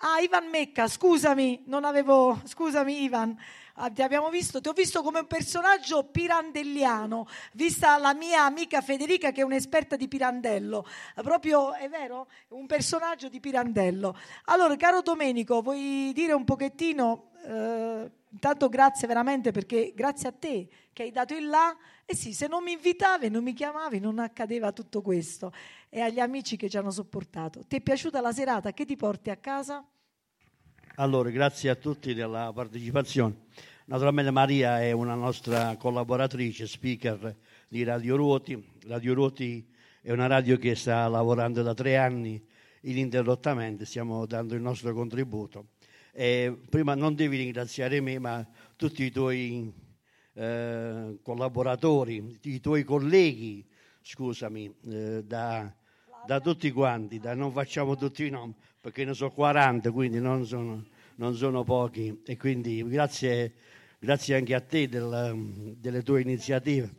S4: Ah, Ivan Mecca, scusami, non avevo, scusami Ivan, Ah, ti abbiamo visto, ti ho visto come un personaggio pirandelliano, vista la mia amica Federica che è un'esperta di pirandello, proprio, è vero? Un personaggio di pirandello. Allora, caro Domenico, vuoi dire un pochettino, eh, intanto grazie veramente perché grazie a te che hai dato il là, e sì, se non mi invitavi, non mi chiamavi, non accadeva tutto questo, e agli amici che ci hanno sopportato. Ti è piaciuta la serata? Che ti porti a casa?
S22: Allora, grazie a tutti della partecipazione. Naturalmente Maria è una nostra collaboratrice, speaker di Radio Ruoti. Radio Ruoti è una radio che sta lavorando da tre anni ininterrottamente, stiamo dando il nostro contributo. E prima non devi ringraziare me, ma tutti i tuoi eh, collaboratori, i tuoi colleghi, scusami, eh, da, da tutti quanti, da, non facciamo tutti i nomi perché ne so 40, quindi non sono, non sono pochi e quindi grazie, grazie anche a te del- delle tue iniziative.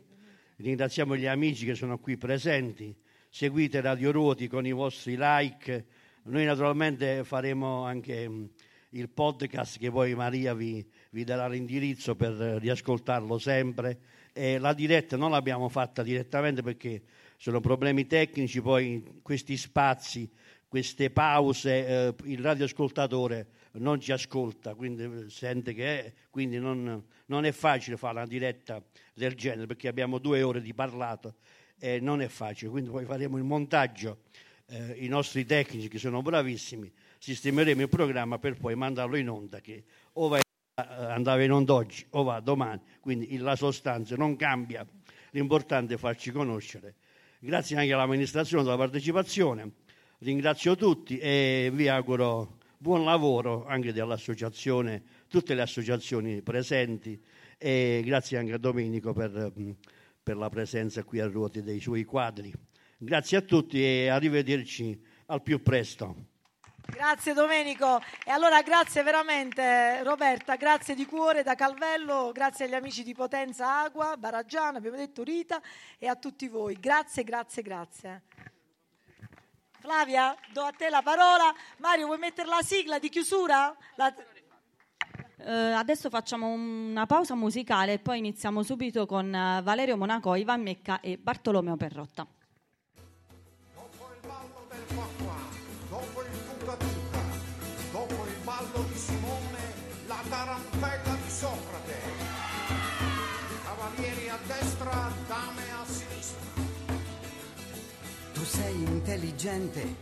S22: Ringraziamo gli amici che sono qui presenti, seguite Radio Ruoti con i vostri like, noi naturalmente faremo anche mh, il podcast che poi Maria vi, vi darà l'indirizzo per riascoltarlo sempre. E la diretta non l'abbiamo fatta direttamente perché sono problemi tecnici, poi questi spazi, queste pause, eh, il radioascoltatore non ci ascolta, quindi eh, sente che è, quindi non, non è facile fare una diretta del genere perché abbiamo due ore di parlato e non è facile, quindi poi faremo il montaggio, eh, i nostri tecnici che sono bravissimi, sistemeremo il programma per poi mandarlo in onda che o va eh, andava in onda oggi o va domani, quindi la sostanza non cambia, l'importante è farci conoscere. Grazie anche all'amministrazione della partecipazione, ringrazio tutti e vi auguro buon lavoro anche dell'associazione, tutte le associazioni presenti e grazie anche a Domenico per, mh, per la presenza qui a Ruoti dei suoi quadri. Grazie a tutti e arrivederci al più presto.
S4: Grazie Domenico. E allora grazie veramente Roberta, grazie di cuore da Calvello, grazie agli amici di Potenza Agua, Baraggiana, abbiamo detto Rita e a tutti voi. Grazie, grazie, grazie. Flavia, do a te la parola. Mario, vuoi mettere la sigla di chiusura? La-
S3: Eh, adesso facciamo una pausa musicale e poi iniziamo subito con eh, Valerio Monaco, Ivan Mecca e Bartolomeo Perrotta.
S2: Di Socrate. Cavalieri a destra, dame a sinistra.
S23: Tu sei intelligente